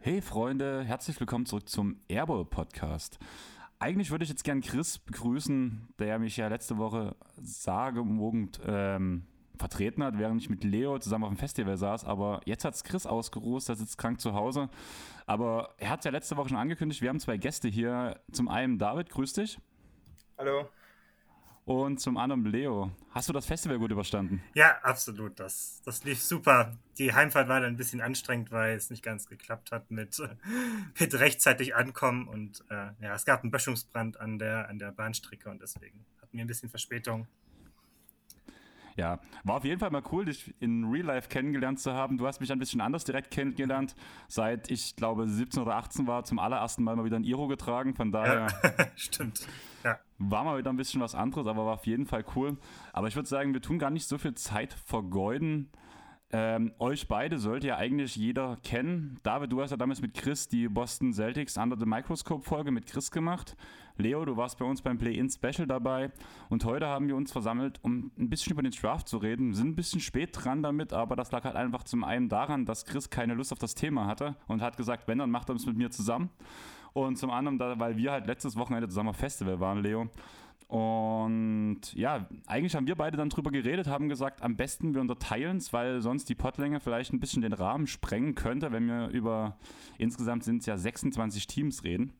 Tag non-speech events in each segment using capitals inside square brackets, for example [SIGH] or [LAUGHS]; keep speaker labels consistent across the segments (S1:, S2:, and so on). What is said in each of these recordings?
S1: Hey Freunde, herzlich willkommen zurück zum Airball Podcast. Eigentlich würde ich jetzt gern Chris begrüßen, der mich ja letzte Woche sagemogend ähm, vertreten hat, während ich mit Leo zusammen auf dem Festival saß. Aber jetzt hat es Chris ausgeruht, der sitzt krank zu Hause. Aber er hat es ja letzte Woche schon angekündigt, wir haben zwei Gäste hier. Zum einen David, grüß dich.
S2: Hallo.
S1: Und zum anderen Leo. Hast du das Festival gut überstanden?
S2: Ja, absolut. Das, das lief super. Die Heimfahrt war dann ein bisschen anstrengend, weil es nicht ganz geklappt hat mit, [LAUGHS] mit rechtzeitig ankommen. Und äh, ja, es gab einen Böschungsbrand an der, an der Bahnstrecke und deswegen hatten wir ein bisschen Verspätung.
S1: Ja, war auf jeden Fall mal cool, dich in Real Life kennengelernt zu haben. Du hast mich ein bisschen anders direkt kennengelernt, seit ich glaube 17 oder 18 war, zum allerersten Mal mal wieder ein Iro getragen. Von daher.
S2: Ja, [LAUGHS] stimmt. Ja.
S1: War mal wieder ein bisschen was anderes, aber war auf jeden Fall cool. Aber ich würde sagen, wir tun gar nicht so viel Zeit vergeuden. Ähm, euch beide sollte ja eigentlich jeder kennen. David, du hast ja damals mit Chris die Boston Celtics Under the Microscope Folge mit Chris gemacht. Leo, du warst bei uns beim Play-In Special dabei. Und heute haben wir uns versammelt, um ein bisschen über den Draft zu reden. Wir sind ein bisschen spät dran damit, aber das lag halt einfach zum einen daran, dass Chris keine Lust auf das Thema hatte und hat gesagt, wenn, dann macht er es mit mir zusammen. Und zum anderen, weil wir halt letztes Wochenende zusammen auf Festival waren, Leo. Und ja, eigentlich haben wir beide dann drüber geredet, haben gesagt, am besten wir unterteilen es, weil sonst die Podlänge vielleicht ein bisschen den Rahmen sprengen könnte, wenn wir über insgesamt sind es ja 26 Teams reden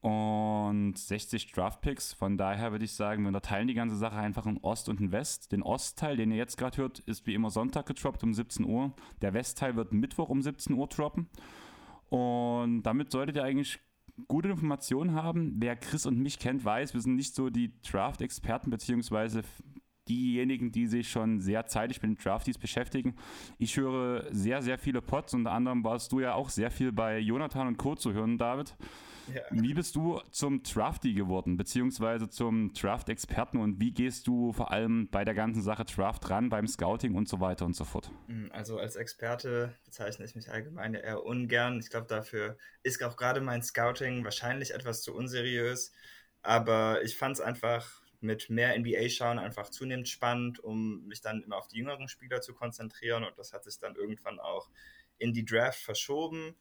S1: und 60 Draftpicks. Von daher würde ich sagen, wir unterteilen die ganze Sache einfach in Ost und in West. Den Ostteil, den ihr jetzt gerade hört, ist wie immer Sonntag getroppt um 17 Uhr. Der Westteil wird Mittwoch um 17 Uhr droppen. Und damit solltet ihr eigentlich gute Informationen haben. Wer Chris und mich kennt, weiß, wir sind nicht so die Draft-Experten, beziehungsweise diejenigen, die sich schon sehr zeitig mit den Drafties beschäftigen. Ich höre sehr, sehr viele Pods, unter anderem warst du ja auch sehr viel bei Jonathan und Co. zu hören, David. Ja. Wie bist du zum Drafty geworden, beziehungsweise zum Draft-Experten und wie gehst du vor allem bei der ganzen Sache Draft ran, beim Scouting und so weiter und so fort?
S3: Hm, also als Experte bezeichne ich mich allgemein eher ungern. Ich glaube, dafür ist auch gerade mein Scouting wahrscheinlich etwas zu unseriös. Aber ich fand es einfach mit mehr NBA schauen einfach zunehmend spannend, um mich dann immer auf die jüngeren Spieler zu konzentrieren. Und das hat sich dann irgendwann auch in die Draft verschoben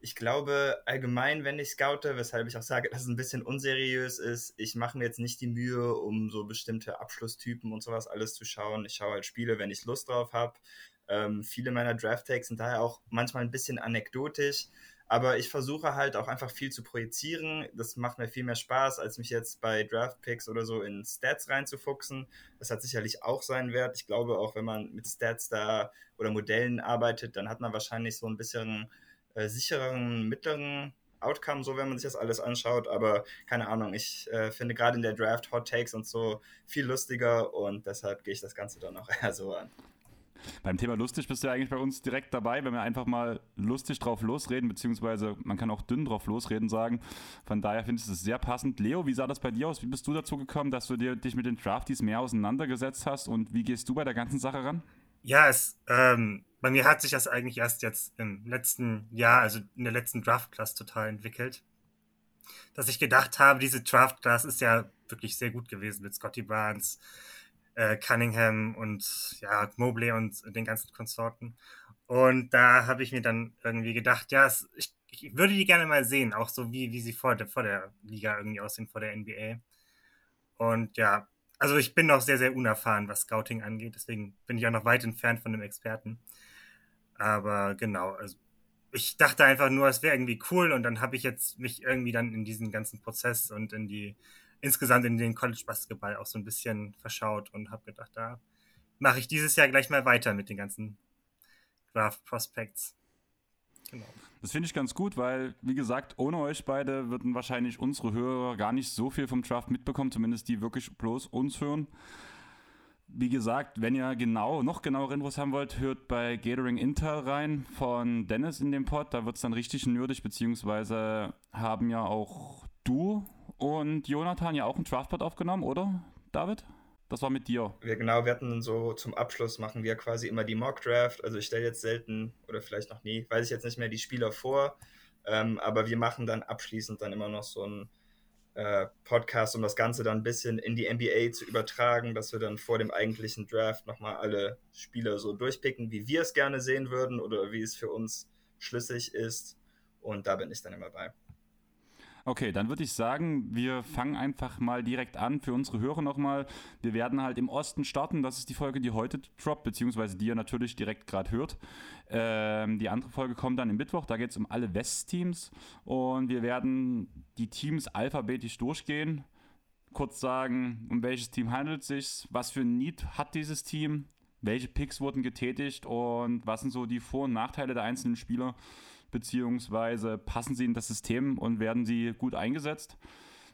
S3: ich glaube allgemein, wenn ich scoute, weshalb ich auch sage, [LAUGHS] dass es ein bisschen unseriös ist, ich mache mir jetzt nicht die Mühe, um so bestimmte Abschlusstypen und sowas alles zu schauen. Ich schaue halt Spiele, wenn ich Lust drauf habe. Ähm, viele meiner Draft-Tags sind daher auch manchmal ein bisschen anekdotisch, aber ich versuche halt auch einfach viel zu projizieren. Das macht mir viel mehr Spaß, als mich jetzt bei Draft-Picks oder so in Stats reinzufuchsen. Das hat sicherlich auch seinen Wert. Ich glaube auch, wenn man mit Stats da oder Modellen arbeitet, dann hat man wahrscheinlich so ein bisschen äh, sichereren, mittleren Outcome, so wenn man sich das alles anschaut. Aber keine Ahnung, ich äh, finde gerade in der Draft Hot Takes und so viel lustiger und deshalb gehe ich das Ganze dann auch [LAUGHS] eher so an.
S1: Beim Thema lustig bist du ja eigentlich bei uns direkt dabei, wenn wir einfach mal lustig drauf losreden, beziehungsweise man kann auch dünn drauf losreden sagen. Von daher finde ich es sehr passend. Leo, wie sah das bei dir aus? Wie bist du dazu gekommen, dass du dir, dich mit den Drafties mehr auseinandergesetzt hast und wie gehst du bei der ganzen Sache ran?
S2: Ja, es, ähm, bei mir hat sich das eigentlich erst jetzt im letzten Jahr, also in der letzten Draft-Class total entwickelt. Dass ich gedacht habe, diese Draft-Class ist ja wirklich sehr gut gewesen mit Scotty Barnes, äh, Cunningham und ja, Mobley und den ganzen Konsorten. Und da habe ich mir dann irgendwie gedacht, ja, es, ich, ich, würde die gerne mal sehen, auch so wie, wie sie vor der, vor der Liga irgendwie aussehen, vor der NBA. Und ja, also ich bin noch sehr, sehr unerfahren, was Scouting angeht, deswegen bin ich auch noch weit entfernt von dem Experten. Aber genau, also ich dachte einfach nur, es wäre irgendwie cool und dann habe ich jetzt mich irgendwie dann in diesen ganzen Prozess und in die, insgesamt in den College Basketball auch so ein bisschen verschaut und habe gedacht, da mache ich dieses Jahr gleich mal weiter mit den ganzen Draft Prospects.
S1: Genau. Das finde ich ganz gut, weil, wie gesagt, ohne euch beide würden wahrscheinlich unsere Hörer gar nicht so viel vom Draft mitbekommen, zumindest die wirklich bloß uns hören. Wie gesagt, wenn ihr genau, noch genauere Infos haben wollt, hört bei Gathering Intel rein von Dennis in dem Pod. Da wird es dann richtig nerdig, beziehungsweise haben ja auch du und Jonathan ja auch einen Draftpod aufgenommen, oder, David? Das war mit dir.
S3: Wir, genau, wir hatten so zum Abschluss machen wir quasi immer die Mock Draft. Also ich stelle jetzt selten oder vielleicht noch nie, weiß ich jetzt nicht mehr, die Spieler vor. Ähm, aber wir machen dann abschließend dann immer noch so ein äh, Podcast, um das Ganze dann ein bisschen in die NBA zu übertragen, dass wir dann vor dem eigentlichen Draft nochmal alle Spieler so durchpicken, wie wir es gerne sehen würden oder wie es für uns schlüssig ist. Und da bin ich dann immer bei.
S1: Okay, dann würde ich sagen, wir fangen einfach mal direkt an für unsere Hörer nochmal. Wir werden halt im Osten starten. Das ist die Folge, die heute droppt, beziehungsweise die ihr natürlich direkt gerade hört. Ähm, die andere Folge kommt dann im Mittwoch. Da geht es um alle West-Teams. Und wir werden die Teams alphabetisch durchgehen. Kurz sagen, um welches Team handelt es sich, was für ein Need hat dieses Team, welche Picks wurden getätigt und was sind so die Vor- und Nachteile der einzelnen Spieler beziehungsweise passen sie in das System und werden sie gut eingesetzt.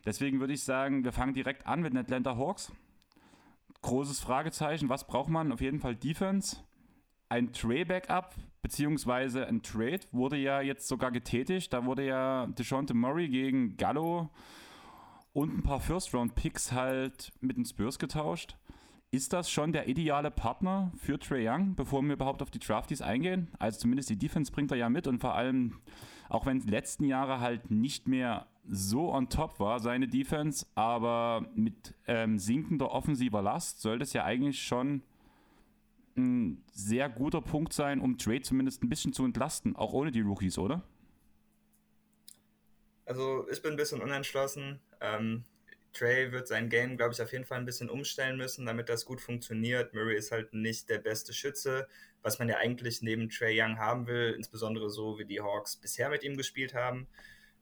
S1: Deswegen würde ich sagen, wir fangen direkt an mit den Atlanta Hawks. Großes Fragezeichen, was braucht man? Auf jeden Fall Defense. Ein Tray-Backup, beziehungsweise ein Trade wurde ja jetzt sogar getätigt. Da wurde ja DeJounte Murray gegen Gallo und ein paar First-Round-Picks halt mit den Spurs getauscht. Ist das schon der ideale Partner für Trey Young, bevor wir überhaupt auf die Drafties eingehen? Also zumindest die Defense bringt er ja mit und vor allem, auch wenn es letzten Jahre halt nicht mehr so on top war, seine Defense, aber mit ähm, sinkender offensiver Last sollte es ja eigentlich schon ein sehr guter Punkt sein, um Trade zumindest ein bisschen zu entlasten, auch ohne die Rookies, oder?
S3: Also ich bin ein bisschen unentschlossen. Ähm, Trey wird sein Game, glaube ich, auf jeden Fall ein bisschen umstellen müssen, damit das gut funktioniert. Murray ist halt nicht der beste Schütze, was man ja eigentlich neben Trey Young haben will, insbesondere so wie die Hawks bisher mit ihm gespielt haben.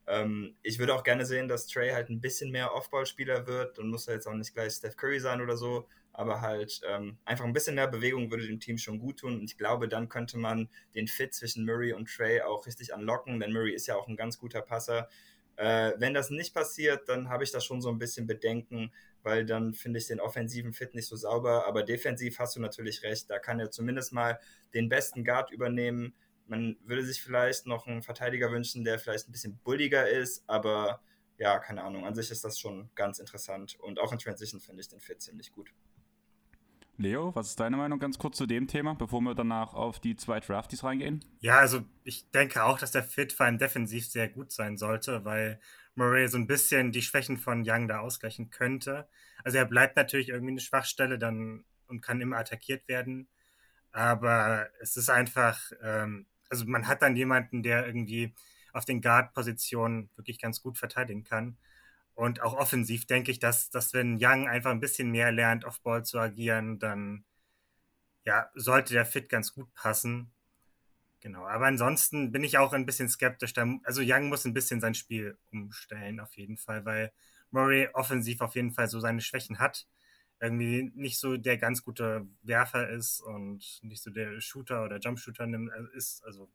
S3: Ähm, ich würde auch gerne sehen, dass Trey halt ein bisschen mehr Offball-Spieler wird und muss ja jetzt auch nicht gleich Steph Curry sein oder so, aber halt ähm, einfach ein bisschen mehr Bewegung würde dem Team schon gut tun und ich glaube, dann könnte man den Fit zwischen Murray und Trey auch richtig anlocken, denn Murray ist ja auch ein ganz guter Passer. Äh, wenn das nicht passiert, dann habe ich da schon so ein bisschen Bedenken, weil dann finde ich den offensiven Fit nicht so sauber. Aber defensiv hast du natürlich recht, da kann er zumindest mal den besten Guard übernehmen. Man würde sich vielleicht noch einen Verteidiger wünschen, der vielleicht ein bisschen bulliger ist, aber ja, keine Ahnung. An sich ist das schon ganz interessant. Und auch in Transition finde ich den Fit ziemlich gut.
S1: Leo, was ist deine Meinung ganz kurz zu dem Thema, bevor wir danach auf die zwei Drafties reingehen?
S2: Ja, also ich denke auch, dass der Fit vor allem defensiv sehr gut sein sollte, weil Murray so ein bisschen die Schwächen von Young da ausgleichen könnte. Also er bleibt natürlich irgendwie eine Schwachstelle dann und kann immer attackiert werden. Aber es ist einfach, ähm, also man hat dann jemanden, der irgendwie auf den Guard-Positionen wirklich ganz gut verteidigen kann. Und auch offensiv denke ich, dass, dass wenn Young einfach ein bisschen mehr lernt, auf Ball zu agieren, dann ja, sollte der Fit ganz gut passen. Genau, aber ansonsten bin ich auch ein bisschen skeptisch. Also Young muss ein bisschen sein Spiel umstellen, auf jeden Fall, weil Murray offensiv auf jeden Fall so seine Schwächen hat. Irgendwie nicht so der ganz gute Werfer ist und nicht so der Shooter oder Jumpshooter äh, ist. Also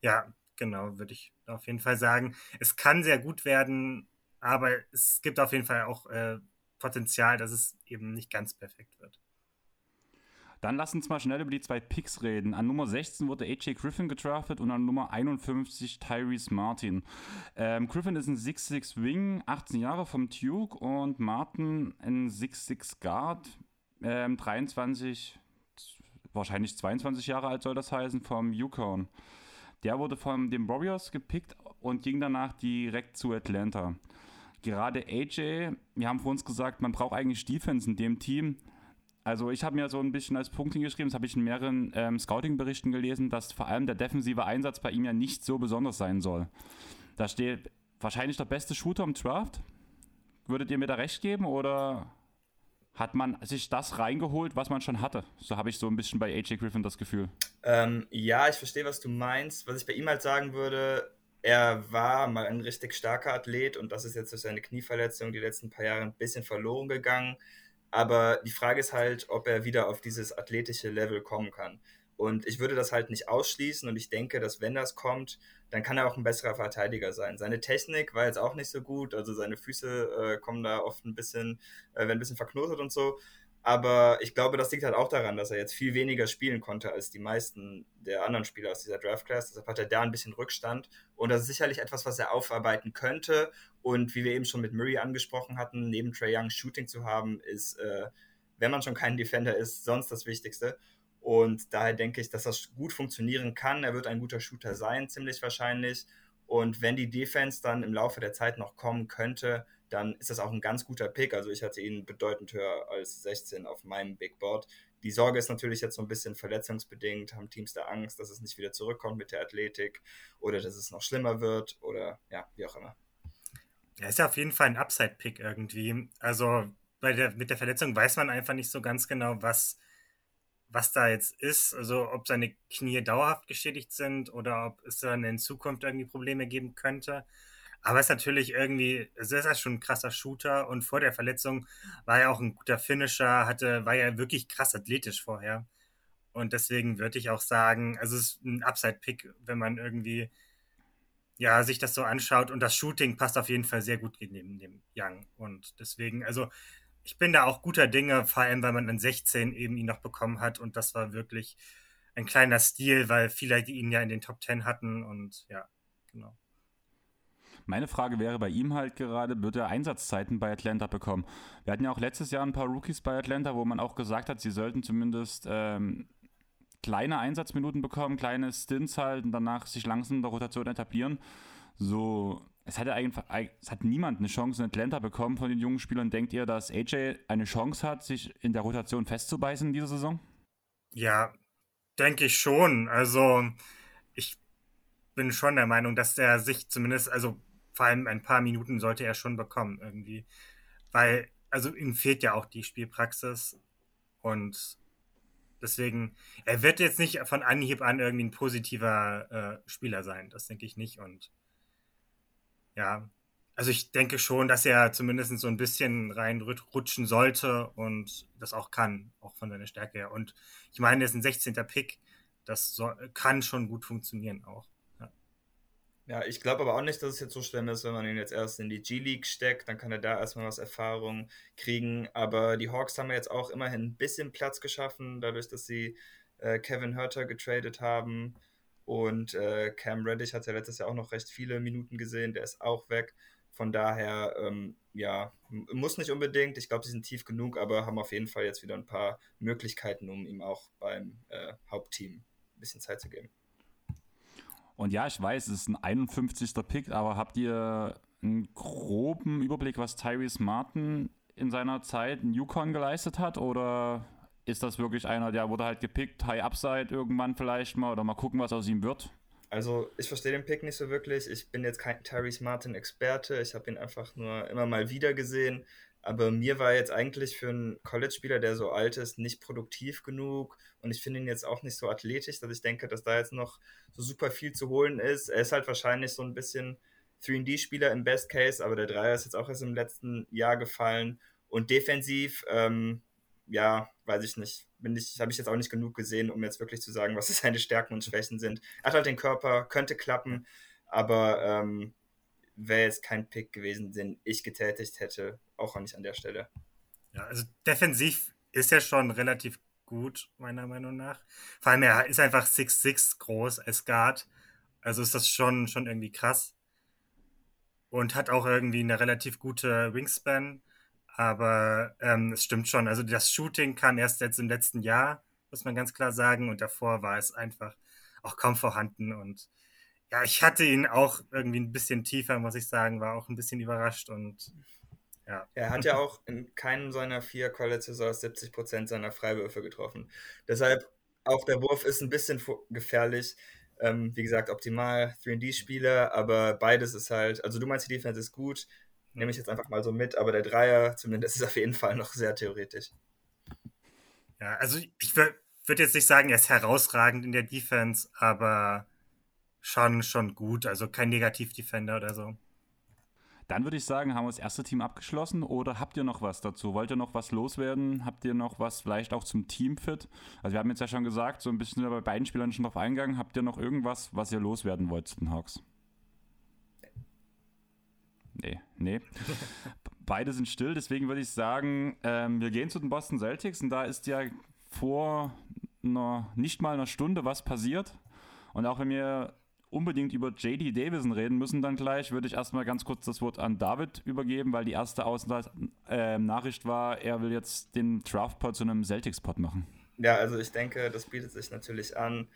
S2: ja, genau, würde ich auf jeden Fall sagen. Es kann sehr gut werden, aber es gibt auf jeden Fall auch äh, Potenzial, dass es eben nicht ganz perfekt wird.
S1: Dann lass uns mal schnell über die zwei Picks reden. An Nummer 16 wurde AJ Griffin gedraftet und an Nummer 51 Tyrese Martin. Ähm, Griffin ist ein 6'6 Wing, 18 Jahre vom Duke und Martin ein 6'6 Guard, ähm, 23, wahrscheinlich 22 Jahre alt soll das heißen, vom Yukon. Der wurde von den Warriors gepickt und ging danach direkt zu Atlanta gerade AJ, wir haben vor uns gesagt, man braucht eigentlich Defense in dem Team. Also ich habe mir so ein bisschen als Punkt hingeschrieben, das habe ich in mehreren ähm, Scouting-Berichten gelesen, dass vor allem der defensive Einsatz bei ihm ja nicht so besonders sein soll. Da steht wahrscheinlich der beste Shooter im Draft. Würdet ihr mir da recht geben oder hat man sich das reingeholt, was man schon hatte? So habe ich so ein bisschen bei AJ Griffin das Gefühl.
S3: Ähm, ja, ich verstehe, was du meinst. Was ich bei ihm halt sagen würde, er war mal ein richtig starker Athlet und das ist jetzt durch seine Knieverletzung die letzten paar Jahre ein bisschen verloren gegangen. Aber die Frage ist halt, ob er wieder auf dieses athletische Level kommen kann. Und ich würde das halt nicht ausschließen und ich denke, dass wenn das kommt, dann kann er auch ein besserer Verteidiger sein. Seine Technik war jetzt auch nicht so gut, also seine Füße äh, kommen da oft ein bisschen, äh, werden ein bisschen verknotet und so. Aber ich glaube, das liegt halt auch daran, dass er jetzt viel weniger spielen konnte als die meisten der anderen Spieler aus dieser Draft Class. Deshalb hat er da ein bisschen Rückstand. Und das ist sicherlich etwas, was er aufarbeiten könnte. Und wie wir eben schon mit Murray angesprochen hatten, neben Trey Young Shooting zu haben, ist, äh, wenn man schon kein Defender ist, sonst das Wichtigste. Und daher denke ich, dass das gut funktionieren kann. Er wird ein guter Shooter sein, ziemlich wahrscheinlich. Und wenn die Defense dann im Laufe der Zeit noch kommen könnte, dann ist das auch ein ganz guter Pick. Also ich hatte ihn bedeutend höher als 16 auf meinem Big Board. Die Sorge ist natürlich jetzt so ein bisschen verletzungsbedingt, haben Teams da Angst, dass es nicht wieder zurückkommt mit der Athletik oder dass es noch schlimmer wird oder ja, wie auch immer.
S2: Er ist ja auf jeden Fall ein Upside-Pick irgendwie. Also bei der, mit der Verletzung weiß man einfach nicht so ganz genau, was, was da jetzt ist. Also ob seine Knie dauerhaft geschädigt sind oder ob es dann in Zukunft irgendwie Probleme geben könnte. Aber es ist natürlich irgendwie, es ist ja schon ein krasser Shooter und vor der Verletzung war er auch ein guter Finisher, hatte, war ja wirklich krass athletisch vorher. Und deswegen würde ich auch sagen, also es ist ein Upside-Pick, wenn man irgendwie ja, sich das so anschaut und das Shooting passt auf jeden Fall sehr gut neben dem Young. Und deswegen, also ich bin da auch guter Dinge, vor allem weil man an 16 eben ihn noch bekommen hat und das war wirklich ein kleiner Stil, weil viele ihn ja in den Top 10 hatten und ja, genau.
S1: Meine Frage wäre bei ihm halt gerade, wird er Einsatzzeiten bei Atlanta bekommen? Wir hatten ja auch letztes Jahr ein paar Rookies bei Atlanta, wo man auch gesagt hat, sie sollten zumindest ähm, kleine Einsatzminuten bekommen, kleine Stints halt und danach sich langsam in der Rotation etablieren. So, es hat ja eigentlich, es hat niemand eine Chance in Atlanta bekommen von den jungen Spielern. Denkt ihr, dass AJ eine Chance hat, sich in der Rotation festzubeißen in dieser Saison?
S2: Ja, denke ich schon. Also, ich bin schon der Meinung, dass er sich zumindest, also vor allem ein paar Minuten sollte er schon bekommen irgendwie. Weil, also ihm fehlt ja auch die Spielpraxis und deswegen, er wird jetzt nicht von Anhieb an irgendwie ein positiver äh, Spieler sein, das denke ich nicht und ja, also ich denke schon, dass er zumindest so ein bisschen reinrutschen sollte und das auch kann, auch von seiner Stärke her. Und ich meine, er ist ein 16. Pick, das so, kann schon gut funktionieren auch.
S3: Ja, ich glaube aber auch nicht, dass es jetzt so schlimm ist, wenn man ihn jetzt erst in die G-League steckt, dann kann er da erstmal was Erfahrung kriegen. Aber die Hawks haben ja jetzt auch immerhin ein bisschen Platz geschaffen, dadurch, dass sie äh, Kevin Hurter getradet haben. Und äh, Cam Reddish hat ja letztes Jahr auch noch recht viele Minuten gesehen, der ist auch weg. Von daher, ähm, ja, muss nicht unbedingt. Ich glaube, sie sind tief genug, aber haben auf jeden Fall jetzt wieder ein paar Möglichkeiten, um ihm auch beim äh, Hauptteam ein bisschen Zeit zu geben.
S1: Und ja, ich weiß, es ist ein 51. Pick, aber habt ihr einen groben Überblick, was Tyrese Martin in seiner Zeit in Yukon geleistet hat? Oder ist das wirklich einer, der wurde halt gepickt, High Upside irgendwann vielleicht mal oder mal gucken, was aus ihm wird?
S3: Also ich verstehe den Pick nicht so wirklich. Ich bin jetzt kein Tyrese Martin Experte. Ich habe ihn einfach nur immer mal wieder gesehen. Aber mir war jetzt eigentlich für einen College-Spieler, der so alt ist, nicht produktiv genug. Und ich finde ihn jetzt auch nicht so athletisch, dass ich denke, dass da jetzt noch so super viel zu holen ist. Er ist halt wahrscheinlich so ein bisschen 3D-Spieler im Best Case, aber der Dreier ist jetzt auch erst im letzten Jahr gefallen. Und defensiv, ähm, ja, weiß ich nicht, ich, habe ich jetzt auch nicht genug gesehen, um jetzt wirklich zu sagen, was [LAUGHS] seine Stärken und Schwächen sind. Er hat halt den Körper, könnte klappen, aber ähm, wäre jetzt kein Pick gewesen, den ich getätigt hätte, auch nicht an der Stelle.
S2: Ja, also defensiv ist er schon relativ gut, meiner Meinung nach. Vor allem, er ist einfach 6'6 groß als Guard. Also ist das schon, schon irgendwie krass. Und hat auch irgendwie eine relativ gute Wingspan. Aber ähm, es stimmt schon. Also das Shooting kam erst jetzt im letzten Jahr, muss man ganz klar sagen. Und davor war es einfach auch kaum vorhanden. Und ja, ich hatte ihn auch irgendwie ein bisschen tiefer, muss ich sagen, war auch ein bisschen überrascht und ja.
S3: Er hat ja auch in keinem seiner vier College-Saisons 70 Prozent seiner Freiwürfe getroffen. Deshalb auch der Wurf ist ein bisschen gefährlich. Ähm, wie gesagt, optimal 3D-Spieler, aber beides ist halt, also du meinst, die Defense ist gut, nehme ich jetzt einfach mal so mit, aber der Dreier zumindest ist auf jeden Fall noch sehr theoretisch.
S2: Ja, also ich würde jetzt nicht sagen, er ist herausragend in der Defense, aber schon, schon gut. Also kein Negativ-Defender oder so.
S1: Dann würde ich sagen, haben wir das erste Team abgeschlossen oder habt ihr noch was dazu? Wollt ihr noch was loswerden? Habt ihr noch was vielleicht auch zum Teamfit? Also wir haben jetzt ja schon gesagt, so ein bisschen bei beiden Spielern schon drauf eingegangen. Habt ihr noch irgendwas, was ihr loswerden wollt zu den Hawks? Nee, nee. [LAUGHS] Beide sind still, deswegen würde ich sagen, ähm, wir gehen zu den Boston Celtics und da ist ja vor einer, nicht mal einer Stunde was passiert. Und auch wenn wir unbedingt über JD Davison reden müssen dann gleich, würde ich erstmal ganz kurz das Wort an David übergeben, weil die erste Außennachricht äh, war, er will jetzt den Draftpod zu einem Celtics-Pod machen.
S3: Ja, also ich denke, das bietet sich natürlich an.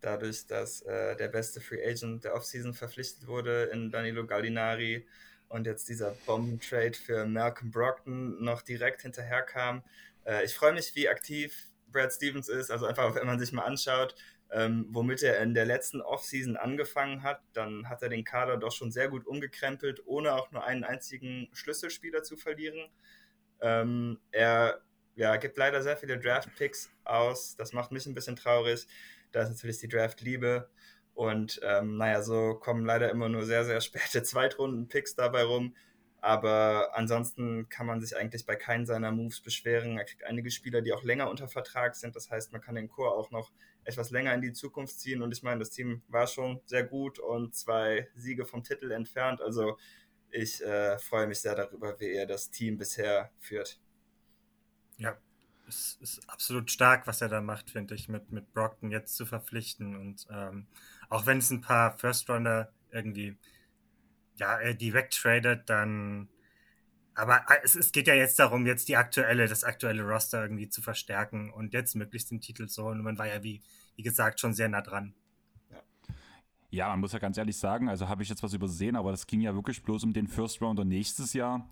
S3: dadurch, dass äh, der beste Free Agent der Offseason verpflichtet wurde in Danilo Gallinari und jetzt dieser Bombentrade für Malcolm Brockton noch direkt hinterherkam. Äh, ich freue mich, wie aktiv Brad Stevens ist, also einfach, wenn man sich mal anschaut, ähm, womit er in der letzten Offseason angefangen hat, dann hat er den Kader doch schon sehr gut umgekrempelt, ohne auch nur einen einzigen Schlüsselspieler zu verlieren. Ähm, er ja, gibt leider sehr viele Draft-Picks aus, das macht mich ein bisschen traurig. Da ist natürlich die Draft-Liebe. Und ähm, naja, so kommen leider immer nur sehr, sehr [LAUGHS] späte Zweitrunden-Picks dabei rum. Aber ansonsten kann man sich eigentlich bei keinen seiner Moves beschweren. Er kriegt einige Spieler, die auch länger unter Vertrag sind. Das heißt, man kann den Chor auch noch etwas länger in die Zukunft ziehen. Und ich meine, das Team war schon sehr gut und zwei Siege vom Titel entfernt. Also ich äh, freue mich sehr darüber, wie er das Team bisher führt.
S2: Ja, es ist absolut stark, was er da macht, finde ich, mit, mit Brockton jetzt zu verpflichten. Und ähm, auch wenn es ein paar First Rounder irgendwie ja, er die wegtradet, dann. Aber äh, es, es geht ja jetzt darum, jetzt die aktuelle, das aktuelle Roster irgendwie zu verstärken und jetzt möglichst den Titel zu holen. Und man war ja, wie, wie gesagt, schon sehr nah dran.
S1: Ja, man muss ja ganz ehrlich sagen, also habe ich jetzt was übersehen, aber das ging ja wirklich bloß um den First Rounder nächstes Jahr.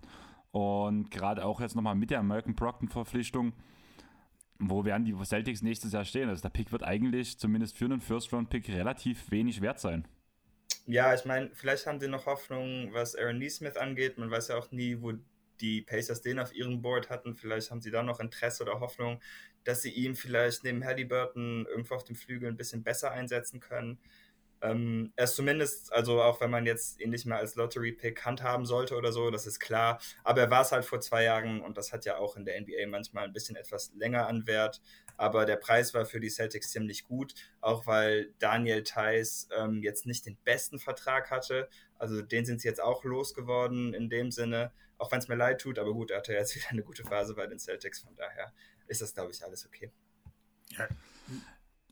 S1: Und gerade auch jetzt nochmal mit der American Brockton-Verpflichtung, wo werden die Celtics nächstes Jahr stehen? Also der Pick wird eigentlich zumindest für einen First-Round-Pick relativ wenig wert sein.
S3: Ja, ich meine, vielleicht haben sie noch Hoffnung, was Aaron Neesmith angeht. Man weiß ja auch nie, wo die Pacers den auf ihrem Board hatten. Vielleicht haben sie da noch Interesse oder Hoffnung, dass sie ihn vielleicht neben Halliburton irgendwo auf dem Flügel ein bisschen besser einsetzen können. Ähm, er ist zumindest, also auch wenn man jetzt ihn nicht mehr als Lottery-Pick handhaben sollte oder so, das ist klar. Aber er war es halt vor zwei Jahren und das hat ja auch in der NBA manchmal ein bisschen etwas länger an Wert. Aber der Preis war für die Celtics ziemlich gut, auch weil Daniel Theiss ähm, jetzt nicht den besten Vertrag hatte. Also den sind sie jetzt auch losgeworden in dem Sinne, auch wenn es mir leid tut. Aber gut, er hatte jetzt [LAUGHS] wieder eine gute Phase bei den Celtics, von daher ist das, glaube ich, alles okay.
S1: Ja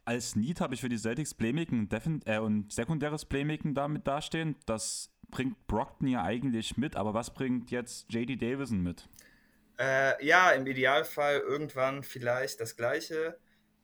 S1: als Need habe ich für die Celtics Playmaking äh, und sekundäres Playmaking damit dastehen. Das bringt Brockton ja eigentlich mit, aber was bringt jetzt JD Davison mit?
S3: Äh, ja, im Idealfall irgendwann vielleicht das Gleiche.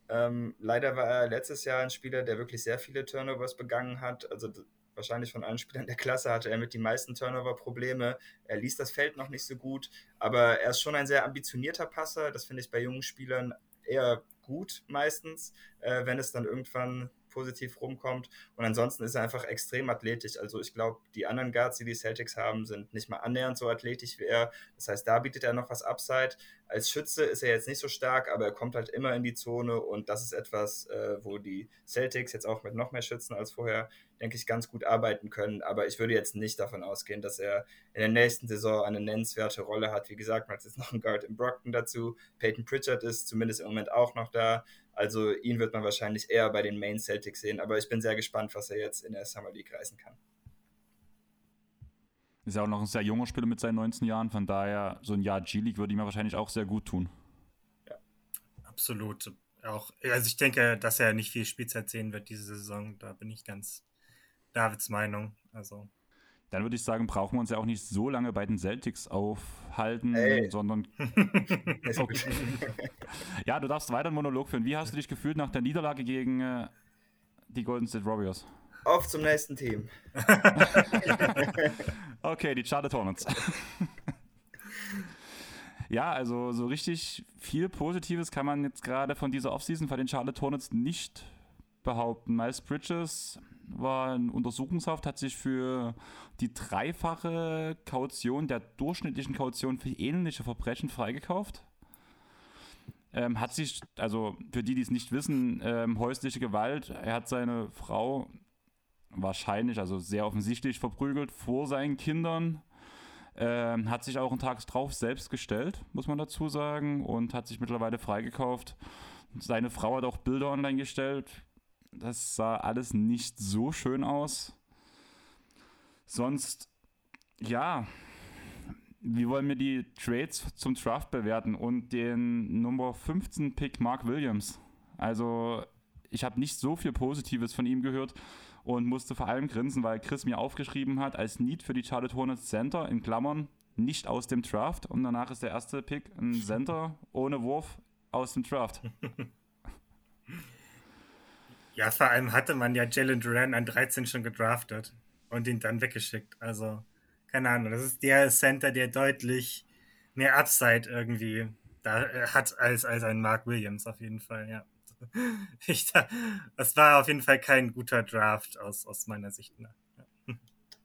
S3: Ähm, leider war er letztes Jahr ein Spieler, der wirklich sehr viele Turnovers begangen hat. Also wahrscheinlich von allen Spielern der Klasse hatte er mit die meisten Turnover-Probleme. Er liest das Feld noch nicht so gut, aber er ist schon ein sehr ambitionierter Passer. Das finde ich bei jungen Spielern eher gut meistens, äh, wenn es dann irgendwann positiv rumkommt. Und ansonsten ist er einfach extrem athletisch. Also ich glaube, die anderen Guards, die die Celtics haben, sind nicht mal annähernd so athletisch wie er. Das heißt, da bietet er noch was Upside. Als Schütze ist er jetzt nicht so stark, aber er kommt halt immer in die Zone und das ist etwas, äh, wo die Celtics jetzt auch mit noch mehr Schützen als vorher denke ich, ganz gut arbeiten können. Aber ich würde jetzt nicht davon ausgehen, dass er in der nächsten Saison eine nennenswerte Rolle hat. Wie gesagt, man hat jetzt noch einen Guard in Brockton dazu. Peyton Pritchard ist zumindest im Moment auch noch da. Also ihn wird man wahrscheinlich eher bei den Main Celtics sehen. Aber ich bin sehr gespannt, was er jetzt in der Summer League reißen kann.
S1: Ist ja auch noch ein sehr junger Spieler mit seinen 19 Jahren. Von daher, so ein Jahr G-League würde ihm wahrscheinlich auch sehr gut tun.
S2: Ja, absolut. Auch, also ich denke, dass er nicht viel Spielzeit sehen wird diese Saison. Da bin ich ganz Davids Meinung. Also.
S1: Dann würde ich sagen, brauchen wir uns ja auch nicht so lange bei den Celtics aufhalten, hey. sondern. [LAUGHS] okay. [LAUGHS] ja, du darfst weiter einen Monolog führen. Wie hast du dich gefühlt nach der Niederlage gegen äh, die Golden State Warriors?
S3: Auf zum nächsten Team. [LAUGHS]
S1: okay, die Charlotte Hornets. ja, also so richtig viel Positives kann man jetzt gerade von dieser Offseason von den Charlotte Hornets nicht behaupten. Miles Bridges war in Untersuchungshaft, hat sich für die dreifache Kaution der durchschnittlichen Kaution für ähnliche Verbrechen freigekauft. Ähm, hat sich, also für die, die es nicht wissen, ähm, häusliche Gewalt, er hat seine Frau wahrscheinlich, also sehr offensichtlich verprügelt vor seinen Kindern. Ähm, hat sich auch einen Tag drauf selbst gestellt, muss man dazu sagen, und hat sich mittlerweile freigekauft. Seine Frau hat auch Bilder online gestellt, das sah alles nicht so schön aus. Sonst, ja, wie wollen wir die Trades zum Draft bewerten und den Nummer 15 Pick Mark Williams? Also, ich habe nicht so viel Positives von ihm gehört und musste vor allem grinsen, weil Chris mir aufgeschrieben hat, als Need für die Charlotte Hornets Center in Klammern nicht aus dem Draft und danach ist der erste Pick ein Center ohne Wurf aus dem Draft. [LAUGHS]
S2: Ja, vor allem hatte man ja Jalen Duran an 13 schon gedraftet und ihn dann weggeschickt. Also, keine Ahnung, das ist der Center, der deutlich mehr Upside irgendwie da äh, hat als, als ein Mark Williams auf jeden Fall, ja. [LAUGHS] Ich, das war auf jeden Fall kein guter Draft aus, aus meiner Sicht. Ne?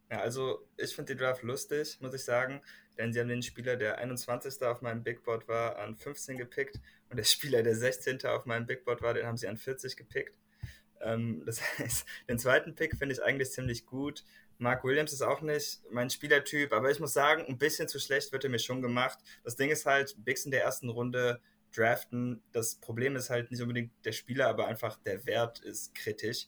S3: Ja, also ich finde die Draft lustig, muss ich sagen, denn sie haben den Spieler, der 21. auf meinem Big Board war, an 15 gepickt und der Spieler, der 16. auf meinem Big Board war, den haben sie an 40 gepickt. Ähm, das [LAUGHS] heißt, den zweiten Pick finde ich eigentlich ziemlich gut. Mark Williams ist auch nicht mein Spielertyp, aber ich muss sagen, ein bisschen zu schlecht wird er mir schon gemacht. Das Ding ist halt, Bigs in der ersten Runde draften. Das Problem ist halt nicht unbedingt der Spieler, aber einfach der Wert ist kritisch.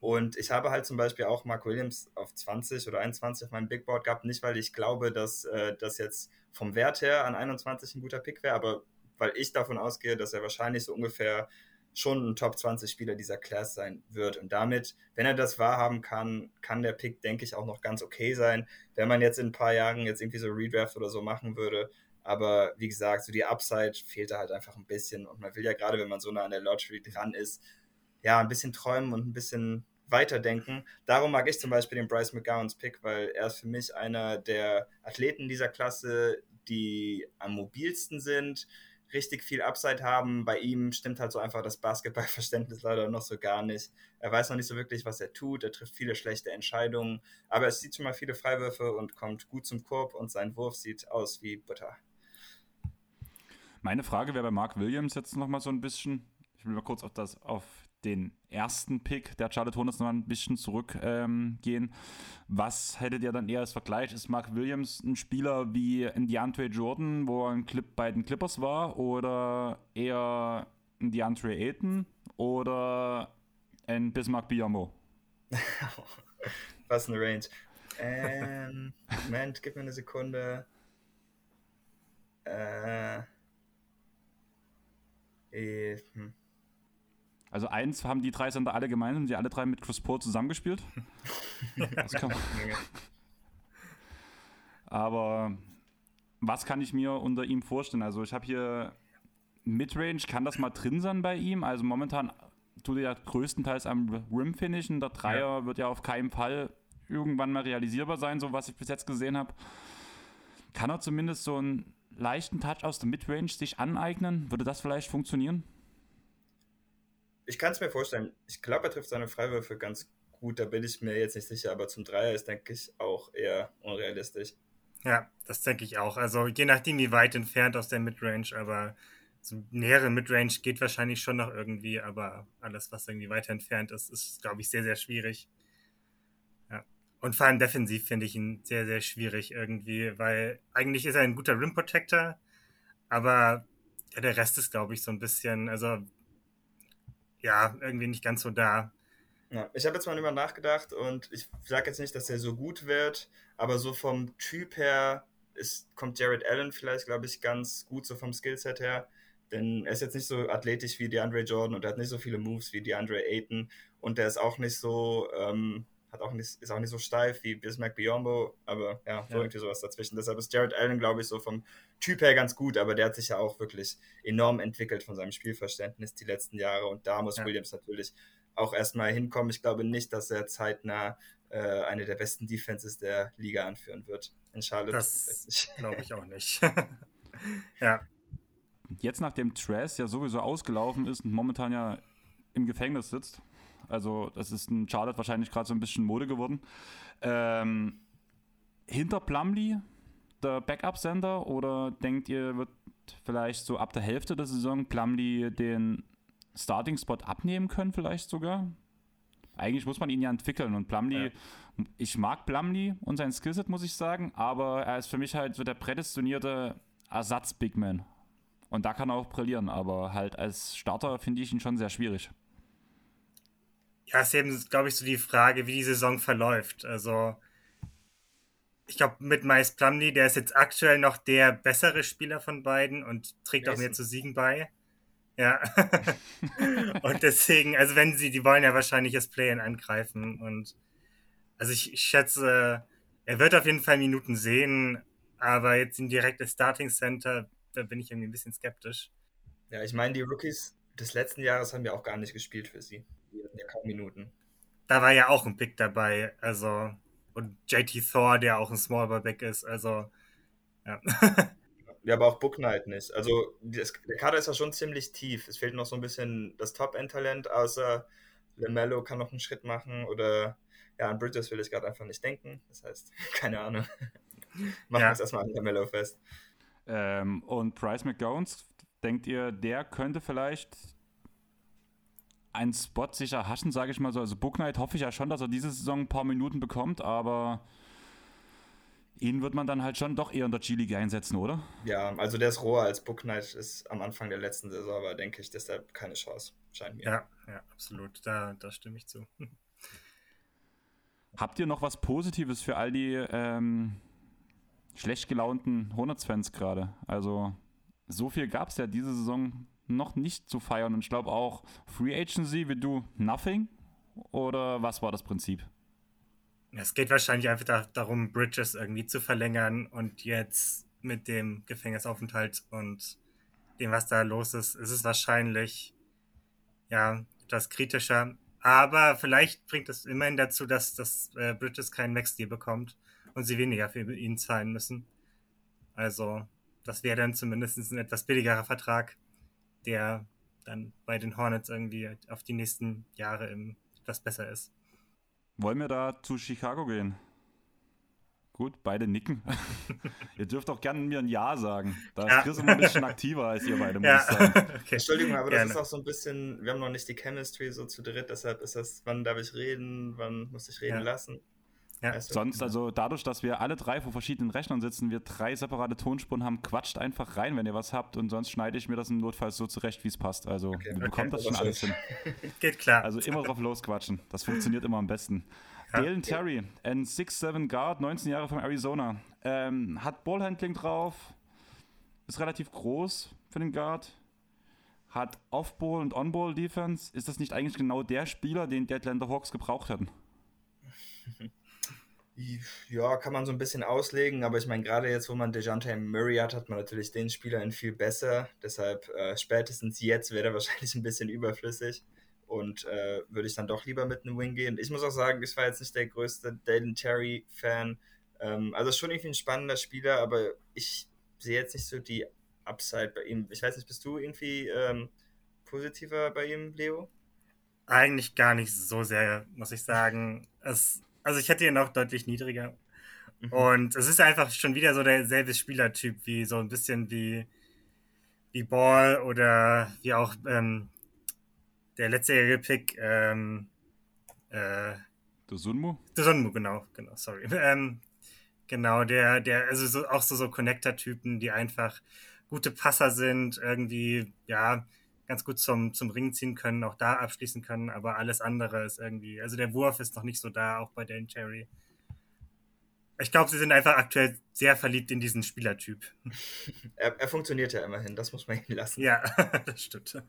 S3: Und ich habe halt zum Beispiel auch Mark Williams auf 20 oder 21 auf meinem Big Board gehabt, nicht weil ich glaube, dass äh, das jetzt vom Wert her an 21 ein guter Pick wäre, aber weil ich davon ausgehe, dass er wahrscheinlich so ungefähr schon ein Top 20 Spieler dieser Class sein wird. Und damit, wenn er das wahrhaben kann, kann der Pick, denke ich, auch noch ganz okay sein. Wenn man jetzt in ein paar Jahren jetzt irgendwie so Redraft oder so machen würde, aber wie gesagt, so die Upside fehlt da halt einfach ein bisschen. Und man will ja gerade, wenn man so nah an der Lottery dran ist, ja, ein bisschen träumen und ein bisschen weiterdenken. Darum mag ich zum Beispiel den Bryce McGowans Pick, weil er ist für mich einer der Athleten dieser Klasse, die am mobilsten sind, richtig viel Upside haben. Bei ihm stimmt halt so einfach das Basketballverständnis [LAUGHS] leider noch so gar nicht. Er weiß noch nicht so wirklich, was er tut. Er trifft viele schlechte Entscheidungen, aber er sieht schon mal viele Freiwürfe und kommt gut zum Korb und sein Wurf sieht aus wie Butter.
S1: Meine Frage wäre bei Mark Williams jetzt nochmal so ein bisschen. Ich will mal kurz auf, das, auf den ersten Pick der Charlotte Hornets noch ein bisschen zurückgehen. Ähm, Was hättet ihr dann eher als Vergleich? Ist Mark Williams ein Spieler wie ein DeAndre Jordan, wo er ein Clip bei den Clippers war? Oder eher ein DeAndre Ayton? Oder ein Bismarck Biombo? [LAUGHS]
S3: Was eine Range. Ähm, Moment, gib mir eine Sekunde. Äh.
S1: Äh, hm. Also eins haben die drei Sender alle gemeinsam, die alle drei mit Chris Paul zusammengespielt. [LAUGHS] das kann man. Aber was kann ich mir unter ihm vorstellen? Also ich habe hier Midrange, kann das mal drin sein bei ihm? Also momentan tut er ja größtenteils am Rim finishen. Der Dreier ja. wird ja auf keinen Fall irgendwann mal realisierbar sein, so was ich bis jetzt gesehen habe. Kann er zumindest so einen leichten Touch aus der Midrange sich aneignen? Würde das vielleicht funktionieren?
S3: Ich kann es mir vorstellen. Ich glaube, er trifft seine Freiwürfe ganz gut. Da bin ich mir jetzt nicht sicher. Aber zum Dreier ist, denke ich, auch eher unrealistisch.
S2: Ja, das denke ich auch. Also je nachdem, wie weit entfernt aus der Midrange, aber so nähere Midrange geht wahrscheinlich schon noch irgendwie, aber alles, was irgendwie weiter entfernt ist, ist, glaube ich, sehr, sehr schwierig. Ja. Und vor allem defensiv finde ich ihn sehr, sehr schwierig irgendwie, weil eigentlich ist er ein guter Rim Protector, aber ja, der Rest ist, glaube ich, so ein bisschen, also ja, irgendwie nicht ganz so da.
S3: Ja, ich habe jetzt mal drüber nachgedacht und ich sage jetzt nicht, dass er so gut wird, aber so vom Typ her ist, kommt Jared Allen vielleicht, glaube ich, ganz gut so vom Skillset her. Denn er ist jetzt nicht so athletisch wie DeAndre Jordan und er hat nicht so viele Moves wie DeAndre Ayton und der ist auch nicht so, ähm, hat auch nicht, ist auch nicht so steif wie Bismarck Biombo, aber ja, so ja. irgendwie sowas dazwischen. Deshalb ist Jared Allen, glaube ich, so vom Typ her ganz gut, aber der hat sich ja auch wirklich enorm entwickelt von seinem Spielverständnis die letzten Jahre und da muss ja. Williams natürlich auch erstmal hinkommen. Ich glaube nicht, dass er zeitnah äh, eine der besten Defenses der Liga anführen wird in Charlotte.
S2: Das glaube ich auch nicht. [LAUGHS] ja.
S1: Jetzt, nachdem Trash ja sowieso ausgelaufen ist und momentan ja im Gefängnis sitzt, also das ist in Charlotte wahrscheinlich gerade so ein bisschen Mode geworden, ähm, hinter Plumlee der Backup-Sender oder denkt ihr, wird vielleicht so ab der Hälfte der Saison Plumlee den Starting-Spot abnehmen können, vielleicht sogar? Eigentlich muss man ihn ja entwickeln und Plumlee, ja. ich mag Plumlee und sein Skillset, muss ich sagen, aber er ist für mich halt so der prädestinierte Ersatz-Bigman. Und da kann er auch brillieren, aber halt als Starter finde ich ihn schon sehr schwierig.
S2: Ja, ist eben, glaube ich, so die Frage, wie die Saison verläuft. Also, ich glaube, mit Miles Plumley, der ist jetzt aktuell noch der bessere Spieler von beiden und trägt auch mehr zu Siegen bei. Ja. [LAUGHS] und deswegen, also wenn sie, die wollen ja wahrscheinlich das Play-In angreifen und also ich, ich, schätze, er wird auf jeden Fall Minuten sehen, aber jetzt in direktes Starting Center, da bin ich irgendwie ein bisschen skeptisch.
S3: Ja, ich meine, die Rookies des letzten Jahres haben ja auch gar nicht gespielt für sie. Ja kaum Minuten.
S2: Da war ja auch ein Pick dabei, also und JT Thor, der auch ein Smallball-Back ist, also ja. [LAUGHS]
S3: ja, aber auch Book Knight nicht. Also das, der Kader ist ja schon ziemlich tief. Es fehlt noch so ein bisschen das Top-End-Talent, außer LeMelo kann noch einen Schritt machen oder ja, an Bridges will ich gerade einfach nicht denken. Das heißt, [LAUGHS] keine Ahnung. [LAUGHS] Machen wir es erstmal an LeMelo fest.
S1: Ähm, und Bryce McGowan, denkt ihr, der könnte vielleicht einen Spot sicher haschen, sage ich mal so. Also Book Knight hoffe ich ja schon, dass er diese Saison ein paar Minuten bekommt, aber ihn wird man dann halt schon doch eher in der G-League einsetzen, oder?
S3: Ja, also der ist roher als Book Knight ist am Anfang der letzten Saison, aber denke ich, deshalb keine Chance, scheint mir.
S2: Ja, ja, absolut. Da, da stimme ich zu.
S1: Habt ihr noch was Positives für all die ähm, schlecht gelaunten Hornets-Fans gerade? Also, so viel gab es ja diese Saison noch nicht zu feiern und ich glaube auch Free Agency wie du nothing oder was war das Prinzip?
S2: Es geht wahrscheinlich einfach da, darum, Bridges irgendwie zu verlängern und jetzt mit dem Gefängnisaufenthalt und dem, was da los ist, ist es wahrscheinlich ja etwas kritischer. Aber vielleicht bringt es immerhin dazu, dass, dass äh, Bridges keinen Max-Deal bekommt und sie weniger für ihn zahlen müssen. Also, das wäre dann zumindest ein etwas billigerer Vertrag, der dann bei den Hornets irgendwie auf die nächsten Jahre etwas besser ist.
S1: Wollen wir da zu Chicago gehen? Gut, beide nicken. [LAUGHS] ihr dürft auch gerne mir ein Ja sagen. Da ist ja. Chris immer ein bisschen aktiver als ihr beide, muss ja. sagen. [LAUGHS]
S3: Okay. Entschuldigung, aber gerne. das ist auch so ein bisschen, wir haben noch nicht die Chemistry so zu dritt, deshalb ist das, wann darf ich reden, wann muss ich reden ja. lassen.
S1: Ja. Weißt du? Sonst, also dadurch, dass wir alle drei vor verschiedenen Rechnern sitzen, wir drei separate Tonspuren haben, quatscht einfach rein, wenn ihr was habt und sonst schneide ich mir das im Notfall so zurecht, wie es passt. Also okay, okay, bekommt das schon alles hin. [LAUGHS]
S2: Geht klar.
S1: Also immer drauf losquatschen. Das funktioniert immer am besten. Ja. Dalen Terry, ein 6'7 Guard, 19 Jahre von Arizona. Ähm, hat Ballhandling drauf, ist relativ groß für den Guard, hat Off-Ball und On-Ball-Defense. Ist das nicht eigentlich genau der Spieler, den die Atlanta Hawks gebraucht hätten? [LAUGHS]
S3: Ja, kann man so ein bisschen auslegen, aber ich meine, gerade jetzt, wo man DeJounte Murray hat, hat man natürlich den Spieler in viel besser. Deshalb äh, spätestens jetzt wäre er [LAUGHS] wahrscheinlich ein bisschen überflüssig und äh, würde ich dann doch lieber mit einem Wing gehen. Ich muss auch sagen, ich war jetzt nicht der größte Dalen Terry-Fan. Ähm, also schon irgendwie ein spannender Spieler, aber ich sehe jetzt nicht so die Upside bei ihm. Ich weiß nicht, bist du irgendwie ähm, positiver bei ihm, Leo?
S2: Eigentlich gar nicht so sehr, muss ich sagen. Es also ich hätte ihn noch deutlich niedriger. Mhm. Und es ist einfach schon wieder so derselbe Spielertyp, wie so ein bisschen wie, wie Ball oder wie auch ähm, der letztjährige Pick. Ähm, äh,
S1: Dosunmu?
S2: Dosunmu, genau, genau, sorry. [LAUGHS] Ähm, genau, der, der, also so, auch so, so Connector-Typen, die einfach gute Passer sind, irgendwie, ja, ganz gut zum, zum Ring ziehen können, auch da abschließen können, aber alles andere ist irgendwie, also der Wurf ist noch nicht so da, auch bei Dan Cherry. Ich glaube, sie sind einfach aktuell sehr verliebt in diesen Spielertyp. [LAUGHS]
S3: Er, er funktioniert ja immerhin, das muss man ihn lassen.
S2: Ja, [LAUGHS] das stimmt.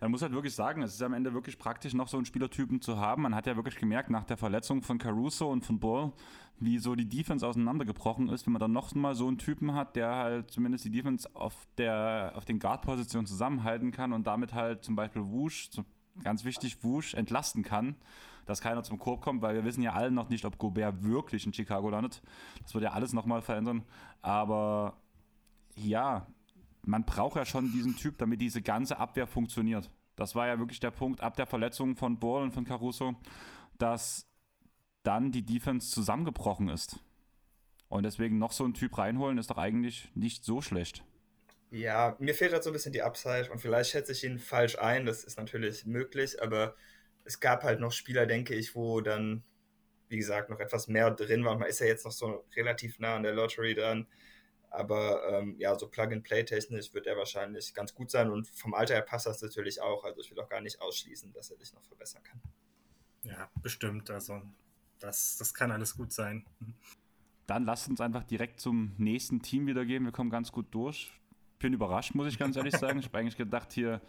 S1: Man muss halt wirklich sagen, es ist am Ende wirklich praktisch, noch so einen Spielertypen zu haben. Man hat ja wirklich gemerkt, nach der Verletzung von Caruso und von Ball, wie so die Defense auseinandergebrochen ist, wenn man dann noch mal so einen Typen hat, der halt zumindest die Defense auf, der, auf den Guard-Positionen zusammenhalten kann und damit halt zum Beispiel Wusch, ganz wichtig, Wusch entlasten kann, dass keiner zum Korb kommt, weil wir wissen ja alle noch nicht, ob Gobert wirklich in Chicago landet. Das wird ja alles nochmal verändern. Aber ja, man braucht ja schon diesen Typ, damit diese ganze Abwehr funktioniert. Das war ja wirklich der Punkt ab der Verletzung von Ball und von Caruso, dass dann die Defense zusammengebrochen ist. Und deswegen noch so einen Typ reinholen, ist doch eigentlich nicht so schlecht.
S3: Ja, mir fehlt halt so ein bisschen die Upside und vielleicht schätze ich ihn falsch ein, das ist natürlich möglich, aber es gab halt noch Spieler, denke ich, wo dann, wie gesagt, noch etwas mehr drin war. Man ist ja jetzt noch so relativ nah an der Lottery dran. Aber ähm, ja, so Plug-and-Play-technisch wird er wahrscheinlich ganz gut sein und vom Alter her passt das natürlich auch. Also ich will auch gar nicht ausschließen, dass er sich noch verbessern kann.
S2: Ja, bestimmt. Also das, das kann alles gut sein.
S1: Dann lasst uns einfach direkt zum nächsten Team wieder gehen. Wir kommen ganz gut durch. Bin überrascht, muss ich ganz ehrlich sagen. Ich habe [LAUGHS] eigentlich gedacht hier,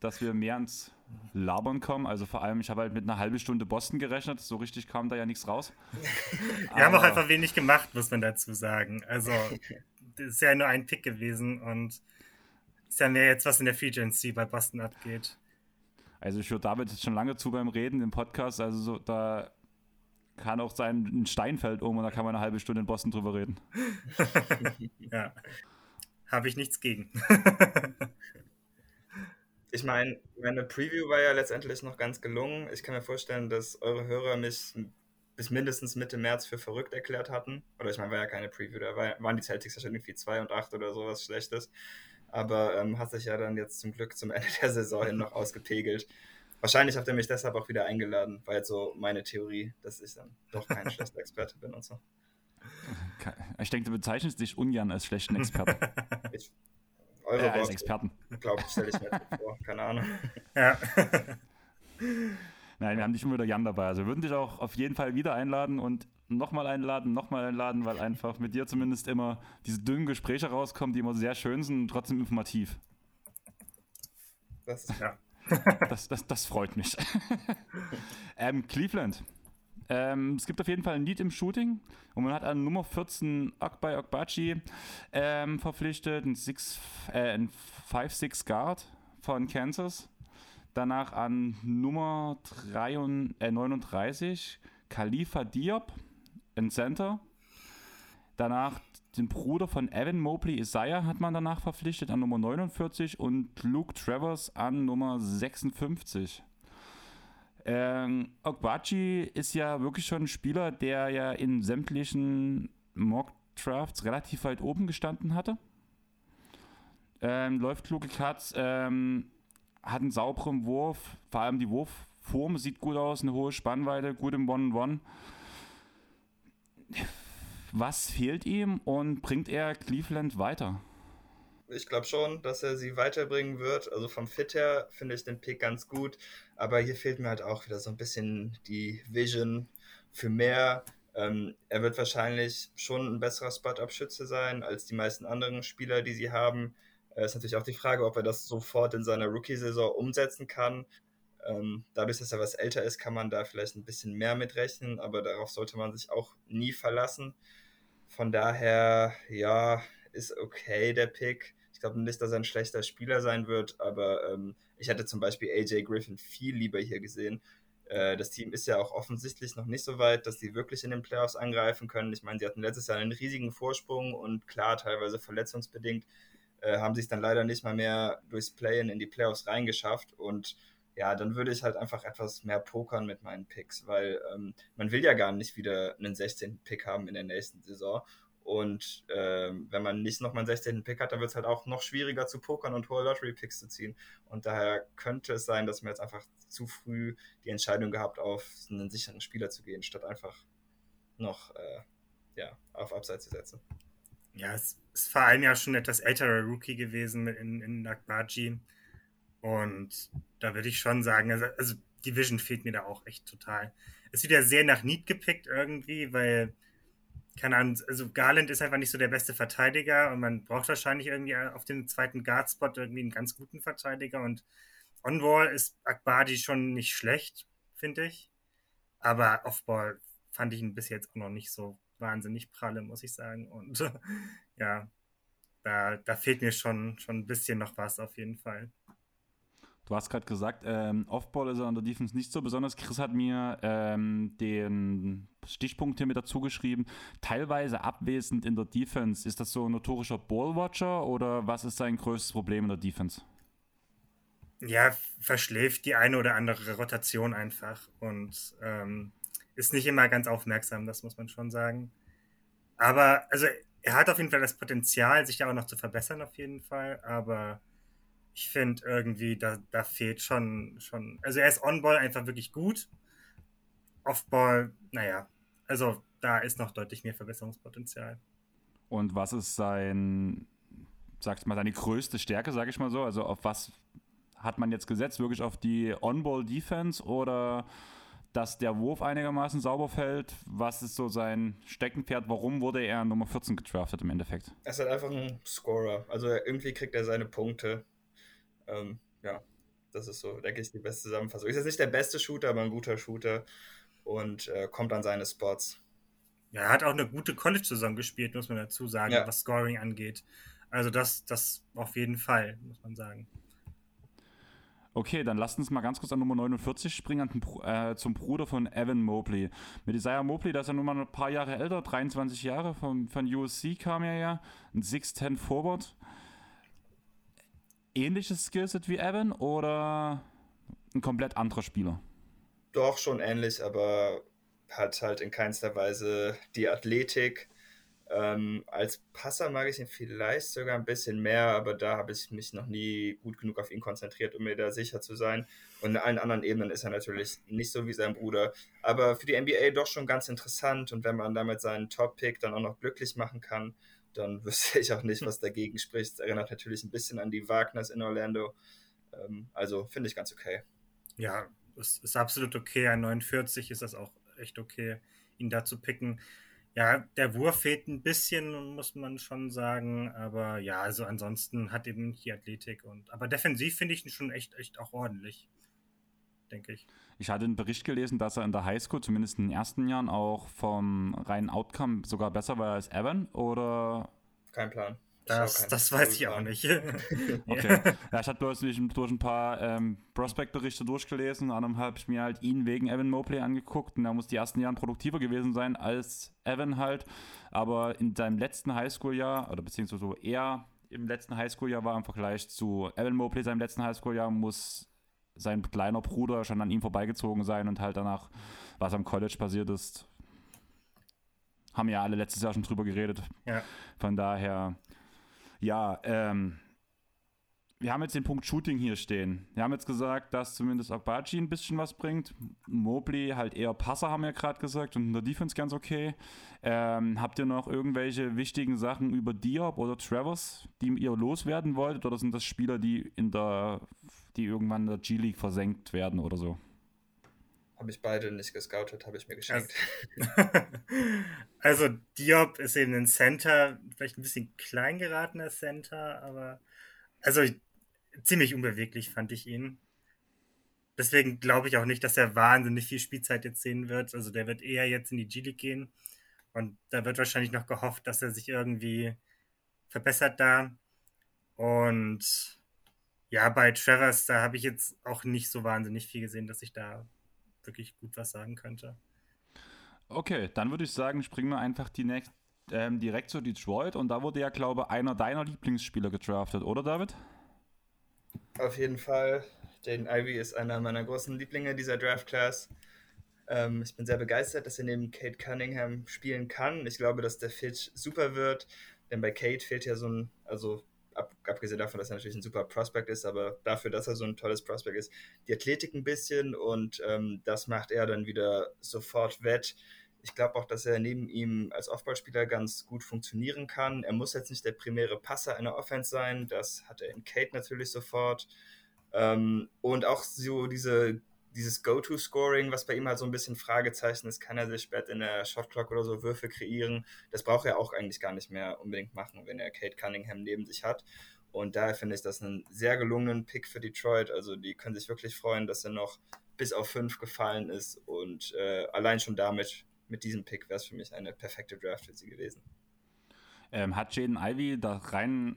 S1: dass wir mehr ans Labern kommen. Also vor allem, ich habe halt mit einer halben Stunde Boston gerechnet. So richtig kam da ja nichts raus. [LAUGHS]
S2: wir haben auch einfach wenig gemacht, muss man dazu sagen. Also, [LAUGHS] das ist ja nur ein Pick gewesen und ist ja mehr jetzt, was in der Free Agency bei Boston abgeht.
S1: Also ich höre David jetzt schon lange zu beim Reden im Podcast. Also so, da kann auch sein, ein Stein fällt um und da kann man eine halbe Stunde in Boston drüber reden. [LAUGHS]
S2: ja. Habe ich nichts gegen.
S3: Ich meine, meine Preview war ja letztendlich noch ganz gelungen. Ich kann mir vorstellen, dass eure Hörer mich bis mindestens Mitte März für verrückt erklärt hatten. Oder ich meine, war ja keine Preview, da waren die Celtics ja schon irgendwie 2 und 8 oder sowas Schlechtes. Aber ähm, hat sich ja dann jetzt zum Glück zum [LAUGHS] Ende der Saison hin noch ausgepegelt. Wahrscheinlich habt ihr mich deshalb auch wieder eingeladen, weil jetzt so meine Theorie, dass ich dann doch kein [LAUGHS] schlechter Experte bin und so.
S1: Ich denke, du bezeichnest dich ungern als schlechten Experten. [LAUGHS] Ich,
S3: eure äh, als Experten. Glaube ich, stelle ich mir vor. Keine Ahnung. [LAUGHS]
S2: Ja.
S1: Nein, wir haben dich immer wieder Jan dabei. Also wir würden dich auch auf jeden Fall wieder einladen und nochmal einladen, nochmal einladen, weil einfach mit dir zumindest immer diese dünnen Gespräche rauskommen, die immer sehr schön sind und trotzdem informativ.
S3: Das, ja.
S1: das, das, das freut mich. [LAUGHS] ähm, Cleveland. Ähm, es gibt auf jeden Fall ein Lied im Shooting und man hat an Nummer 14 Akbay Okbachi ähm, verpflichtet, ein 5-6 äh, Guard von Kansas. Danach an Nummer 3 und, äh, 39 Khalifa Diop, ein Center. Danach den Bruder von Evan Mobley, Isaiah, hat man danach verpflichtet an Nummer 49 und Luke Travers an Nummer 56. Ähm, Ogbachi ist ja wirklich schon ein Spieler, der ja in sämtlichen Mock Drafts relativ weit oben gestanden hatte. Ähm, läuft kluge Cuts, ähm, hat einen sauberen Wurf, vor allem die Wurfform sieht gut aus, eine hohe Spannweite, gut im One-on-One. Was fehlt ihm und bringt er Cleveland weiter?
S3: Ich glaube schon, dass er sie weiterbringen wird. Also vom Fit her finde ich den Pick ganz gut. Aber hier fehlt mir halt auch wieder so ein bisschen die Vision für mehr. Ähm, er wird wahrscheinlich schon ein besserer Spot-Up-Schütze sein als die meisten anderen Spieler, die sie haben. Äh, ist natürlich auch die Frage, ob er das sofort in seiner Rookie-Saison umsetzen kann. Ähm, dadurch, dass er was älter ist, kann man da vielleicht ein bisschen mehr mitrechnen, aber darauf sollte man sich auch nie verlassen. Von daher, ja, ist okay der Pick. Ich glaube nicht, dass er ein schlechter Spieler sein wird, aber ähm, ich hätte zum Beispiel AJ Griffin viel lieber hier gesehen. Äh, das Team ist ja auch offensichtlich noch nicht so weit, dass sie wirklich in den Playoffs angreifen können. Ich meine, sie hatten letztes Jahr einen riesigen Vorsprung und klar, teilweise verletzungsbedingt äh, haben sich dann leider nicht mal mehr durchs Playen in die Playoffs reingeschafft und ja, dann würde ich halt einfach etwas mehr pokern mit meinen Picks, weil ähm, man will ja gar nicht wieder einen 16. Pick haben in der nächsten Saison. Und ähm, wenn man nicht nochmal einen 16. Pick hat, dann wird es halt auch noch schwieriger zu pokern und hohe Lottery-Picks zu ziehen. Und daher könnte es sein, dass man jetzt einfach zu früh die Entscheidung gehabt, auf einen sicheren Spieler zu gehen, statt einfach noch äh, ja, auf Upside zu setzen.
S2: Ja, es ist vor allem ja schon etwas älterer Rookie gewesen in, in Nakbaji. Und da würde ich schon sagen, also, also die Vision fehlt mir da auch echt total. Es wird ja sehr nach Need gepickt irgendwie, weil, keine Ahnung, also Garland ist einfach nicht so der beste Verteidiger und man braucht wahrscheinlich irgendwie auf dem zweiten Guard-Spot irgendwie einen ganz guten Verteidiger und On-Wall ist Akbadi schon nicht schlecht, finde ich. Aber Off-Ball fand ich ihn bis jetzt auch noch nicht so wahnsinnig pralle, muss ich sagen. Und [LAUGHS] ja, da, da fehlt mir schon, schon ein bisschen noch was auf jeden Fall.
S1: Du hast gerade gesagt, ähm, Offball ist er an der Defense nicht so besonders. Chris hat mir ähm, den Stichpunkt hier mit dazu geschrieben. Teilweise abwesend in der Defense. Ist das so ein notorischer Ballwatcher oder was ist sein größtes Problem in der Defense?
S2: Ja, verschläft die eine oder andere Rotation einfach und ähm, ist nicht immer ganz aufmerksam, das muss man schon sagen. Aber also er hat auf jeden Fall das Potenzial, sich da auch noch zu verbessern, auf jeden Fall. Aber ich finde irgendwie, da, da fehlt schon, schon. Also er ist On-Ball einfach wirklich gut. Off-Ball, naja, also da ist noch deutlich mehr Verbesserungspotenzial.
S1: Und was ist sein, sag ich mal, seine größte Stärke, sage ich mal so? Also auf was hat man jetzt gesetzt? Wirklich auf die On-Ball-Defense oder dass der Wurf einigermaßen sauber fällt? Was ist so sein Steckenpferd? Warum wurde er Nummer 14 gedraftet im Endeffekt?
S3: Er ist halt einfach ein Scorer. Also irgendwie kriegt er seine Punkte. Ähm, ja, das ist so, denke ich, die beste Zusammenfassung. Ist jetzt nicht der beste Shooter, aber ein guter Shooter und äh, kommt an seine Spots.
S2: Ja, er hat auch eine gute College-Saison gespielt, muss man dazu sagen, ja. was Scoring angeht. Also das, das auf jeden Fall, muss man sagen.
S1: Okay, dann lasst uns mal ganz kurz an Nummer 49 springen, äh, zum Bruder von Evan Mobley. Mit Isaiah Mobley, der ist ja nun mal ein paar Jahre älter, 23 Jahre, von, von USC kam er ja, ein 6'10 Forward. Ähnliches Skillset wie Evan oder ein komplett anderer Spieler?
S3: Doch, schon ähnlich, aber hat halt in keinster Weise die Athletik ähm, als Passer mag ich ihn vielleicht sogar ein bisschen mehr, aber da habe ich mich noch nie gut genug auf ihn konzentriert, um mir da sicher zu sein. Und in allen anderen Ebenen ist er natürlich nicht so wie sein Bruder. Aber für die NBA doch schon ganz interessant. Und wenn man damit seinen Top-Pick dann auch noch glücklich machen kann, dann [LAUGHS] wüsste ich auch nicht, was dagegen spricht. Es erinnert natürlich ein bisschen an die Wagners in Orlando. Ähm, also finde ich ganz okay.
S2: Ja, es ist absolut okay. An 49 ist das auch echt okay, ihn da zu picken. Ja, der Wurf fehlt ein bisschen, muss man schon sagen. Aber ja, also ansonsten hat eben die Athletik und. Aber defensiv finde ich ihn schon echt, echt auch ordentlich. Denke ich.
S1: Ich hatte einen Bericht gelesen, dass er in der Highschool, zumindest in den ersten Jahren, auch vom reinen Outcome sogar besser war als Evan, oder?
S3: Kein Plan.
S2: Das, das weiß ich auch nicht. [LAUGHS]
S1: okay. Ja, ich hatte bloß durch, ein paar ähm, Prospect-Berichte durchgelesen. Und dann habe ich mir halt ihn wegen Evan Mobley angeguckt. Und er muss die ersten Jahre produktiver gewesen sein als Evan halt. Aber in seinem letzten Highschool-Jahr, oder beziehungsweise so eher im letzten Highschool-Jahr war im Vergleich zu Evan Mobley seinem letzten Highschool-Jahr, muss sein kleiner Bruder schon an ihm vorbeigezogen sein und halt danach, was am College passiert ist, haben ja alle letztes Jahr schon drüber geredet.
S2: Ja.
S1: Von daher, ja, ähm, wir haben jetzt den Punkt Shooting hier stehen. Wir haben jetzt gesagt, dass zumindest Akbachi ein bisschen was bringt. Mobley halt eher Passer, haben wir gerade gesagt, und in der Defense ganz okay. Ähm, habt ihr noch irgendwelche wichtigen Sachen über Diop oder Travers, die ihr loswerden wolltet, oder sind das Spieler, die in der, die irgendwann in der G-League versenkt werden oder so?
S3: Habe ich beide nicht gescoutet, habe ich mir geschenkt. [LAUGHS]
S2: Also Diop ist eben ein Center, vielleicht ein bisschen klein geratener Center, aber also ziemlich unbeweglich fand ich ihn. Deswegen glaube ich auch nicht, dass er wahnsinnig viel Spielzeit jetzt sehen wird. Also der wird eher jetzt in die G-League gehen. Und da wird wahrscheinlich noch gehofft, dass er sich irgendwie verbessert da. Und ja, bei Travers, da habe ich jetzt auch nicht so wahnsinnig viel gesehen, dass ich da wirklich gut was sagen könnte.
S1: Okay, dann würde ich sagen, springen wir einfach direkt, ähm, direkt zu Detroit und da wurde ja, glaube ich, einer deiner Lieblingsspieler gedraftet, oder David?
S3: Auf jeden Fall. Jaden Ivey ist einer meiner großen Lieblinge dieser Draft Class. Ähm, ich bin sehr begeistert, dass er neben Kate Cunningham spielen kann. Ich glaube, dass der Fit super wird, denn bei Kate fehlt ja so ein, also ab, abgesehen davon, dass er natürlich ein super Prospect ist, aber dafür, dass er so ein tolles Prospect ist, die Athletik ein bisschen und ähm, das macht er dann wieder sofort wett. Ich glaube auch, dass er neben ihm als Offballspieler ganz gut funktionieren kann. Er muss jetzt nicht der primäre Passer einer Offense sein, das hat er in Kate natürlich sofort. Ähm, und auch so diese dieses Go-To-Scoring, was bei ihm halt so ein bisschen Fragezeichen ist, kann er sich später in der Shotclock oder so Würfe kreieren. Das braucht er auch eigentlich gar nicht mehr unbedingt machen, wenn er Kate Cunningham neben sich hat. Und daher finde ich das einen sehr gelungenen Pick für Detroit. Also die können sich wirklich freuen, dass er noch bis auf fünf gefallen ist. Und äh, allein schon damit, mit diesem Pick, wäre es für mich eine perfekte Draft für sie gewesen.
S1: Ähm, hat Jaden Ivy da rein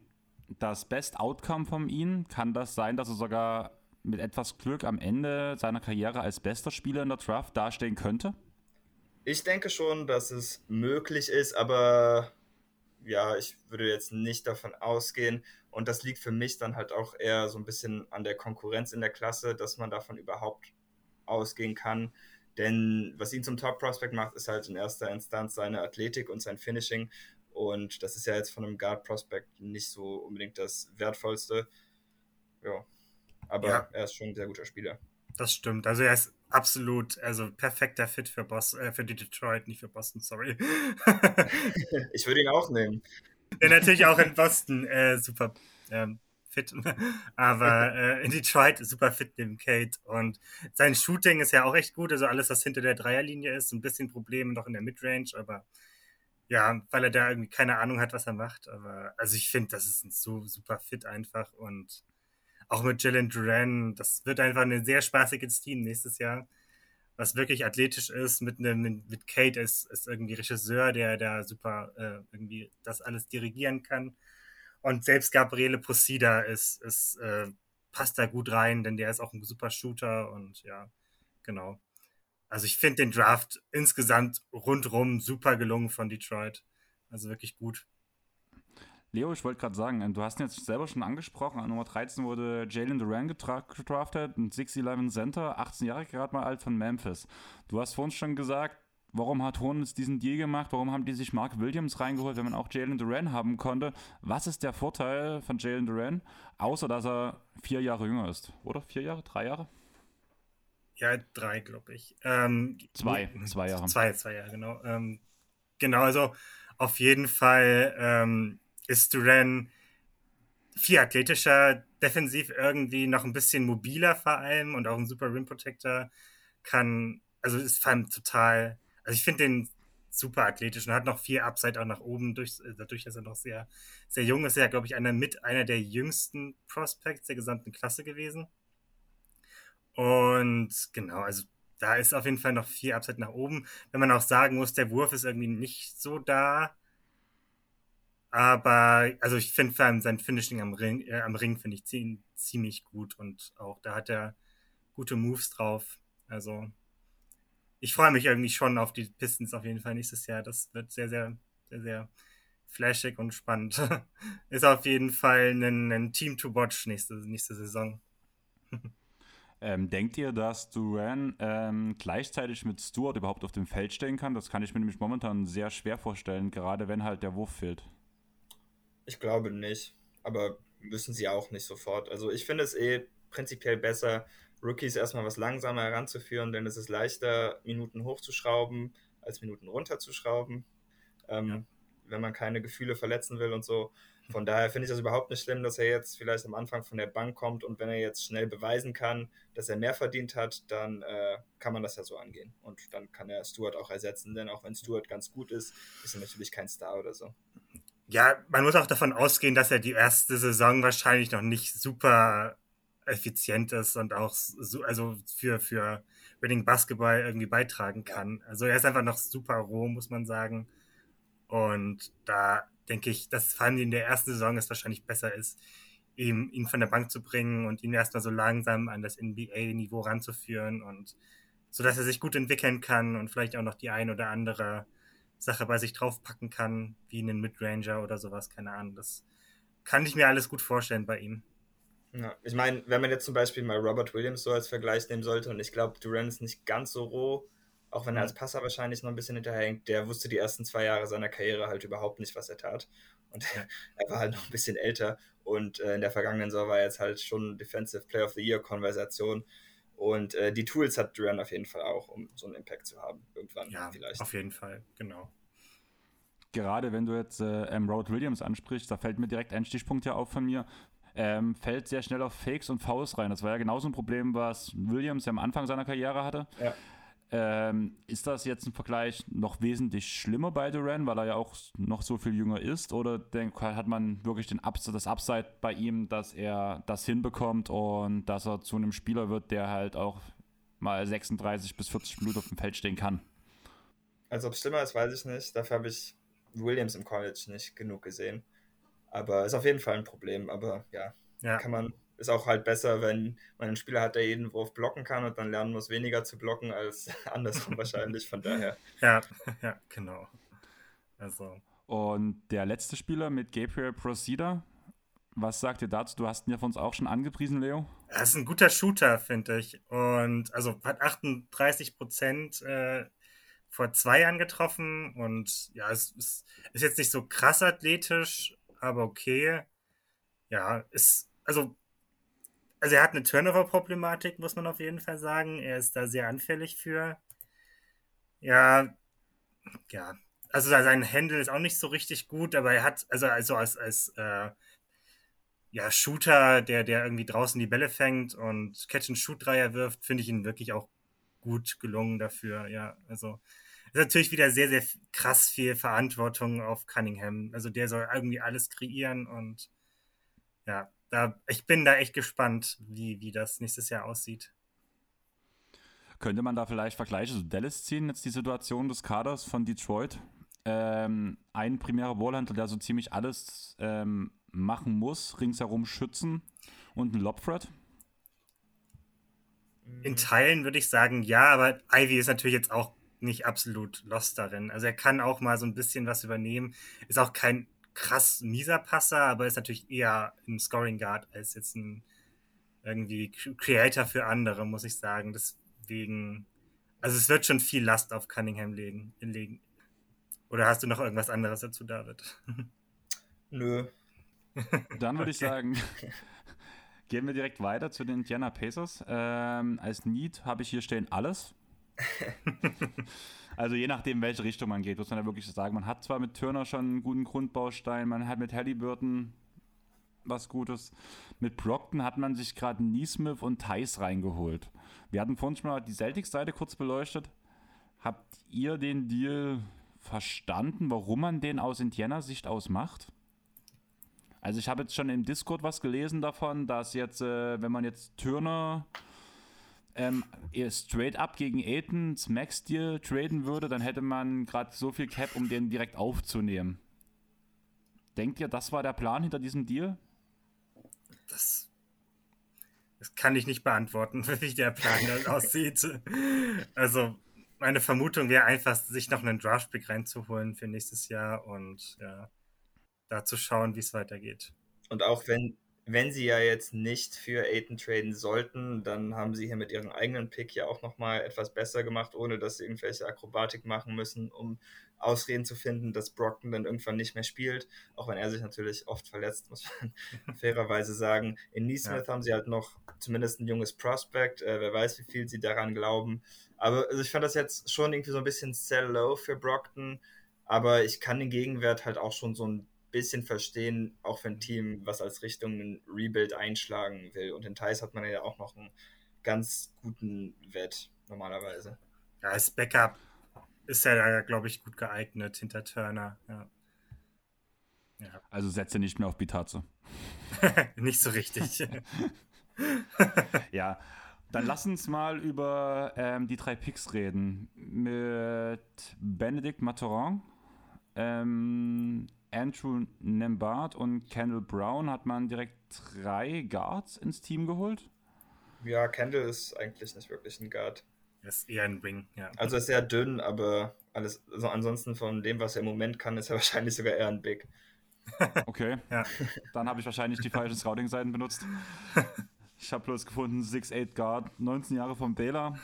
S1: das Best Outcome von ihm? Kann das sein, dass er sogar mit etwas Glück am Ende seiner Karriere als bester Spieler in der Draft dastehen könnte?
S3: Ich denke schon, dass es möglich ist, aber ja, ich würde jetzt nicht davon ausgehen. Und das liegt für mich dann halt auch eher so ein bisschen an der Konkurrenz in der Klasse, dass man davon überhaupt ausgehen kann. Denn was ihn zum Top-Prospect macht, ist halt in erster Instanz seine Athletik und sein Finishing. Und das ist ja jetzt von einem Guard-Prospect nicht so unbedingt das Wertvollste. Ja, aber ja. er ist schon ein sehr guter Spieler.
S2: Das stimmt. Also er ist absolut, also perfekter Fit für Boston, äh, für die Detroit, nicht für Boston, sorry. [LAUGHS] [LAUGHS]
S3: ich würde ihn auch nehmen.
S2: Ja, natürlich auch in Boston äh, super ähm, fit, [LAUGHS] aber äh, in Detroit super fit neben Kate und sein Shooting ist ja auch echt gut, also alles, was hinter der Dreierlinie ist, ein bisschen Probleme noch in der Midrange, aber ja, weil er da irgendwie keine Ahnung hat, was er macht, aber also ich finde, das ist ein so super fit einfach und auch mit Jalen Duran, das wird einfach ein sehr spaßiges Team nächstes Jahr, was wirklich athletisch ist, mit einem, mit Kate ist, ist irgendwie Regisseur, der da super äh, irgendwie das alles dirigieren kann. Und selbst Gabriele Posida ist, ist äh, passt da gut rein, denn der ist auch ein super Shooter und ja, genau. Also ich finde den Draft insgesamt rundrum super gelungen von Detroit. Also wirklich gut.
S1: Leo, ich wollte gerade sagen, du hast ihn jetzt selber schon angesprochen, an Nummer 13 wurde Jalen Duran gedraftet, ein 6'11 Center, 18 Jahre gerade mal alt von Memphis. Du hast vor uns schon gesagt, warum hat Hornets diesen Deal gemacht, warum haben die sich Mark Williams reingeholt, wenn man auch Jalen Duran haben konnte. Was ist der Vorteil von Jalen Duran, außer dass er vier Jahre jünger ist, oder? Vier Jahre, drei Jahre?
S2: Ja, drei, glaube ich. Ähm,
S1: zwei, zwei Jahre.
S2: Zwei, zwei Jahre, genau. Ähm, genau, also auf jeden Fall ähm, ist Duran viel athletischer, defensiv irgendwie noch ein bisschen mobiler vor allem und auch ein super Rim Protector kann, also ist vor allem total, also ich finde den super athletisch und hat noch viel Upside auch nach oben, durch, äh, dadurch, dass er noch sehr, sehr jung ist. Er, glaube ich, einer mit einer der jüngsten Prospects der gesamten Klasse gewesen. Und genau, also da ist auf jeden Fall noch viel Upside nach oben. Wenn man auch sagen muss, der Wurf ist irgendwie nicht so da. Aber, also ich finde vor allem sein Finishing am Ring, äh, am Ring finde ich ziemlich gut und auch da hat er gute Moves drauf. Also ich freue mich irgendwie schon auf die Pistons auf jeden Fall nächstes Jahr. Das wird sehr, sehr, sehr, sehr flashig und spannend. [LAUGHS] Ist auf jeden Fall ein, ein Team to watch nächste, nächste Saison.
S1: Ähm, denkt ihr, dass Duran ähm, gleichzeitig mit Stewart überhaupt auf dem Feld stehen kann? Das kann ich mir nämlich momentan sehr schwer vorstellen, gerade wenn halt der Wurf fehlt.
S3: Ich glaube nicht, aber müssen sie auch nicht sofort. Also ich finde es eh prinzipiell besser, Rookies erstmal was langsamer heranzuführen, denn es ist leichter, Minuten hochzuschrauben, als Minuten runterzuschrauben, ähm, ja. wenn man keine Gefühle verletzen will und so. Von daher finde ich das überhaupt nicht schlimm, dass er jetzt vielleicht am Anfang von der Bank kommt und wenn er jetzt schnell beweisen kann, dass er mehr verdient hat, dann äh, kann man das ja so angehen. Und dann kann er Stuart auch ersetzen, denn auch wenn Stuart ganz gut ist, ist er natürlich kein Star oder so.
S2: Ja, man muss auch davon ausgehen, dass er die erste Saison wahrscheinlich noch nicht super effizient ist und auch so, also für, für Reading Basketball irgendwie beitragen kann. Also er ist einfach noch super roh, muss man sagen. Und da denke ich, dass vor allem in der ersten Saison es wahrscheinlich besser ist, ihm, ihn von der Bank zu bringen und ihn erstmal so langsam an das NBA-Niveau ranzuführen und so dass er sich gut entwickeln kann und vielleicht auch noch die ein oder andere Sache bei sich draufpacken kann, wie einen Midranger oder sowas, keine Ahnung. Das kann ich mir alles gut vorstellen bei ihm.
S3: Ja, ich meine, wenn man jetzt zum Beispiel mal Robert Williams so als Vergleich nehmen sollte, und ich glaube, Durant ist nicht ganz so roh, auch wenn er mhm. als Passer wahrscheinlich noch ein bisschen hinterhängt, der wusste die ersten zwei Jahre seiner Karriere halt überhaupt nicht, was er tat. Und [LAUGHS] er war halt noch ein bisschen älter und äh, in der vergangenen Saison war er jetzt halt schon Defensive Player of the Year Konversation. Und äh, die Tools hat Durant auf jeden Fall auch, um so einen Impact zu haben. Irgendwann
S2: ja, vielleicht. Auf jeden Fall, genau.
S1: Gerade wenn du jetzt äh, M. Road Williams ansprichst, da fällt mir direkt ein Stichpunkt hier auf von mir. Ähm, fällt sehr schnell auf Fakes und Fouls rein. Das war ja genauso ein Problem, was Williams ja am Anfang seiner Karriere hatte. Ja. Ähm, ist das jetzt im Vergleich noch wesentlich schlimmer bei Duran, weil er ja auch noch so viel jünger ist? Oder denk, hat man wirklich den Ups das Upside bei ihm, dass er das hinbekommt und dass er zu einem Spieler wird, der halt auch mal 36 bis 40 Minuten auf dem Feld stehen kann?
S3: Also ob es schlimmer ist, weiß ich nicht. Dafür habe ich Williams im College nicht genug gesehen. Aber ist auf jeden Fall ein Problem. Aber ja, ja. kann man ist auch halt besser, wenn man einen Spieler hat, der jeden Wurf blocken kann und dann lernen muss, weniger zu blocken als [LAUGHS] andersrum wahrscheinlich. Von daher.
S2: Ja, [LAUGHS] ja, genau. Also.
S1: Und der letzte Spieler mit Gabriel Proceda, was sagt ihr dazu? Du hast ihn ja von uns auch schon angepriesen, Leo.
S2: Er ist ein guter Shooter, finde ich. Und also hat 38 Prozent äh, vor zwei Jahren getroffen. Und ja, es ist, ist jetzt nicht so krass athletisch, aber okay. Ja, ist, also also er hat eine Turnover-Problematik, muss man auf jeden Fall sagen. Er ist da sehr anfällig für. Ja, ja. Also sein Handle ist auch nicht so richtig gut, aber er hat, also, also als, als äh, ja, Shooter, der, der irgendwie draußen die Bälle fängt und Catch-and-Shoot-Dreier wirft, finde ich ihn wirklich auch gut gelungen dafür, ja. Also ist natürlich wieder sehr, sehr krass viel Verantwortung auf Cunningham. Also der soll irgendwie alles kreieren und ja, da, ich bin da echt gespannt, wie, wie das nächstes Jahr aussieht.
S1: Könnte man da vielleicht Vergleiche zu Dallas ziehen, jetzt die Situation des Kaders von Detroit? Ähm, ein primärer Ballhändler, der so ziemlich alles ähm, machen muss, ringsherum schützen und ein Lobthread.
S2: In Teilen würde ich sagen, ja, aber Ivy ist natürlich jetzt auch nicht absolut lost darin. Also er kann auch mal so ein bisschen was übernehmen. Ist auch kein krass mieser Passer, aber ist natürlich eher ein Scoring Guard als jetzt ein irgendwie Creator für andere, muss ich sagen. Deswegen, also es wird schon viel Last auf Cunningham legen, legen. Oder hast du noch irgendwas anderes dazu, David? [LAUGHS]
S3: Nö.
S1: Dann würde okay. ich sagen, [LAUGHS] gehen wir direkt weiter zu den Indiana Pacers. Ähm, als Need habe ich hier stehen alles. [LAUGHS] also je nachdem, welche Richtung man geht, muss man ja wirklich sagen, man hat zwar mit Turner schon einen guten Grundbaustein, man hat mit Halliburton was Gutes. Mit Brockton hat man sich gerade Neesmith und Thais reingeholt. Wir hatten vorhin schon mal die Celtics-Seite kurz beleuchtet. Habt ihr den Deal verstanden, warum man den aus Indiana-Sicht aus macht? Also ich habe jetzt schon im Discord was gelesen davon, dass jetzt, äh, wenn man jetzt Turner ähm, straight up gegen Aitons Max Deal traden würde, dann hätte man gerade so viel Cap, um den direkt aufzunehmen. Denkt ihr, das war der Plan hinter diesem Deal?
S2: Das, das kann ich nicht beantworten, [LAUGHS] wie der Plan [LAUGHS] aussieht. Also, meine Vermutung wäre einfach, sich noch einen Draftpick reinzuholen für nächstes Jahr und ja, da zu schauen, wie es weitergeht.
S3: Und auch wenn, wenn sie ja jetzt nicht für Aiden traden sollten, dann haben sie hier mit ihrem eigenen Pick ja auch nochmal etwas besser gemacht, ohne dass sie irgendwelche Akrobatik machen müssen, um Ausreden zu finden, dass Brockton dann irgendwann nicht mehr spielt, auch wenn er sich natürlich oft verletzt, muss man [LAUGHS] fairerweise sagen. In Neesmith ja. haben sie halt noch zumindest ein junges Prospect, äh, wer weiß, wie viel sie daran glauben. Aber also ich fand das jetzt schon irgendwie so ein bisschen sell low für Brockton, aber ich kann den Gegenwert halt auch schon so ein bisschen verstehen, auch für ein Team, was als Richtung ein Rebuild einschlagen will. Und in Thais hat man ja auch noch einen ganz guten Wett normalerweise.
S2: Ja, als Backup ist er da, glaube ich, gut geeignet hinter Turner. Ja.
S1: Ja. Also setze nicht mehr auf Bitaze. [LAUGHS]
S2: nicht so richtig. [LAUGHS]
S1: ja, dann lass uns mal über ähm, die drei Picks reden. Mit Benedict Matteron, ähm, Andrew Nembard und Kendall Brown hat man direkt drei Guards ins Team geholt.
S3: Ja, Kendall ist eigentlich nicht wirklich ein Guard.
S2: Er ist eher ein Wing, ja.
S3: Also ist sehr dünn, aber alles, also ansonsten von dem, was er im Moment kann, ist er [LAUGHS] wahrscheinlich sogar eher ein Big. [LAUGHS]
S1: Okay, ja. dann habe ich wahrscheinlich die falschen Scouting-Seiten benutzt. Ich habe bloß gefunden 6'8 Guard, 19 Jahre vom Baylor,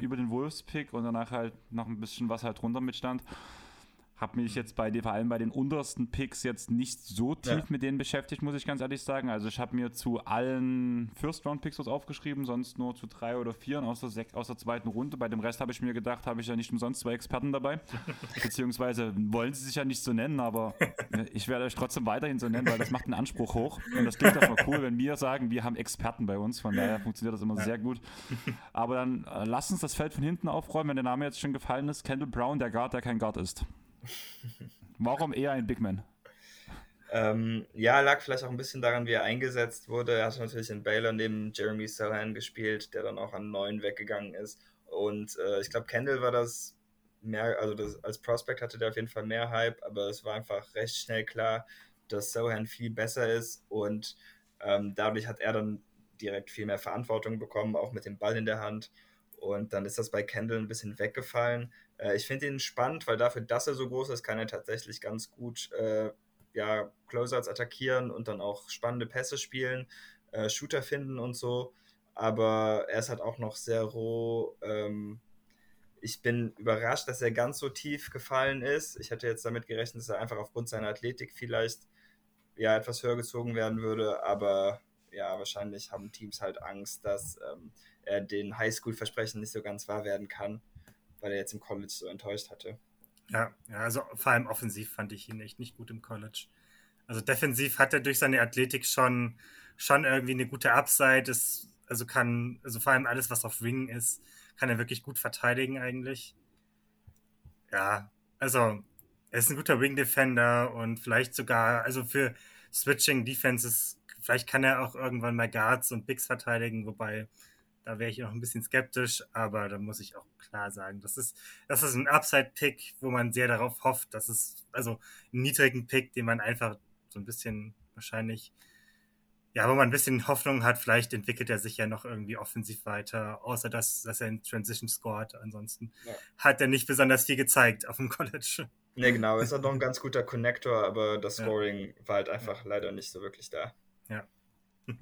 S1: über den Wolves-Pick und danach halt noch ein bisschen was halt drunter mitstand habe mich jetzt bei vor allem bei den untersten Picks jetzt nicht so tief ja. mit denen beschäftigt, muss ich ganz ehrlich sagen. Also ich habe mir zu allen First-Round-Picks was aufgeschrieben, sonst nur zu drei oder vier aus der, aus der zweiten Runde. Bei dem Rest habe ich mir gedacht, habe ich ja nicht umsonst zwei Experten dabei. [LAUGHS] Beziehungsweise wollen sie sich ja nicht so nennen, aber ich werde euch trotzdem weiterhin so nennen, weil das macht einen Anspruch hoch. Und das klingt auch mal cool, wenn wir sagen, wir haben Experten bei uns. Von daher funktioniert das immer ja. sehr gut. Aber dann äh, lasst uns das Feld von hinten aufräumen, wenn der Name jetzt schon gefallen ist. Kendall Brown, der Guard, der kein Guard ist. Warum eher ein Big Man?
S3: Ähm, ja, lag vielleicht auch ein bisschen daran, wie er eingesetzt wurde. Er hat natürlich in Baylor neben Jeremy Sohan gespielt, der dann auch an neun weggegangen ist. Und äh, ich glaube, Kendall war das mehr, also das, als Prospect hatte der auf jeden Fall mehr Hype, aber es war einfach recht schnell klar, dass Sohan viel besser ist und ähm, dadurch hat er dann direkt viel mehr Verantwortung bekommen, auch mit dem Ball in der Hand. Und dann ist das bei Kendall ein bisschen weggefallen. Äh, ich finde ihn spannend, weil dafür, dass er so groß ist, kann er tatsächlich ganz gut äh, ja, Closeouts attackieren und dann auch spannende Pässe spielen, äh, Shooter finden und so. Aber er ist halt auch noch sehr roh. Ähm, ich bin überrascht, dass er ganz so tief gefallen ist. Ich hätte jetzt damit gerechnet, dass er einfach aufgrund seiner Athletik vielleicht ja etwas höher gezogen werden würde, aber ja, wahrscheinlich haben Teams halt Angst, dass ähm, er den Highschool-Versprechen nicht so ganz wahr werden kann weil er jetzt im College so enttäuscht hatte.
S2: Ja, ja, also vor allem offensiv fand ich ihn echt nicht gut im College. Also defensiv hat er durch seine Athletik schon, schon irgendwie eine gute Upside. Ist, also kann, also vor allem alles, was auf Wing ist, kann er wirklich gut verteidigen eigentlich. Ja, also er ist ein guter Wing Defender und vielleicht sogar, also für Switching Defenses, vielleicht kann er auch irgendwann mal Guards und Bigs verteidigen, wobei da wäre ich noch ein bisschen skeptisch, aber da muss ich auch klar sagen, das ist, das ist ein Upside-Pick, wo man sehr darauf hofft, dass es, also einen niedrigen Pick, den man einfach so ein bisschen wahrscheinlich ja, wo man ein bisschen Hoffnung hat, vielleicht entwickelt er sich ja noch irgendwie offensiv weiter, außer dass, dass er in Transition scored. Ansonsten ja. hat er nicht besonders viel gezeigt auf dem [LAUGHS] College.
S3: Ne, genau, ist halt noch ein ganz guter Connector, aber das Scoring ja. war halt einfach ja. leider nicht so wirklich da.
S2: Ja. [LAUGHS]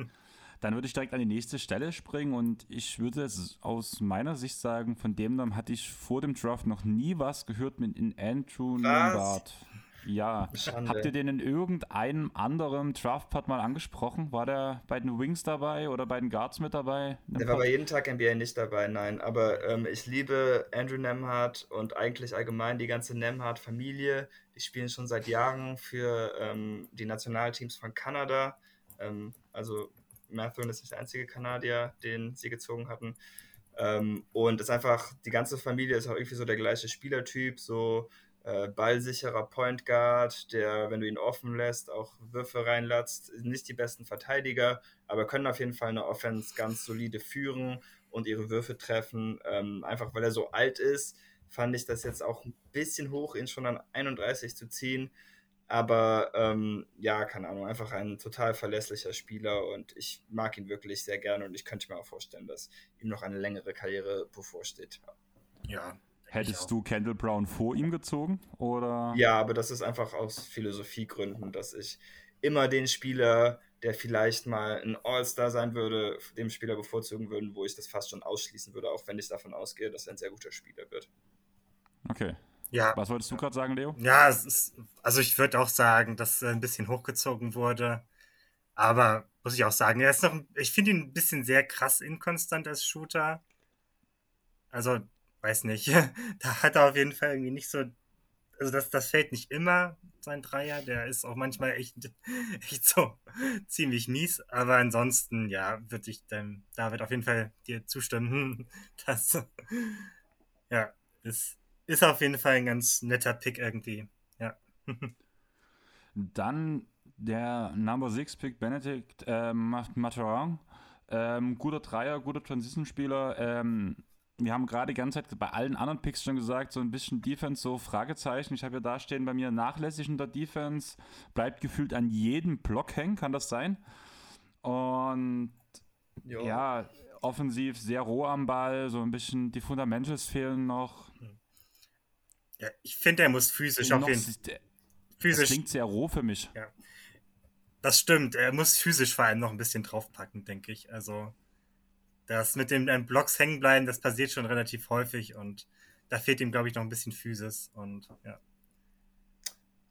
S1: Dann würde ich direkt an die nächste Stelle springen und ich würde aus meiner Sicht sagen, von dem Namen hatte ich vor dem Draft noch nie was gehört mit in Andrew Lombard. Ja. Schande. Habt ihr den in irgendeinem anderen Draftpart mal angesprochen? War der bei den Wings dabei oder bei den Guards mit dabei?
S3: Der war bei jeden Tag NBA nicht dabei, nein. Aber ähm, ich liebe Andrew Nemhardt und eigentlich allgemein die ganze Nemhardt-Familie. Die spielen schon seit Jahren für ähm, die Nationalteams von Kanada. Ähm, also Mathern ist nicht der einzige Kanadier, den sie gezogen hatten. Ähm, und es ist einfach, die ganze Familie ist auch irgendwie so der gleiche Spielertyp, so äh, ballsicherer Point Guard, der, wenn du ihn offen lässt, auch Würfe reinlatzt. Nicht die besten Verteidiger, aber können auf jeden Fall eine Offense ganz solide führen und ihre Würfe treffen. Ähm, einfach weil er so alt ist, fand ich das jetzt auch ein bisschen hoch, ihn schon an 31 zu ziehen. Aber ähm, ja, keine Ahnung, einfach ein total verlässlicher Spieler und ich mag ihn wirklich sehr gerne und ich könnte mir auch vorstellen, dass ihm noch eine längere Karriere bevorsteht.
S2: Ja,
S1: Hättest du Kendall Brown vor ihm gezogen? Oder?
S3: Ja, aber das ist einfach aus Philosophiegründen, dass ich immer den Spieler, der vielleicht mal ein All-Star sein würde, dem Spieler bevorzugen würde, wo ich das fast schon ausschließen würde, auch wenn ich davon ausgehe, dass er ein sehr guter Spieler wird.
S1: Okay.
S2: Ja.
S1: Was wolltest du gerade sagen, Leo?
S2: Ja, ist, also ich würde auch sagen, dass er ein bisschen hochgezogen wurde. Aber muss ich auch sagen, er ist noch, ich finde ihn ein bisschen sehr krass inkonstant als Shooter. Also weiß nicht, [LAUGHS] da hat er auf jeden Fall irgendwie nicht so, also das, das fällt nicht immer, sein Dreier, der ist auch manchmal echt, [LAUGHS] echt so ziemlich mies, aber ansonsten, ja, würde ich dem David auf jeden Fall dir zustimmen, [LAUGHS] dass, ja, ist, ist auf jeden Fall ein ganz netter Pick irgendwie, ja. [LAUGHS]
S1: Dann der Number 6 Pick Benedict äh, Materan. Ähm, guter Dreier, guter Transition-Spieler. Ähm, wir haben gerade die ganze Zeit bei allen anderen Picks schon gesagt, so ein bisschen Defense, so Fragezeichen. Ich habe ja da stehen bei mir nachlässig in der Defense, bleibt gefühlt an jedem Block hängen, kann das sein? Und jo. ja, offensiv sehr roh am Ball, so ein bisschen die Fundamentals fehlen noch.
S2: Ja, ich finde, er muss physisch auf jeden Fall.
S1: Physisch. Das klingt sehr roh für mich.
S2: Ja. Das stimmt, er muss physisch vor allem noch ein bisschen draufpacken, denke ich. Also das mit den Blocks hängen bleiben, das passiert schon relativ häufig und da fehlt ihm, glaube ich, noch ein bisschen Physis und ja.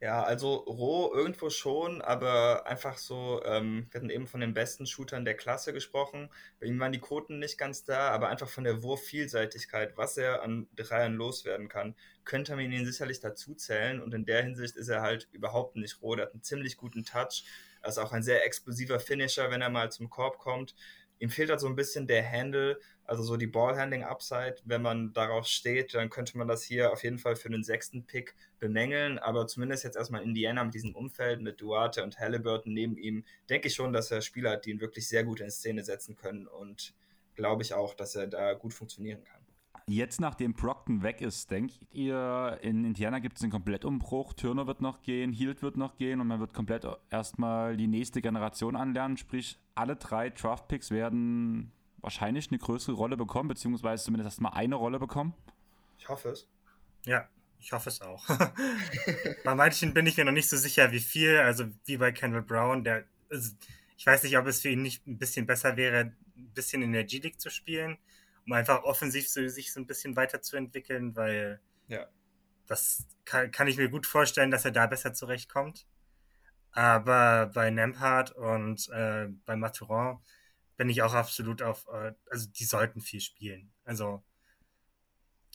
S3: Ja, also roh irgendwo schon, aber einfach so, ähm, wir hatten eben von den besten Shootern der Klasse gesprochen. Bei ihm waren die Quoten nicht ganz da, aber einfach von der Wurfvielseitigkeit, was er an Dreiern loswerden kann, könnte man ihn sicherlich dazu zählen. Und in der Hinsicht ist er halt überhaupt nicht roh. Er hat einen ziemlich guten Touch. Er ist auch ein sehr explosiver Finisher, wenn er mal zum Korb kommt. Ihm fehlt halt so ein bisschen der Handle, also so die Ballhandling-Upside. Wenn man darauf steht, dann könnte man das hier auf jeden Fall für den sechsten Pick bemängeln. Aber zumindest jetzt erstmal Indiana mit diesem Umfeld, mit Duarte und Halliburton neben ihm, denke ich schon, dass er Spieler hat, die ihn wirklich sehr gut in Szene setzen können. Und glaube ich auch, dass er da gut funktionieren kann.
S1: Jetzt, nachdem Brockton weg ist, denkt ihr, in Indiana gibt es einen Komplettumbruch? Turner wird noch gehen, Hield wird noch gehen und man wird komplett erstmal die nächste Generation anlernen. Sprich, alle drei Draft-Picks werden wahrscheinlich eine größere Rolle bekommen, beziehungsweise zumindest erstmal eine Rolle bekommen.
S3: Ich hoffe es.
S2: Ja, ich hoffe es auch. [LAUGHS] bei manchen bin ich mir noch nicht so sicher, wie viel. Also wie bei Kendall Brown, der. Ich weiß nicht, ob es für ihn nicht ein bisschen besser wäre, ein bisschen in der G-League zu spielen um einfach offensiv so, sich so ein bisschen weiterzuentwickeln, weil
S3: ja.
S2: das kann, kann ich mir gut vorstellen, dass er da besser zurechtkommt. Aber bei Nemhard und äh, bei Maturin bin ich auch absolut auf, äh, also die sollten viel spielen. Also,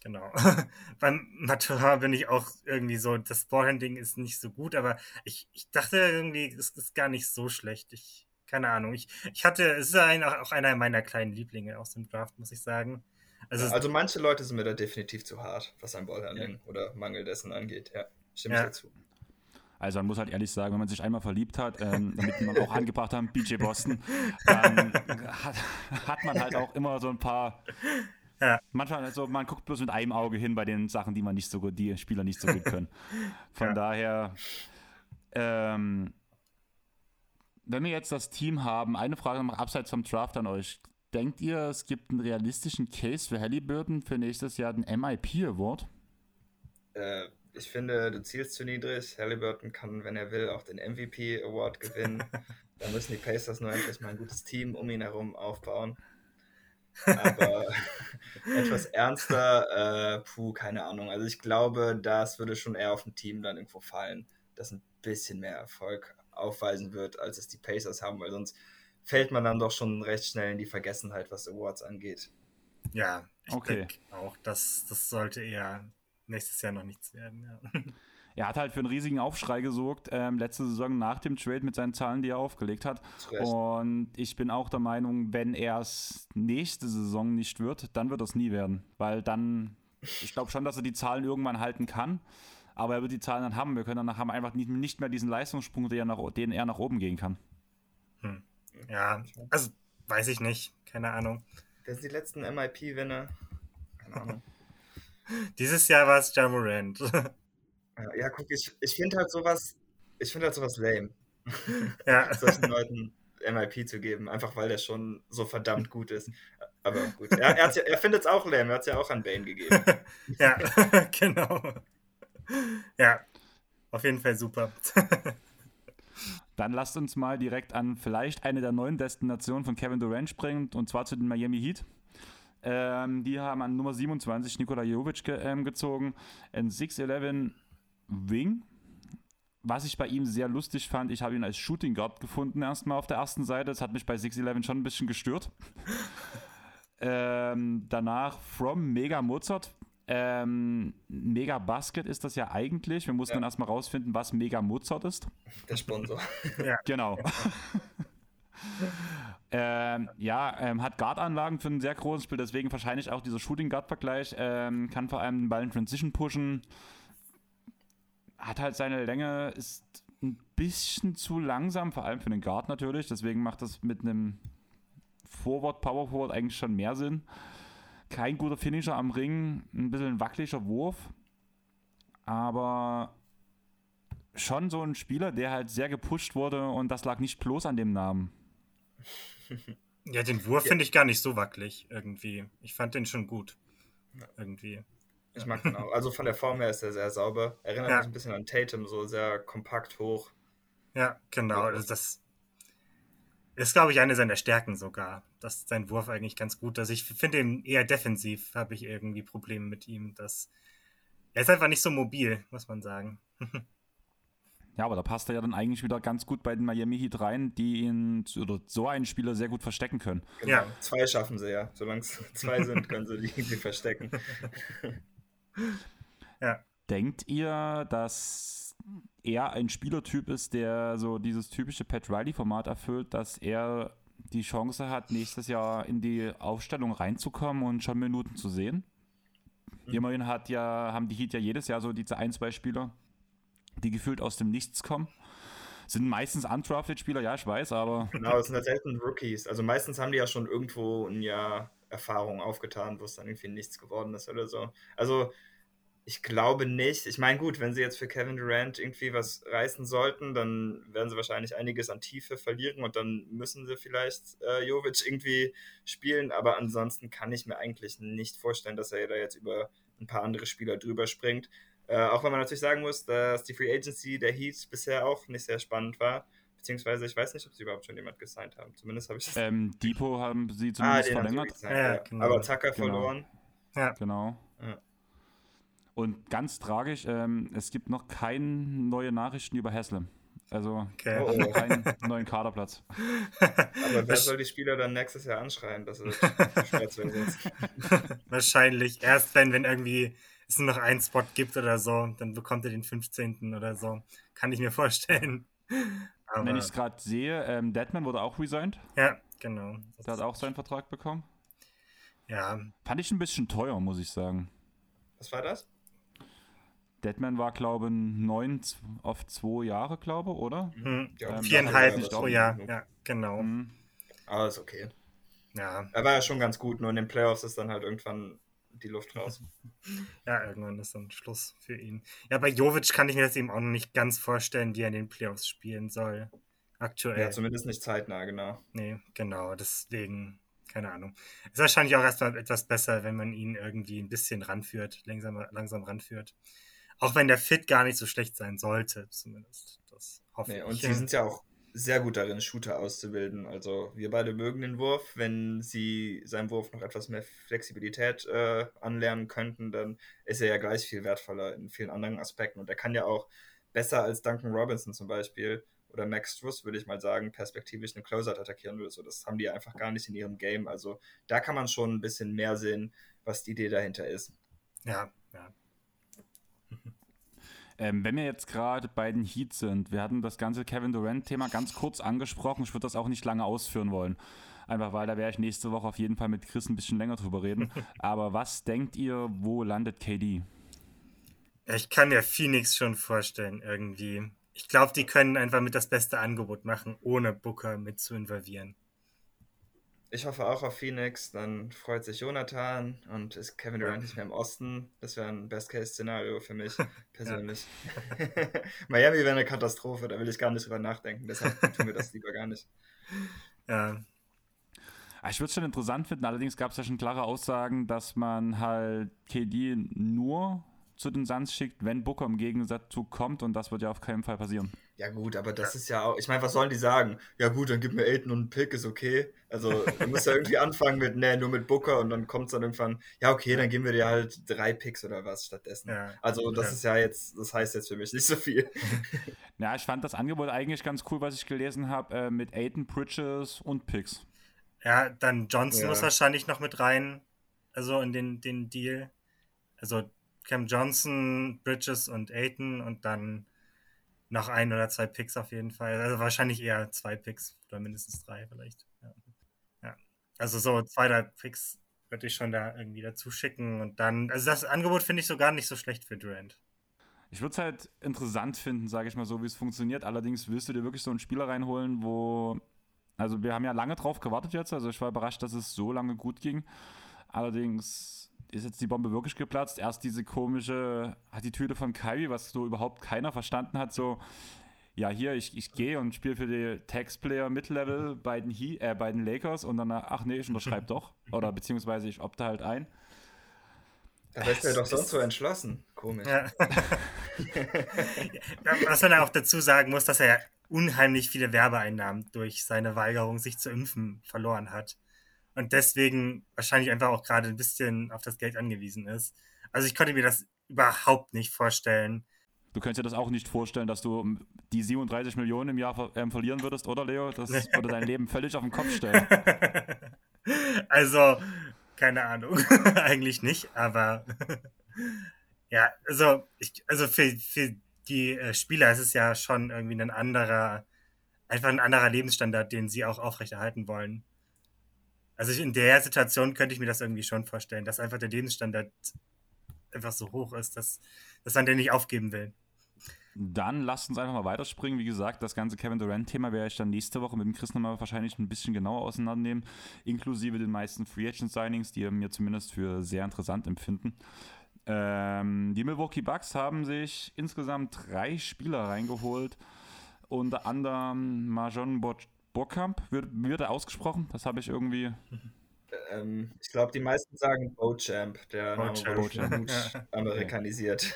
S2: genau. [LAUGHS] Beim Maturin bin ich auch irgendwie so, das Ballhandling ist nicht so gut, aber ich, ich dachte irgendwie, es ist gar nicht so schlecht. Ich keine Ahnung. Ich, ich hatte, es ist ein, auch einer meiner kleinen Lieblinge aus dem Draft, muss ich sagen.
S3: Also, also manche Leute sind mir da definitiv zu hart, was ein Ballhandling ja. oder Mangel dessen angeht. Ja, stimme ja. ich dazu.
S1: Also man muss halt ehrlich sagen, wenn man sich einmal verliebt hat, ähm, damit man auch angebracht haben, BJ Boston, dann hat, hat, man halt auch immer so ein paar. Ja. Manchmal, also man guckt bloß mit einem Auge hin bei den Sachen, die man nicht so gut, die Spieler nicht so gut können. Von ja. daher, ähm, wenn wir jetzt das Team haben, eine Frage noch abseits vom Draft an euch. Denkt ihr, es gibt einen realistischen Case für Halliburton für nächstes Jahr den MIP Award?
S3: Äh, ich finde, du zielst zu niedrig. Halliburton kann, wenn er will, auch den MVP Award gewinnen. [LAUGHS] da müssen die Pacers nur endlich mal ein gutes Team um ihn herum aufbauen. [LAUGHS] Aber [LAUGHS] etwas ernster, äh, puh, keine Ahnung. Also ich glaube, das würde schon eher auf ein Team dann irgendwo fallen, das ein bisschen mehr Erfolg aufweisen wird, als es die Pacers haben, weil sonst fällt man dann doch schon recht schnell in die Vergessenheit, was Awards angeht.
S2: Ja, ich
S1: Okay.
S2: denke auch, das, das sollte eher nächstes Jahr noch nichts werden. Ja. [LAUGHS]
S1: Er hat halt für einen riesigen Aufschrei gesorgt, ähm, letzte Saison nach dem Trade mit seinen Zahlen, die er aufgelegt hat. Und ich bin auch der Meinung, wenn er es nächste Saison nicht wird, dann wird es nie werden. Weil dann, ich glaube schon, dass er die Zahlen irgendwann halten kann. Aber er wird die Zahlen dann haben. Wir können danach haben einfach nicht, nicht mehr diesen Leistungssprung, den er, nach, den er nach oben gehen kann.
S2: ja, also weiß ich nicht. Keine Ahnung.
S3: Wer sind die letzten MIP-Winner? Keine Ahnung. [LAUGHS] [LAUGHS]
S2: Dieses Jahr war es Jamorant. [LAUGHS]
S3: Ja, ja, guck, ich, ich finde halt sowas, ich finde halt sowas lame,
S2: ja.
S3: solchen Leuten MIP zu geben, einfach weil der schon so verdammt gut ist. Aber gut, er, er, ja- er findet es auch lame, er hat es ja auch an Bane gegeben.
S2: ja, genau. [LAUGHS] Ja, auf jeden Fall super.
S1: Dann lasst uns mal direkt an vielleicht eine der neuen Destinationen von Kevin Durant springen, und zwar zu den Miami Heat. Ähm, die haben an Nummer 27 Nikola Jovic ge ähm, gezogen, ein 6'11 Wing. Was ich bei ihm sehr lustig fand, ich habe ihn als Shooting Guard gefunden erstmal auf der ersten Seite. Das hat mich bei 6'11 schon ein bisschen gestört. [LAUGHS] ähm, danach From Mega Mozart. Ähm, Mega Basket ist das ja eigentlich. Wir mussten
S3: Ja.
S1: dann erstmal rausfinden, was Mega Mozart ist.
S3: Der Sponsor.
S1: Genau. [LAUGHS] ähm, ja, ähm, hat Guard-Anlagen für ein sehr großes Spiel, deswegen wahrscheinlich auch dieser Shooting-Guard-Vergleich. Ähm, kann vor allem den Ball in Transition pushen. Hat halt seine Länge, ist ein bisschen zu langsam, vor allem für den Guard natürlich. Deswegen macht das mit einem Forward, Power Forward eigentlich schon mehr Sinn. Kein guter Finisher am Ring, ein bisschen ein wackeliger Wurf. Aber schon so ein Spieler, der halt sehr gepusht wurde und das lag nicht bloß an dem Namen. [LAUGHS]
S2: Ja, den Wurf finde ich gar nicht so wackelig irgendwie. Ich fand den schon gut. Irgendwie.
S3: Ich mag den auch. Also von der Form her ist er sehr sauber. Erinnert
S2: Ja.
S3: mich ein bisschen an Tatum, so sehr kompakt hoch.
S2: Ja, genau. Also das ist, glaube ich, eine seiner Stärken sogar. Das ist sein Wurf eigentlich ganz gut. Also ich finde ihn eher defensiv, habe ich irgendwie Probleme mit ihm. Das, er ist einfach nicht so mobil, muss man sagen. [LAUGHS]
S1: Ja, aber da passt er ja dann eigentlich wieder ganz gut bei den Miami Heat rein, die ihn oder so einen Spieler sehr gut verstecken können.
S3: Genau.
S2: Ja.
S3: Zwei schaffen sie ja. Solange es [LAUGHS] zwei sind, können sie die irgendwie verstecken. [LAUGHS]
S2: Ja.
S1: Denkt ihr, dass er ein Spielertyp ist, der so dieses typische Pat Riley-Format erfüllt, dass er die Chance hat, nächstes Jahr in die Aufstellung reinzukommen und schon Minuten zu sehen? Immerhin hat ja, haben die Heat ja jedes Jahr so diese ein, zwei Spieler, die gefühlt aus dem Nichts kommen. Sind meistens undrafted Spieler, ja, ich weiß, aber
S3: Genau, es sind ja selten Rookies. Also meistens haben die ja schon irgendwo ein Jahr Erfahrung aufgetan, wo es dann irgendwie nichts geworden ist oder so. Also ich glaube nicht. Ich meine, gut, wenn sie jetzt für Kevin Durant irgendwie was reißen sollten, dann werden sie wahrscheinlich einiges an Tiefe verlieren und dann müssen sie vielleicht äh, Jovic irgendwie spielen. Aber ansonsten kann ich mir eigentlich nicht vorstellen, dass er da jetzt über ein paar andere Spieler drüber springt. Äh, auch wenn man natürlich sagen muss, dass die Free Agency der Heat bisher auch nicht sehr spannend war. Beziehungsweise ich weiß nicht, ob sie überhaupt schon jemand gesigned haben. Zumindest habe ich das.
S1: ähm, Depot haben sie
S3: ah,
S1: zumindest
S3: den haben sie
S1: verlängert.
S3: gesigned,
S2: Ja,
S3: ja.
S2: genau.
S3: Aber Tucker
S1: Genau.
S3: verloren.
S1: Genau.
S3: Ja.
S1: Und ganz tragisch, ähm, es gibt noch keine neue Nachrichten über Haslam. Also
S2: Okay.
S3: Oh, oh.
S1: keinen neuen Kaderplatz. [LAUGHS]
S3: Aber wer soll die Spieler dann nächstes Jahr anschreien? Das wird [LAUGHS] schwer zu ersetzen. [LAUGHS]
S2: Wahrscheinlich erst, wenn, wenn irgendwie es nur noch einen Spot gibt oder so, dann bekommt er den 15. oder so. Kann ich mir vorstellen. Aber,
S1: Wenn ich es gerade sehe, ähm, Deadman wurde auch resigned.
S2: ja, genau.
S1: Der hat auch seinen Vertrag bekommen.
S2: Ja,
S1: Fand ich ein bisschen teuer, muss ich sagen.
S3: Was war das?
S1: Deadman war, glaube ich, neun auf zwei Jahre, glaube ich, oder?
S2: hm,
S3: Ja,
S1: Ähm,
S2: viereinhalb pro Jahr. Ja, genau.
S1: Mhm.
S3: Aber ist okay.
S2: Ja,
S3: Er war ja schon ganz gut, nur in den Playoffs ist dann halt irgendwann die Luft raus. [LAUGHS]
S2: ja, irgendwann ist dann Schluss für ihn. Ja, bei Jovic kann ich mir das eben auch noch nicht ganz vorstellen, wie er in den Playoffs spielen soll. aktuell.
S3: Ja, zumindest nicht zeitnah, genau.
S2: Nee, genau, deswegen, keine Ahnung. Ist wahrscheinlich auch erstmal etwas besser, wenn man ihn irgendwie ein bisschen ranführt, langsam, langsam ranführt. Auch wenn der Fit gar nicht so schlecht sein sollte, zumindest. Das hoffe
S3: Nee,
S2: ich.
S3: und sie sind ja auch sehr gut darin, Shooter auszubilden. Also wir beide mögen den Wurf. Wenn sie seinem Wurf noch etwas mehr Flexibilität äh, anlernen könnten, dann ist er ja gleich viel wertvoller in vielen anderen Aspekten. Und er kann ja auch besser als Duncan Robinson zum Beispiel oder Max Struss, würde ich mal sagen, perspektivisch einen Closeout attackieren würde. So, das haben die einfach gar nicht in ihrem Game. Also da kann man schon ein bisschen mehr sehen, was die Idee dahinter ist.
S2: ja, ja.
S1: Ähm, wenn wir jetzt gerade bei den Heat sind, wir hatten das ganze Kevin Durant-Thema ganz kurz angesprochen. Ich würde das auch nicht lange ausführen wollen. Einfach weil da werde ich nächste Woche auf jeden Fall mit Chris ein bisschen länger drüber reden. [LAUGHS] Aber was denkt ihr, wo landet KD?
S2: Ich kann mir Phoenix schon vorstellen, irgendwie. Ich glaube, die können einfach mit das beste Angebot machen, ohne Booker mit zu involvieren.
S3: Ich hoffe auch auf Phoenix, dann freut sich Jonathan und ist Kevin Durant nicht mehr im Osten. Das wäre ein Best-Case-Szenario für mich [LAUGHS] persönlich. [LAUGHS] Miami wäre eine Katastrophe, da will ich gar nicht drüber nachdenken. Deshalb tun wir das lieber gar nicht. [LAUGHS]
S2: Ja,
S1: Ah, Ich würde es schon interessant finden, allerdings gab es ja schon klare Aussagen, dass man halt KD nur zu den Suns schickt, wenn Booker im Gegensatz zu kommt und das wird ja auf keinen Fall passieren.
S3: Ja gut, aber das ist ja auch, ich meine, was sollen die sagen? Ja gut, dann gib mir Aiden und einen Pick, ist okay. Also du musst ja irgendwie anfangen mit, nee, nur mit Booker und dann kommt es dann irgendwann, ja okay, dann geben wir dir halt drei Picks oder was stattdessen.
S2: Ja.
S3: Also das
S2: Ja.
S3: ist ja jetzt, das heißt jetzt für mich nicht so viel. [LAUGHS]
S1: Ja, ich fand das Angebot eigentlich ganz cool, was ich gelesen habe, äh, mit Aiden, Bridges und Picks.
S2: ja dann Johnson
S3: Ja.
S2: muss wahrscheinlich noch mit rein, also in den, den Deal. Also Cam Johnson, Bridges und Aiton und dann noch ein oder zwei Picks auf jeden Fall. Also wahrscheinlich eher zwei Picks oder mindestens drei vielleicht. Ja. ja. Also so zwei, drei Picks würde ich schon da irgendwie dazu schicken und dann, also das Angebot finde ich so gar nicht so schlecht für Durant.
S1: Ich würde es halt interessant finden, sage ich mal so, wie es funktioniert. Allerdings willst du dir wirklich so einen Spieler reinholen, wo. Also, wir haben ja lange drauf gewartet jetzt. Also, ich war überrascht, dass es so lange gut ging. Allerdings ist jetzt die Bombe wirklich geplatzt. Erst diese komische Attitüde von Kyrie, was so überhaupt keiner verstanden hat. So, ja, hier, ich, ich gehe und spiele für die Tax-Player Mid-Level bei, den He äh, bei den Lakers und dann, ach nee, ich unterschreibe [LAUGHS] doch. Oder beziehungsweise ich opte halt ein.
S3: Da ist er doch sonst so entschlossen. Komisch. [LAUGHS]
S2: Ja. Was man auch dazu sagen muss, dass er unheimlich viele Werbeeinnahmen durch seine Weigerung, sich zu impfen, verloren hat. Und deswegen wahrscheinlich einfach auch gerade ein bisschen auf das Geld angewiesen ist. Also ich konnte mir das überhaupt nicht vorstellen.
S1: Du könntest dir das auch nicht vorstellen, dass du die 37 Millionen im Jahr ver ähm, verlieren würdest, oder Leo? Das würde dein Leben völlig auf den Kopf stellen. [LAUGHS]
S2: also, keine Ahnung. [LAUGHS] Eigentlich nicht, aber [LAUGHS] ja, also, ich, also für, für die äh, Spieler ist es ja schon irgendwie ein anderer, einfach ein anderer Lebensstandard, den sie auch aufrechterhalten wollen. Also ich, in der Situation könnte ich mir das irgendwie schon vorstellen, dass einfach der Lebensstandard einfach so hoch ist, dass, dass man den nicht aufgeben will.
S1: Dann lasst uns einfach mal weiterspringen. Wie gesagt, das ganze Kevin Durant-Thema werde ich dann nächste Woche mit dem Chris nochmal wahrscheinlich ein bisschen genauer auseinandernehmen, inklusive den meisten Free Agent Signings, die wir mir zumindest für sehr interessant empfinden. Ähm, die Milwaukee Bucks haben sich insgesamt drei Spieler reingeholt, unter anderem Marjon Burkamp. Wird, wird er ausgesprochen? Das habe ich irgendwie.
S3: Ähm, ich glaube, die meisten sagen Bochamp, der
S2: Ja.
S3: amerikanisiert.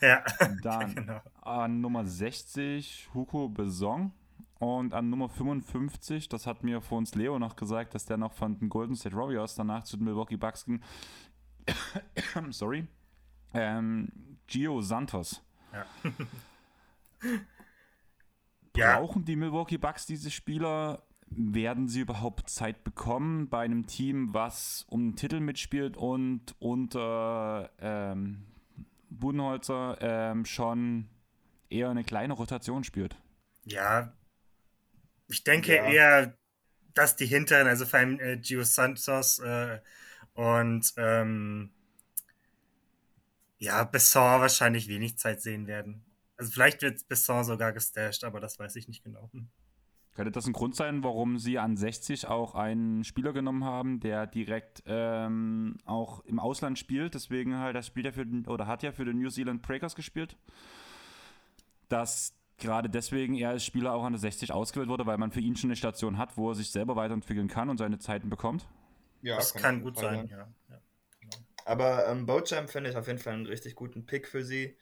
S2: Ja,
S1: Dann [LAUGHS]
S2: genau.
S1: an Nummer 60 Hugo Besong und an Nummer 55, das hat mir vor uns Leo noch gesagt, dass der noch von den Golden State Warriors danach zu den Milwaukee Bucks ging. [COUGHS] Sorry. Ähm, Gio Santos.
S2: Ja. [LAUGHS] Ja.
S1: Brauchen die Milwaukee Bucks diese Spieler? Werden sie überhaupt Zeit bekommen bei einem Team, was um den Titel mitspielt und unter ähm, Budenholzer ähm, schon eher eine kleine Rotation spielt?
S2: Ja, ich denke
S3: Ja.
S2: eher, dass die hinteren, also vor allem äh, Gio Santos äh, und ähm, ja, Besson wahrscheinlich wenig Zeit sehen werden. Also vielleicht wird Besson sogar gestasht, aber das weiß ich nicht genau. Hm.
S1: Könnte das ein Grund sein, warum sie an 60 auch einen Spieler genommen haben, der direkt ähm, auch im Ausland spielt? Deswegen halt, das spielt er für den, oder hat ja für den New Zealand Breakers gespielt. Dass gerade deswegen er als Spieler auch an der 60 ausgewählt wurde, weil man für ihn schon eine Station hat, wo er sich selber weiterentwickeln kann und seine Zeiten bekommt?
S2: Ja, das kann, kann gut sein, sein. Ja. ja.
S3: Genau. Aber ähm, Bochamp finde ich auf jeden Fall einen richtig guten Pick für sie,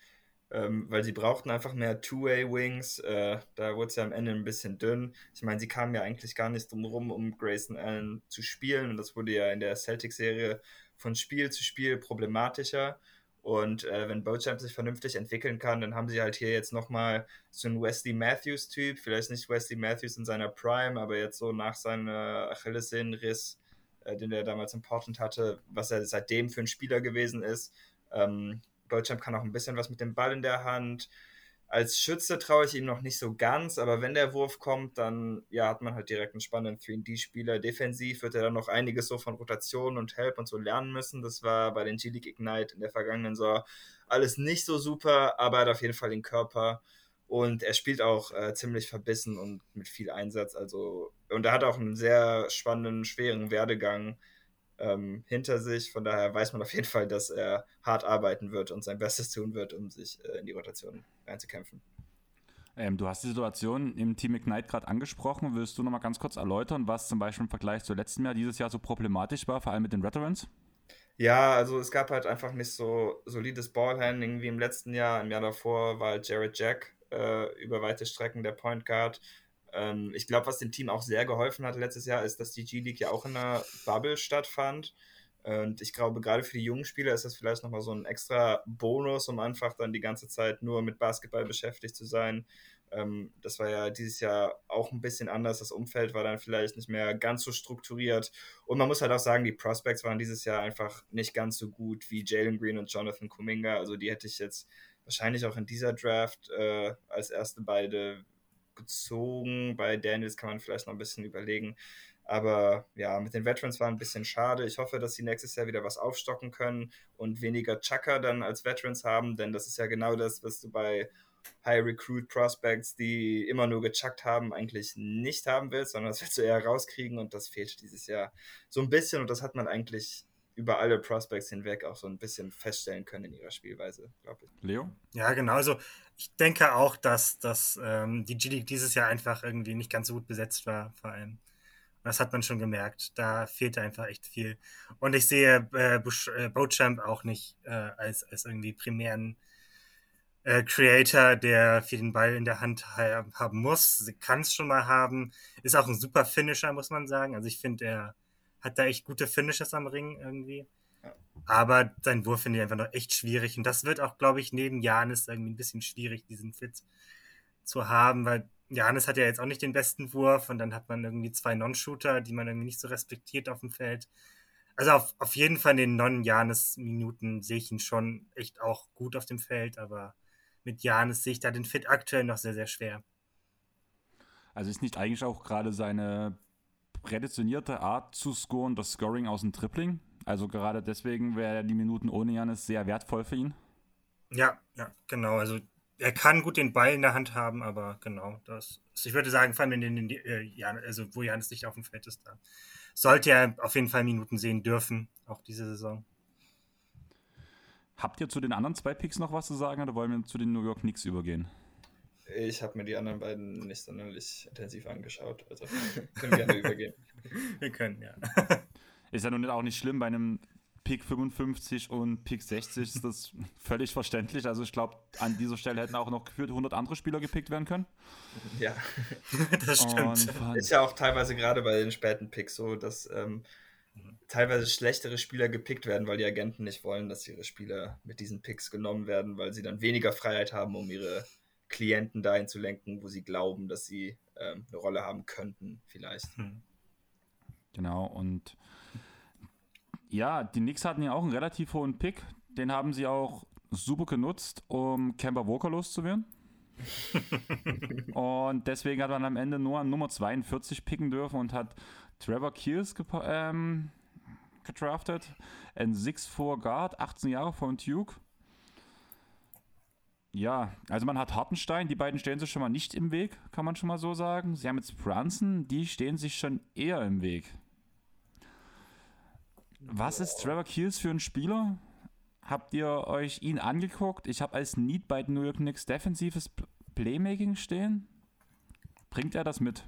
S3: ähm, weil sie brauchten einfach mehr Two-Way-Wings. Äh, da wurde es ja am Ende ein bisschen dünn. Ich meine, sie kamen ja eigentlich gar nicht drum rum, um Grayson Allen zu spielen und das wurde ja in der Celtics-Serie von Spiel zu Spiel problematischer. Und äh, wenn Bochamp sich vernünftig entwickeln kann, dann haben sie halt hier jetzt nochmal so einen Wesley Matthews-Typ. Vielleicht nicht Wesley Matthews in seiner Prime, aber jetzt so nach seinem Achillessehnenriss, äh, den er damals in Portland hatte, was er seitdem für ein Spieler gewesen ist. Ähm, Bochamp kann auch ein bisschen was mit dem Ball in der Hand. Als Schütze traue ich ihm noch nicht so ganz, aber wenn der Wurf kommt, dann ja, hat man halt direkt einen spannenden 3D-Spieler. Defensiv wird er dann noch einiges so von Rotation und Help und so lernen müssen. Das war bei den G-League Ignite in der vergangenen Saison alles nicht so super, aber er hat auf jeden Fall den Körper und er spielt auch äh, ziemlich verbissen und mit viel Einsatz. Also, und er hat auch einen sehr spannenden, schweren Werdegang ähm, hinter sich. Von daher weiß man auf jeden Fall, dass er hart arbeiten wird und sein Bestes tun wird, um sich äh, in die Rotation reinzukämpfen.
S1: Ähm, du hast die Situation im Team Ignite gerade angesprochen. Willst du noch mal ganz kurz erläutern, was zum Beispiel im Vergleich zu letztem Jahr dieses Jahr so problematisch war, vor allem mit den Veterans?
S3: Ja, also es gab halt einfach nicht so solides Ballhandling wie im letzten Jahr. Im Jahr davor war Jared Jack äh, über weite Strecken der Point Guard. Ähm, ich glaube, was dem Team auch sehr geholfen hat letztes Jahr, ist, dass die G-League ja auch in einer Bubble stattfand. Und ich glaube, gerade für die jungen Spieler ist das vielleicht nochmal so ein extra Bonus, um einfach dann die ganze Zeit nur mit Basketball beschäftigt zu sein. Ähm, das war ja dieses Jahr auch ein bisschen anders. Das Umfeld war dann vielleicht nicht mehr ganz so strukturiert. Und man muss halt auch sagen, die Prospects waren dieses Jahr einfach nicht ganz so gut wie Jalen Green und Jonathan Kuminga. Also die hätte ich jetzt wahrscheinlich auch in dieser Draft äh, als erste beide gezogen. Bei Daniels kann man vielleicht noch ein bisschen überlegen. Aber ja, mit den Veterans war ein bisschen schade. Ich hoffe, dass sie nächstes Jahr wieder was aufstocken können und weniger Chucker dann als Veterans haben, denn das ist ja genau das, was du bei High Recruit Prospects, die immer nur gechuckt haben, eigentlich nicht haben willst, sondern das willst du eher rauskriegen und das fehlt dieses Jahr so ein bisschen und das hat man eigentlich über alle Prospects hinweg auch so ein bisschen feststellen können in ihrer Spielweise, glaube ich.
S1: Leo?
S2: Ja, genau. Also ich denke auch, dass, dass ähm, die G-League dieses Jahr einfach irgendwie nicht ganz so gut besetzt war, vor allem. Das hat man schon gemerkt. Da fehlte einfach echt viel. Und ich sehe äh, Bush, äh, Bochamp auch nicht äh, als, als irgendwie primären äh, Creator, der viel den Ball in der Hand ha haben muss. Sie kann es schon mal haben. Ist auch ein super Finisher, muss man sagen. Also ich finde, er hat da echt gute Finishes am Ring irgendwie. Aber sein Wurf finde ich einfach noch echt schwierig. Und das wird auch, glaube ich, neben Janis irgendwie ein bisschen schwierig, diesen Fit zu haben, weil Janis hat ja jetzt auch nicht den besten Wurf und dann hat man irgendwie zwei Non-Shooter, die man irgendwie nicht so respektiert auf dem Feld. Also auf, auf jeden Fall in den Non-Janis-Minuten sehe ich ihn schon echt auch gut auf dem Feld, aber mit Janis sehe ich da den Fit aktuell noch sehr, sehr schwer.
S1: Also ist nicht eigentlich auch gerade seine prädestinierte Art zu scoren, das Scoring aus dem Tripling. Also gerade deswegen wäre die Minuten ohne Janis sehr wertvoll für ihn.
S2: Ja, ja, genau. Also er kann gut den Ball in der Hand haben, aber genau, das. Also ich würde sagen, vor allem in den, äh, also wo Janis nicht auf dem Feld ist, da sollte er auf jeden Fall Minuten sehen dürfen, auch diese Saison.
S1: Habt ihr zu den anderen zwei Picks noch was zu sagen oder wollen wir zu den New York Knicks übergehen?
S3: Ich habe mir die anderen beiden nicht sonderlich intensiv angeschaut. Also können gerne [LAUGHS] übergehen.
S2: Wir können, ja. [LAUGHS]
S1: Ist ja nun auch nicht schlimm, bei einem Pick 55 und Pick 60 ist das [LAUGHS] völlig verständlich. Also ich glaube, an dieser Stelle hätten auch noch gefühlt 100 andere Spieler gepickt werden können.
S3: Ja,
S2: das stimmt.
S3: ist ja auch teilweise gerade bei den späten Picks so, dass ähm, teilweise schlechtere Spieler gepickt werden, weil die Agenten nicht wollen, dass ihre Spieler mit diesen Picks genommen werden, weil sie dann weniger Freiheit haben, um ihre Klienten dahin zu lenken, wo sie glauben, dass sie ähm, eine Rolle haben könnten, vielleicht. Hm.
S1: Genau, und ja, die Knicks hatten ja auch einen relativ hohen Pick. Den haben sie auch super genutzt, um Kemba Walker loszuwerden. [LAUGHS] und deswegen hat man am Ende nur an Nummer 42 picken dürfen und hat Trevor Keels ähm, gedraftet. Ein 6'4 Guard, 18 Jahre von Duke. Ja, also man hat Hartenstein, die beiden stehen sich schon mal nicht im Weg, kann man schon mal so sagen. Sie haben jetzt Brunson, die stehen sich schon eher im Weg. Was ist Trevor Keels für ein Spieler? Habt ihr euch ihn angeguckt? Ich habe als Need bei den New York Knicks defensives Playmaking stehen? Bringt er das mit?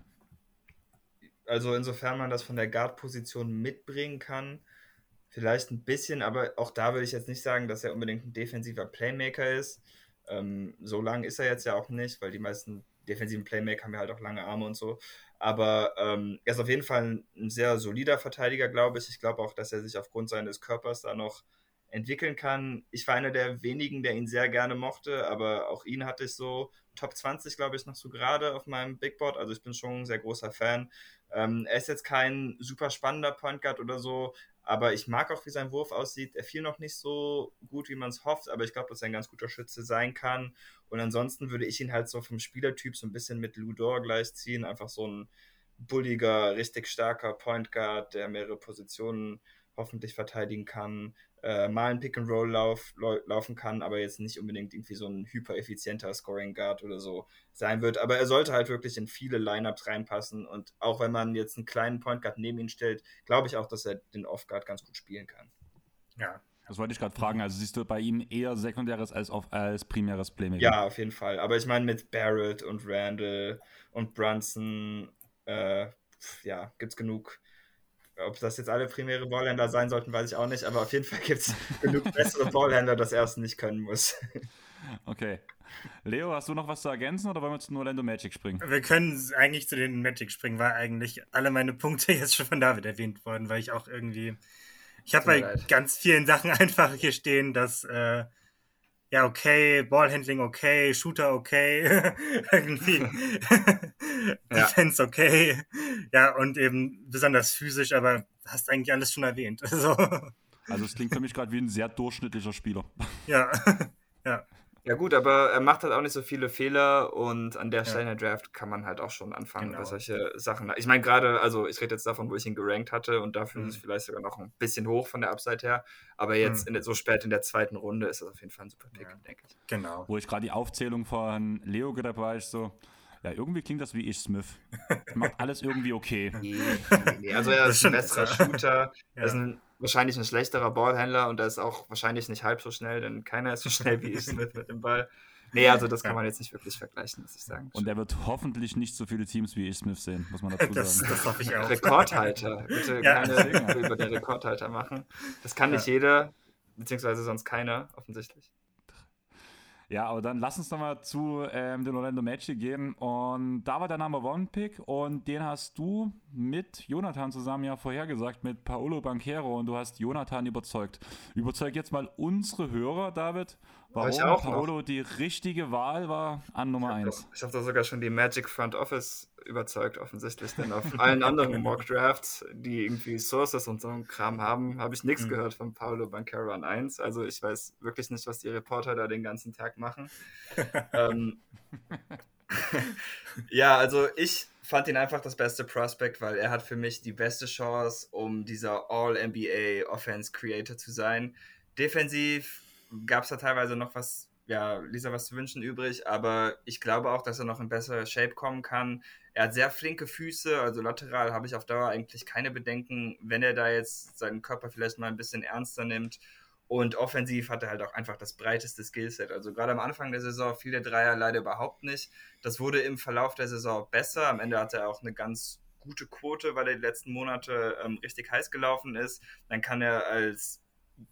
S3: Also insofern man das von der Guard-Position mitbringen kann, vielleicht ein bisschen, aber auch da würde ich jetzt nicht sagen, dass er unbedingt ein defensiver Playmaker ist. Ähm, so lang ist er jetzt ja auch nicht, weil die meisten defensiven Playmaker haben ja halt auch lange Arme und so. Aber ähm, er ist auf jeden Fall ein, sehr solider Verteidiger, glaube ich. Ich glaube auch, dass er sich aufgrund seines Körpers da noch entwickeln kann. Ich war einer der wenigen, der ihn sehr gerne mochte, aber auch ihn hatte ich so Top 20, glaube ich, noch so gerade auf meinem Big Board. Also ich bin schon ein sehr großer Fan. Ähm, er ist jetzt kein super spannender Point Guard oder so, aber ich mag auch, wie sein Wurf aussieht. Er fiel noch nicht so gut, wie man es hofft, aber ich glaube, dass er ein ganz guter Schütze sein kann. Und ansonsten würde ich ihn halt so vom Spielertyp so ein bisschen mit Ludor gleichziehen. Einfach so ein bulliger, richtig starker Point Guard, der mehrere Positionen hoffentlich verteidigen kann äh, mal ein Pick and Roll lauf, laufen kann, aber jetzt nicht unbedingt irgendwie so ein hyper-effizienter Scoring Guard oder so sein wird. Aber er sollte halt wirklich in viele Lineups reinpassen und auch wenn man jetzt einen kleinen Point Guard neben ihn stellt, glaube ich auch, dass er den Off Guard ganz gut spielen kann.
S1: Ja. Das wollte ich gerade fragen. Also siehst du bei ihm eher sekundäres als, auf, als primäres Playmaking?
S3: Ja, auf jeden Fall. Aber ich meine mit Barrett und Randall und Brunson, äh, ja, gibt es genug ob das jetzt alle primäre Ballhändler sein sollten, weiß ich auch nicht, aber auf jeden Fall gibt es [LAUGHS] genug bessere Ballhändler, dass er es nicht können muss. [LAUGHS]
S1: Okay. Leo, hast du noch was zu ergänzen oder wollen wir zu Orlando Magic springen?
S2: Wir können eigentlich zu den Magic springen, weil eigentlich alle meine Punkte [LAUGHS] jetzt schon von David erwähnt worden, weil ich auch irgendwie. Ich habe bei leid. ganz vielen Sachen einfach hier stehen, dass äh, ja, okay, Ballhandling okay, Shooter okay, irgendwie Defense ja. [LAUGHS] okay, ja, und eben besonders physisch, aber hast eigentlich alles schon erwähnt. [LAUGHS] Also,
S1: also es klingt für mich gerade wie ein sehr durchschnittlicher Spieler. [LAUGHS]
S2: Ja, ja.
S3: Ja gut, aber er macht halt auch nicht so viele Fehler und an der Stelle ja. in der Draft kann man halt auch schon anfangen genau. bei solche Sachen. Ich meine gerade, also ich rede jetzt davon, wo ich ihn gerankt hatte und dafür mhm. ist es vielleicht sogar noch ein bisschen hoch von der Upside her, aber jetzt mhm. der, so spät in der zweiten Runde ist das auf jeden Fall ein super Pick, ja. denke ich.
S1: Genau. Wo ich gerade die Aufzählung von Leo gehört habe, war ich so, ja, irgendwie klingt das wie ich Smith. Macht alles irgendwie okay. [LAUGHS]
S3: Nee, nee, nee. Also er ist ein besserer Shooter, ja. er ist ein wahrscheinlich ein schlechterer Ballhändler und er ist auch wahrscheinlich nicht halb so schnell, denn keiner ist so schnell wie ich [LAUGHS] Smith mit dem Ball. Nee, also das kann man jetzt nicht wirklich vergleichen, muss ich sagen.
S1: Und er wird hoffentlich nicht so viele Teams wie ich Smith sehen, muss man dazu sagen. Das,
S3: das hoffe ich auch. Rekordhalter. Bitte ja. keine über den Rekordhalter machen. Das kann nicht ja. jeder, beziehungsweise sonst keiner, offensichtlich.
S1: Ja, aber dann lass uns doch mal zu ähm, den Orlando Magic gehen. Und da war der Number One Pick und den hast du mit Jonathan zusammen ja vorhergesagt mit Paolo Banquero und du hast Jonathan überzeugt. Überzeug jetzt mal unsere Hörer, David, warum Paolo noch. die richtige Wahl war an Nummer 1.
S3: Ich habe da sogar schon die Magic Front Office überzeugt, offensichtlich, denn auf allen anderen [LAUGHS] Mock Drafts, die irgendwie Sources und so ein Kram haben, habe ich nichts mhm. gehört von Paolo Banquero an 1. Also ich weiß wirklich nicht, was die Reporter da den ganzen Tag machen. ähm, [LAUGHS] ja, also ich fand ihn einfach das beste Prospect, weil er hat für mich die beste Chance, um dieser All-NBA Offense Creator zu sein. Defensiv gab es da teilweise noch was, ja, Lisa was zu wünschen übrig, aber ich glaube auch, dass er noch in bessere Shape kommen kann. Er hat sehr flinke Füße, also lateral habe ich auf Dauer eigentlich keine Bedenken, wenn er da jetzt seinen Körper vielleicht mal ein bisschen ernster nimmt. Und offensiv hat er halt auch einfach das breiteste Skillset. Also gerade am Anfang der Saison fiel der Dreier leider überhaupt nicht. Das wurde im Verlauf der Saison besser. Am Ende hatte er auch eine ganz gute Quote, weil er die letzten Monate ähm, richtig heiß gelaufen ist. Dann kann er als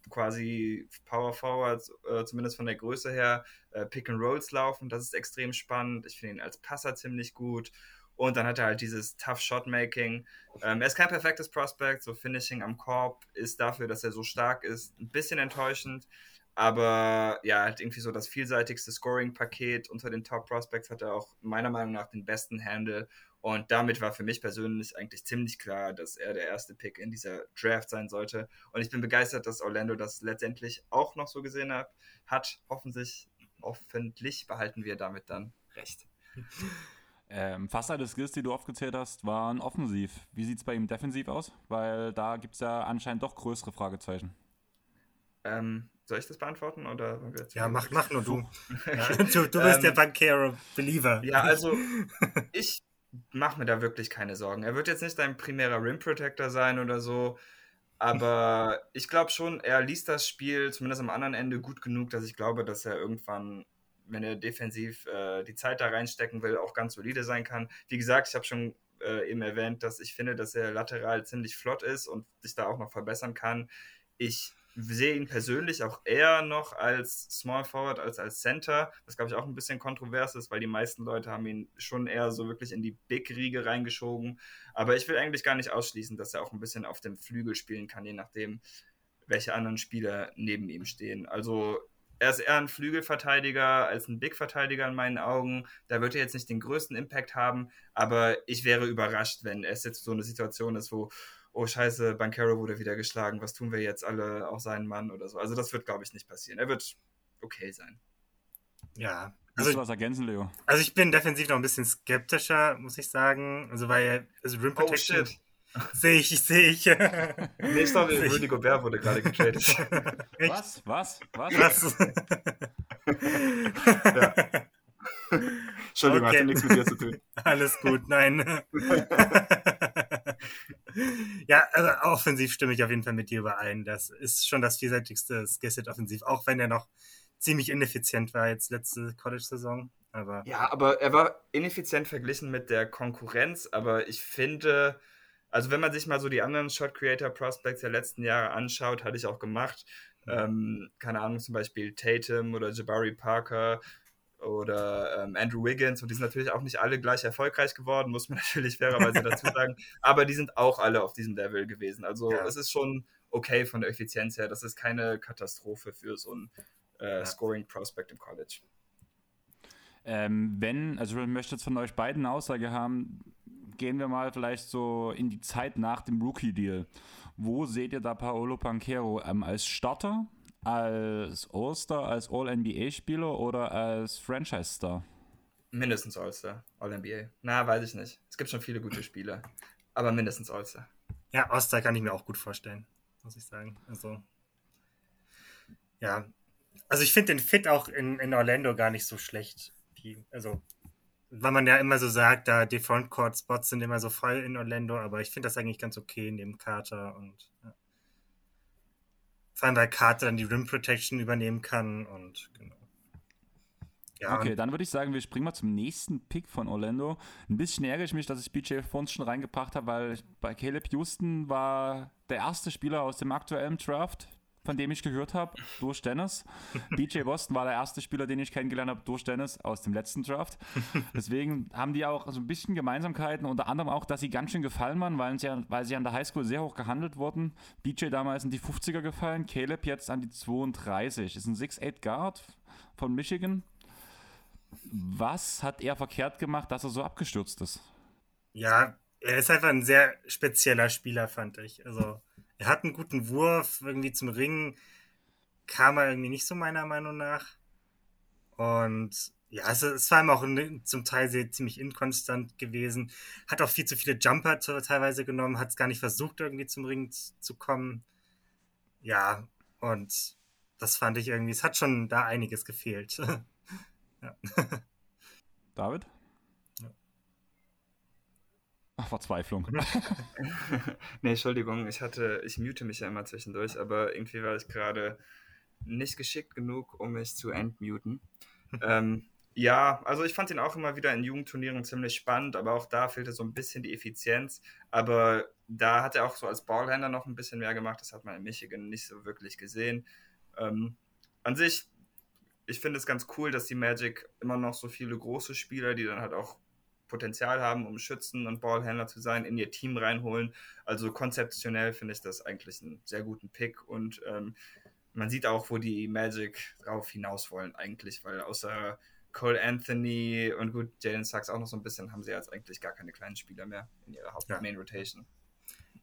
S3: quasi Power Forward, äh, zumindest von der Größe her, äh, Pick and Rolls laufen. Das ist extrem spannend. Ich finde ihn als Passer ziemlich gut. Und dann hat er halt dieses Tough Shot Making. Ähm, er ist kein perfektes Prospect, so Finishing am Korb ist dafür, dass er so stark ist, ein bisschen enttäuschend. Aber ja, halt irgendwie so das vielseitigste Scoring-Paket unter den Top Prospects hat er auch meiner Meinung nach den besten Handle. Und damit war für mich persönlich eigentlich ziemlich klar, dass er der erste Pick in dieser Draft sein sollte. Und ich bin begeistert, dass Orlando das letztendlich auch noch so gesehen hat. hat. Hoffentlich, hoffentlich behalten wir damit dann recht. [LAUGHS]
S1: Ähm, fast alle Skills, die du aufgezählt hast, waren offensiv. Wie sieht es bei ihm defensiv aus? Weil da gibt es ja anscheinend doch größere Fragezeichen.
S3: Ähm, soll ich das beantworten? Oder
S2: ja, mach, mach nur du. ja. [LAUGHS] [LAUGHS] du. Du bist ähm, der Bankero-Believer.
S3: Ja, also ich mache mir da wirklich keine Sorgen. Er wird jetzt nicht dein primärer Rim Protector sein oder so, aber [LAUGHS] ich glaube schon, er liest das Spiel zumindest am anderen Ende gut genug, dass ich glaube, dass er irgendwann wenn er defensiv äh, die Zeit da reinstecken will, auch ganz solide sein kann. Wie gesagt, ich habe schon äh, eben erwähnt, dass ich finde, dass er lateral ziemlich flott ist und sich da auch noch verbessern kann. Ich sehe ihn persönlich auch eher noch als Small Forward als als Center, was glaube ich auch ein bisschen kontrovers ist, weil die meisten Leute haben ihn schon eher so wirklich in die Big-Riege reingeschoben. Aber ich will eigentlich gar nicht ausschließen, dass er auch ein bisschen auf dem Flügel spielen kann, je nachdem, welche anderen Spieler neben ihm stehen. Also er ist eher ein Flügelverteidiger als ein Big-Verteidiger in meinen Augen. Da wird er jetzt nicht den größten Impact haben, aber ich wäre überrascht, wenn es jetzt so eine Situation ist, wo, oh scheiße, Bankero wurde wieder geschlagen, was tun wir jetzt alle auf seinen Mann oder so. Also das wird, glaube ich, nicht passieren. Er wird okay sein.
S2: Ja.
S1: Also, du was ergänzen, Leo?
S2: Also ich bin defensiv noch ein bisschen skeptischer, muss ich sagen. Also weil also Rim Protection. Oh shit. [LAUGHS] Sehe ich, sehe ich. [LAUGHS]
S3: nee, sorry, Rudy Gobert wurde gerade getradet. [LAUGHS]
S1: was? Was? Was? Was?
S3: ja. Entschuldigung, okay. hatte nichts mit dir zu tun.
S2: Alles gut, nein. Ja, also offensiv stimme ich auf jeden Fall mit dir überein. Das ist schon das vielseitigste Skillset offensiv, auch wenn er noch ziemlich ineffizient war jetzt letzte College-Saison. Aber
S3: ja, aber er war ineffizient verglichen mit der Konkurrenz, aber ich finde, also wenn man sich mal so die anderen Shot Creator Prospects der letzten Jahre anschaut, hatte ich auch gemacht. Mhm. Ähm, keine Ahnung, zum Beispiel Tatum oder Jabari Parker oder ähm, Andrew Wiggins und die sind natürlich auch nicht alle gleich erfolgreich geworden, muss man [LAUGHS] natürlich fairerweise dazu sagen, aber die sind auch alle auf diesem Level gewesen. Also ja. es ist schon okay von der Effizienz her, das ist keine Katastrophe für so ein äh, ja. Scoring Prospect im College.
S1: Ähm, wenn, also ich möchte jetzt von euch beiden eine Aussage haben, gehen wir mal vielleicht so in die Zeit nach dem Rookie-Deal. Wo seht ihr da Paolo Panquero ähm, als Starter, als All-Star, als All-NBA-Spieler oder als Franchise-Star?
S3: Mindestens All-Star, All-NBA. Na, weiß ich nicht. Es gibt schon viele gute Spieler, aber mindestens All-Star.
S2: Ja, All-Star kann ich mir auch gut vorstellen, muss ich sagen. Also, ja. Also ich finde den Fit auch in, in Orlando gar nicht so schlecht. Die, also weil man ja immer so sagt, da die Frontcourt-Spots sind immer so voll in Orlando, aber ich finde das eigentlich ganz okay neben Carter und ja. Vor allem, weil Carter dann die Rim Protection übernehmen kann und genau.
S1: Ja, okay, dann würde ich sagen, wir springen mal zum nächsten Pick von Orlando. Ein bisschen ärgere ich mich, dass ich BJ vorhin schon reingebracht habe, weil bei Caleb Houston war der erste Spieler aus dem aktuellen Draft, von dem ich gehört habe, durch Dennis. [LAUGHS] BJ Boston war der erste Spieler, den ich kennengelernt habe, durch Dennis aus dem letzten Draft. [LAUGHS] Deswegen haben die auch so ein bisschen Gemeinsamkeiten, unter anderem auch, dass sie ganz schön gefallen waren, weil sie, weil sie an der Highschool sehr hoch gehandelt wurden. BJ damals in die 50er gefallen, Caleb jetzt an die 32. Ist ein 6'8 Guard von Michigan. Was hat er verkehrt gemacht, dass er so abgestürzt ist?
S2: Ja, er ist einfach ein sehr spezieller Spieler, fand ich. Also er hat einen guten Wurf, irgendwie zum Ringen kam er irgendwie nicht so meiner Meinung nach. Und ja, also es war ihm auch zum Teil sehr, ziemlich inkonstant gewesen. Hat auch viel zu viele Jumper teilweise genommen, hat es gar nicht versucht, irgendwie zum Ring zu kommen. Ja, und das fand ich irgendwie, es hat schon da einiges gefehlt. [LAUGHS]
S1: David? Ach, Verzweiflung. [LAUGHS]
S3: nee, Entschuldigung, ich hatte, ich mute mich ja immer zwischendurch, aber irgendwie war ich gerade nicht geschickt genug, um mich zu entmuten. [LAUGHS] ähm, ja, also ich fand ihn auch immer wieder in Jugendturnieren ziemlich spannend, aber auch da fehlte so ein bisschen die Effizienz. Aber da hat er auch so als Ballhändler noch ein bisschen mehr gemacht. Das hat man in Michigan nicht so wirklich gesehen. Ähm, an sich, ich finde es ganz cool, dass die Magic immer noch so viele große Spieler, die dann halt auch Potenzial haben, um Schützen und Ballhändler zu sein, in ihr Team reinholen. Also konzeptionell finde ich das eigentlich einen sehr guten Pick und ähm, man sieht auch, wo die Magic drauf hinaus wollen eigentlich, weil außer Cole Anthony und gut, Jalen Sachs auch noch so ein bisschen, haben sie jetzt eigentlich gar keine kleinen Spieler mehr in ihrer Haupt-Main-Rotation. Ja.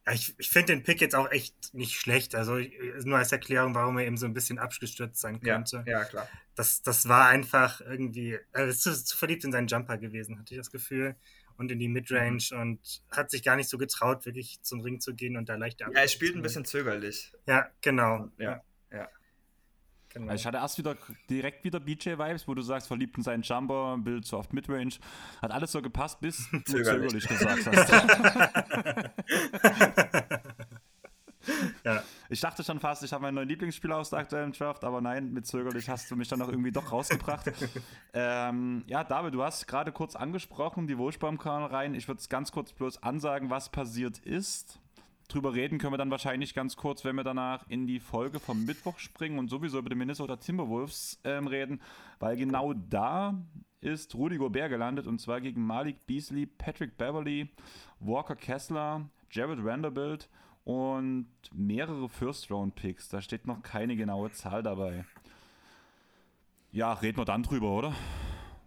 S2: Ja, ich, ich finde den Pick jetzt auch echt nicht schlecht. Also nur als Erklärung, warum er eben so ein bisschen abgestürzt sein könnte.
S3: Ja, ja klar.
S2: Das, das war einfach irgendwie, er ist zu, zu, verliebt in seinen Jumper gewesen, hatte ich das Gefühl. Und in die Midrange mhm. und hat sich gar nicht so getraut, wirklich zum Ring zu gehen und da leichter
S3: Ja, er spielt ein bisschen zögerlich.
S2: Ja, genau.
S3: Ja.
S1: Genau. Also ich hatte erst wieder direkt wieder BJ-Vibes, wo du sagst, verliebt in seinen Jumper, Bild so oft Midrange. Hat alles so gepasst, bis du [LAUGHS] zögerlich gesagt [LAUGHS] hast. ja. Ich dachte schon fast, ich habe meinen neuen Lieblingsspieler aus der aktuellen Draft, aber nein, mit zögerlich hast du mich dann noch irgendwie doch rausgebracht. [LAUGHS] ähm, ja, David, du hast gerade kurz angesprochen, die rein. Ich würde es ganz kurz bloß ansagen, was passiert ist. Drüber reden können wir dann wahrscheinlich ganz kurz, wenn wir danach in die Folge vom Mittwoch springen und sowieso über die Minnesota Timberwolves ähm, reden, weil genau da ist Rudy Gobert gelandet und zwar gegen Malik Beasley, Patrick Beverly, Walker Kessler, Jared Vanderbilt und mehrere First-Round-Picks. Da steht noch keine genaue Zahl dabei. Ja, reden wir dann drüber, oder?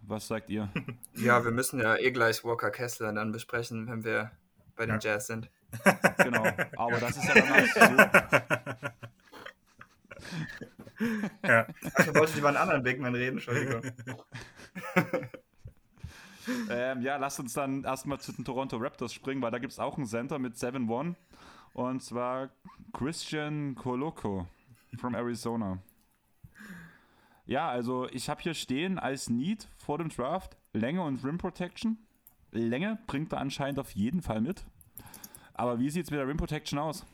S1: Was sagt ihr? [LAUGHS]
S3: Ja, wir müssen ja eh gleich Walker Kessler dann besprechen, wenn wir bei den ja. Jazz sind.
S1: Genau, aber das ist ja dann [LAUGHS] so.
S3: ja. Ach, wollte ich über einen anderen Bigman reden, Entschuldigung. [LAUGHS]
S1: ähm, ja, lasst uns dann erstmal zu den Toronto Raptors springen, weil da gibt es auch einen Center mit 7-1. Und zwar Christian Coloco from Arizona. Ja, also ich habe hier stehen als Need vor dem Draft Länge und Rim Protection. Länge bringt er anscheinend auf jeden Fall mit. Aber wie sieht es mit der Rim Protection aus?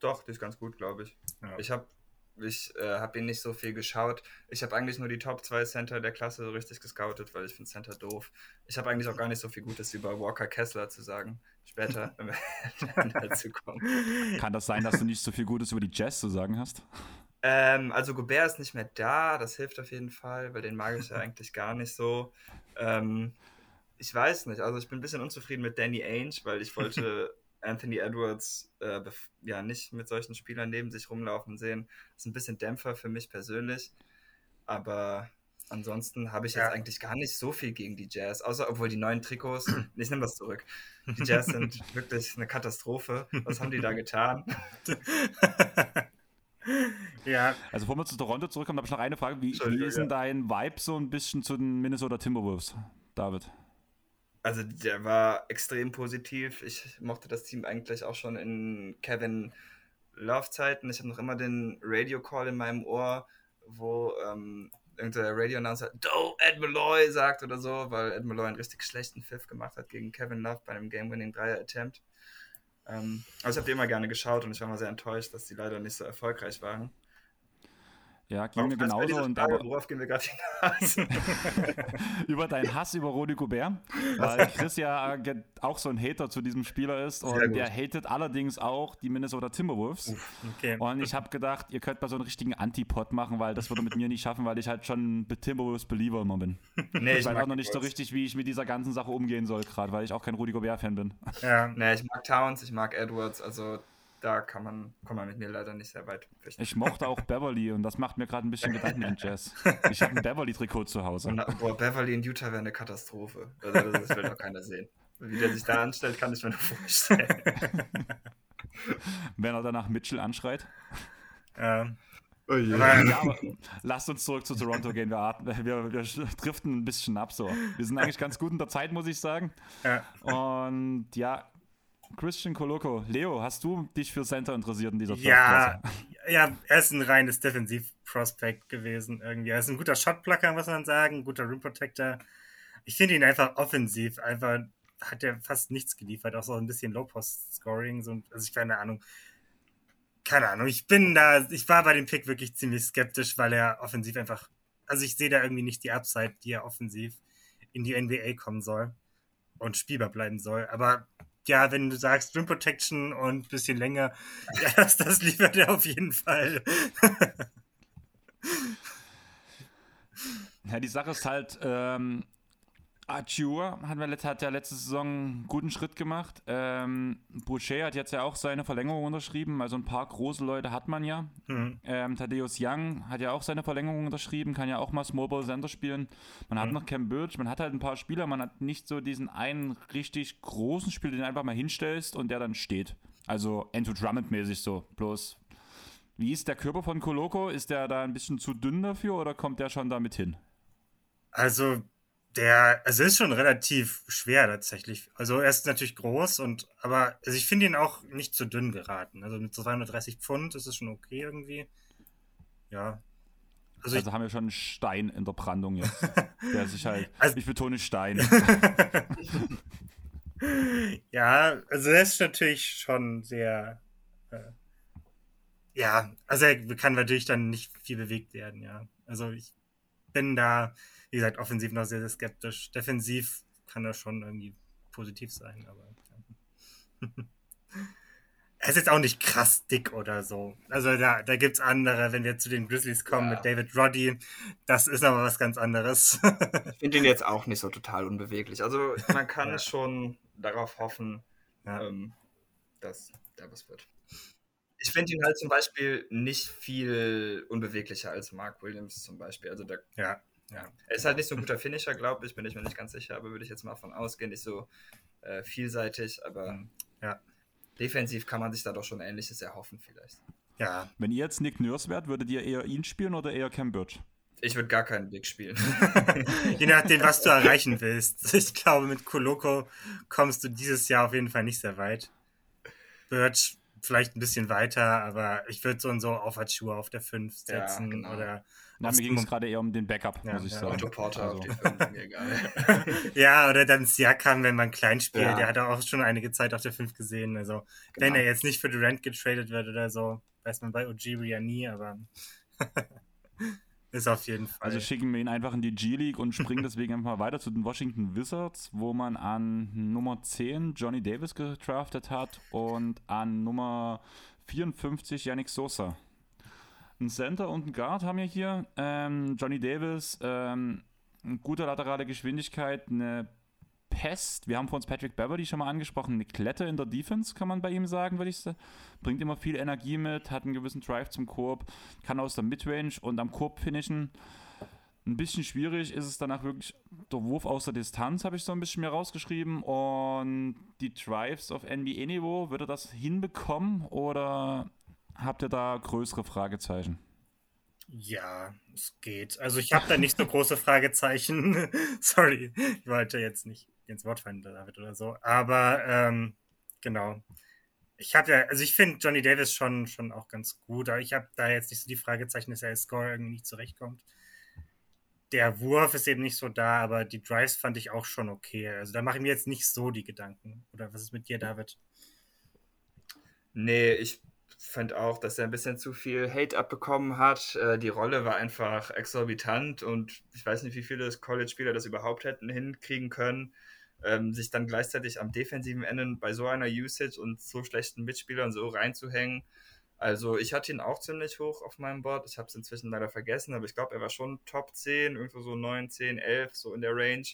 S3: Doch, die ist ganz gut, glaube ich. Ja. Ich habe ich äh, habe ihn nicht so viel geschaut. Ich habe eigentlich nur die Top 2 Center der Klasse so richtig gescoutet, weil ich finde Center doof. Ich habe eigentlich auch gar nicht so viel Gutes über Walker Kessler zu sagen. Später, [LAUGHS] [LAUGHS] wenn wir
S1: dazu kommen. Kann das sein, dass du nicht so viel Gutes über die Jazz zu sagen hast?
S3: Ähm, also Gobert ist nicht mehr da, das hilft auf jeden Fall, weil den mag ich ja [LAUGHS] eigentlich gar nicht so. Ähm, ich weiß nicht, also ich bin ein bisschen unzufrieden mit Danny Ainge, weil ich wollte [LAUGHS] Anthony Edwards äh, ja nicht mit solchen Spielern neben sich rumlaufen sehen. Das ist ein bisschen Dämpfer für mich persönlich. Aber ansonsten habe ich ja. jetzt eigentlich gar nicht so viel gegen die Jazz, außer obwohl die neuen Trikots, [CLEARS THROAT] ich nehme das zurück. Die Jazz sind [LAUGHS] wirklich eine Katastrophe. Was haben die da getan? [LAUGHS]
S1: ja. Also, bevor wir zu Toronto zurückkommen, habe ich noch eine Frage. Wie, wie ist denn dein Vibe so ein bisschen zu den Minnesota Timberwolves, David?
S3: Also der war extrem positiv. Ich mochte das Team eigentlich auch schon in Kevin Love-Zeiten. Ich habe noch immer den Radio-Call in meinem Ohr, wo ähm, irgendein Radio-Announcer Do Ed Malloy sagt oder so, weil Ed Malloy einen richtig schlechten Pfiff gemacht hat gegen Kevin Love bei einem Game-Winning-Dreier-Attempt. Ähm, also ich habe die immer gerne geschaut und ich war mal sehr enttäuscht, dass die leider nicht so erfolgreich waren.
S1: Ja, ging mir genauso. Und Frage,
S3: aber, worauf gehen wir gerade hinaus? [LAUGHS]
S1: über deinen Hass über Rudi Gobert, weil Chris ja auch so ein Hater zu diesem Spieler ist und der hatet allerdings auch die Minnesota Timberwolves. Okay. Und ich habe gedacht, ihr könnt mal so einen richtigen Antipod machen, weil das würde mit mir nicht schaffen, weil ich halt schon Timberwolves-Believer immer bin. Nee, ich, ich weiß auch noch nicht so richtig, wie ich mit dieser ganzen Sache umgehen soll, gerade weil ich auch kein Rudi Gobert-Fan bin.
S3: Ja, [LAUGHS] nee, ich mag Towns, ich mag Edwards, also da kann man, kann man mit mir leider nicht sehr weit.
S1: Ich mochte auch Beverly und das macht mir gerade ein bisschen Gedanken in Jazz. Ich habe ein [LAUGHS] Beverly-Trikot zu Hause. Und,
S3: boah, Beverly in Utah wäre eine Katastrophe. Also das, will doch keiner sehen. Wie der sich da anstellt, kann ich mir nur vorstellen.
S1: Wenn er danach Mitchell anschreit.
S2: Ähm.
S1: Oh yeah. ja, aber lasst uns zurück zu Toronto gehen. Wir, wir, wir, driften ein bisschen ab so. Wir sind eigentlich ganz gut in der Zeit, muss ich sagen. Ja. Und ja, Christian Coloco. Leo, hast du dich für Center interessiert in dieser
S2: Ja, ja, er ist ein reines Defensiv-Prospect gewesen irgendwie. Er ist ein guter Shotblocker, muss man sagen, ein guter Rim Protector. Ich finde ihn einfach offensiv, einfach hat er fast nichts geliefert, auch so ein bisschen Low-Post-Scoring. So, also ich keine Ahnung. Keine Ahnung, ich bin da, ich war bei dem Pick wirklich ziemlich skeptisch, weil er offensiv einfach, also ich sehe da irgendwie nicht die Upside, die er offensiv in die NBA kommen soll und spielbar bleiben soll. Aber ja, wenn du sagst Rim Protection und ein bisschen länger, [LAUGHS] ja, das, das liefert er auf jeden Fall. [LAUGHS]
S1: ja, die Sache ist halt, ähm, Achua hat, hat ja letzte Saison einen guten Schritt gemacht. Ähm, Boucher hat jetzt ja auch seine Verlängerung unterschrieben. Also ein paar große Leute hat man ja. Mhm. Ähm, Thaddeus Young hat ja auch seine Verlängerung unterschrieben, kann ja auch mal Small Ball Center spielen. Man mhm. hat noch Cam Birch, man hat halt ein paar Spieler, man hat nicht so diesen einen richtig großen Spieler, den du einfach mal hinstellst und der dann steht. Also Andrew Drummond-mäßig so. Bloß, wie ist der Körper von Coloco? Ist der da ein bisschen zu dünn dafür oder kommt der schon damit hin?
S2: Also der, also ist schon relativ schwer tatsächlich. Also er ist natürlich groß und, aber also ich finde ihn auch nicht zu dünn geraten. Also mit 230 Pfund ist es schon okay irgendwie. Ja.
S1: Also, also haben wir schon einen Stein in der Brandung jetzt. [LAUGHS] der sich halt, also, ich betone Stein. [LAUGHS]
S2: ja, also er ist natürlich schon sehr, äh, ja, also er kann natürlich dann nicht viel bewegt werden, ja. Also ich bin da, wie gesagt, offensiv noch sehr, sehr skeptisch. Defensiv kann er schon irgendwie positiv sein, aber. Ja. [LAUGHS] er ist jetzt auch nicht krass dick oder so. Also da, da gibt es andere, wenn wir zu den Grizzlies kommen ja. mit David Roddy, das ist aber was ganz anderes.
S3: ich finde ihn jetzt auch nicht so total unbeweglich. Also man kann [LAUGHS] ja. schon darauf hoffen, ja. ähm, dass da was wird. Ich finde ihn halt zum Beispiel nicht viel unbeweglicher als Mark Williams zum Beispiel. Also der,
S2: ja, ja.
S3: Er ist halt nicht so ein guter Finisher, glaube ich, bin ich mir nicht ganz sicher, aber würde ich jetzt mal von ausgehen, nicht so äh, vielseitig, aber mhm. ja. defensiv kann man sich da doch schon Ähnliches erhoffen vielleicht.
S1: Ja. Wenn ihr jetzt Nick Nurse wärt, würdet ihr eher ihn spielen oder eher Cam Birch?
S3: Ich würde gar keinen Big spielen. [LAUGHS]
S2: Je nachdem, was du erreichen willst. Ich glaube, mit Koloko kommst du dieses Jahr auf jeden Fall nicht sehr weit. Birch vielleicht ein bisschen weiter, aber ich würde so und so auf Schuhe auf der 5 setzen ja, genau. oder.
S1: Na, mir ging es gerade eher um den Backup, ja, muss ich ja. sagen.
S3: Otto Porter also. auf die 5, mir egal. [LAUGHS]
S2: ja, oder dann Siakam, wenn man klein spielt, ja. der hat auch schon einige Zeit auf der 5 gesehen. Also, genau. wenn er jetzt nicht für Durant getradet wird oder so, weiß man bei Ojiri ja nie, aber. [LAUGHS] Ist auf jeden Fall.
S1: Also schicken wir ihn einfach in die G-League und springen deswegen einfach mal weiter zu den Washington Wizards, wo man an Nummer 10 Johnny Davis gedraftet hat und an Nummer 54 Yannick Sosa. Ein Center und ein Guard haben wir hier. Ähm, Johnny Davis, ähm, eine gute laterale Geschwindigkeit, eine Pest. Wir haben vor uns Patrick Beverly schon mal angesprochen. Eine Klette in der Defense, kann man bei ihm sagen, würde ich sagen. Bringt immer viel Energie mit, hat einen gewissen Drive zum Korb, kann aus der Midrange und am Korb finishen. Ein bisschen schwierig ist es danach wirklich der Wurf aus der Distanz, habe ich so ein bisschen mehr rausgeschrieben. Und die Drives auf NBA-Niveau, wird er das hinbekommen oder habt ihr da größere Fragezeichen?
S2: Ja, es geht. Also ich habe da nicht so große Fragezeichen. [LAUGHS] Sorry, ich wollte jetzt nicht ins Wort fallen, David, oder so. Aber ähm, genau. Ich habe ja, also ich finde Johnny Davis schon, schon auch ganz gut, aber ich habe da jetzt nicht so die Fragezeichen, dass er als Score irgendwie nicht zurechtkommt. Der Wurf ist eben nicht so da, aber die Drives fand ich auch schon okay. Also da mache ich mir jetzt nicht so die Gedanken. Oder was ist mit dir, David?
S3: Nee, ich fand auch, dass er ein bisschen zu viel Hate abbekommen hat. Äh, die Rolle war einfach exorbitant und ich weiß nicht, wie viele College-Spieler das überhaupt hätten hinkriegen können ähm, sich dann gleichzeitig am defensiven Ende bei so einer Usage und so schlechten Mitspielern so reinzuhängen. Also ich hatte ihn auch ziemlich hoch auf meinem Board. Ich habe es inzwischen leider vergessen, aber ich glaube, er war schon Top 10, irgendwo so 9, 10, 11, so in der Range.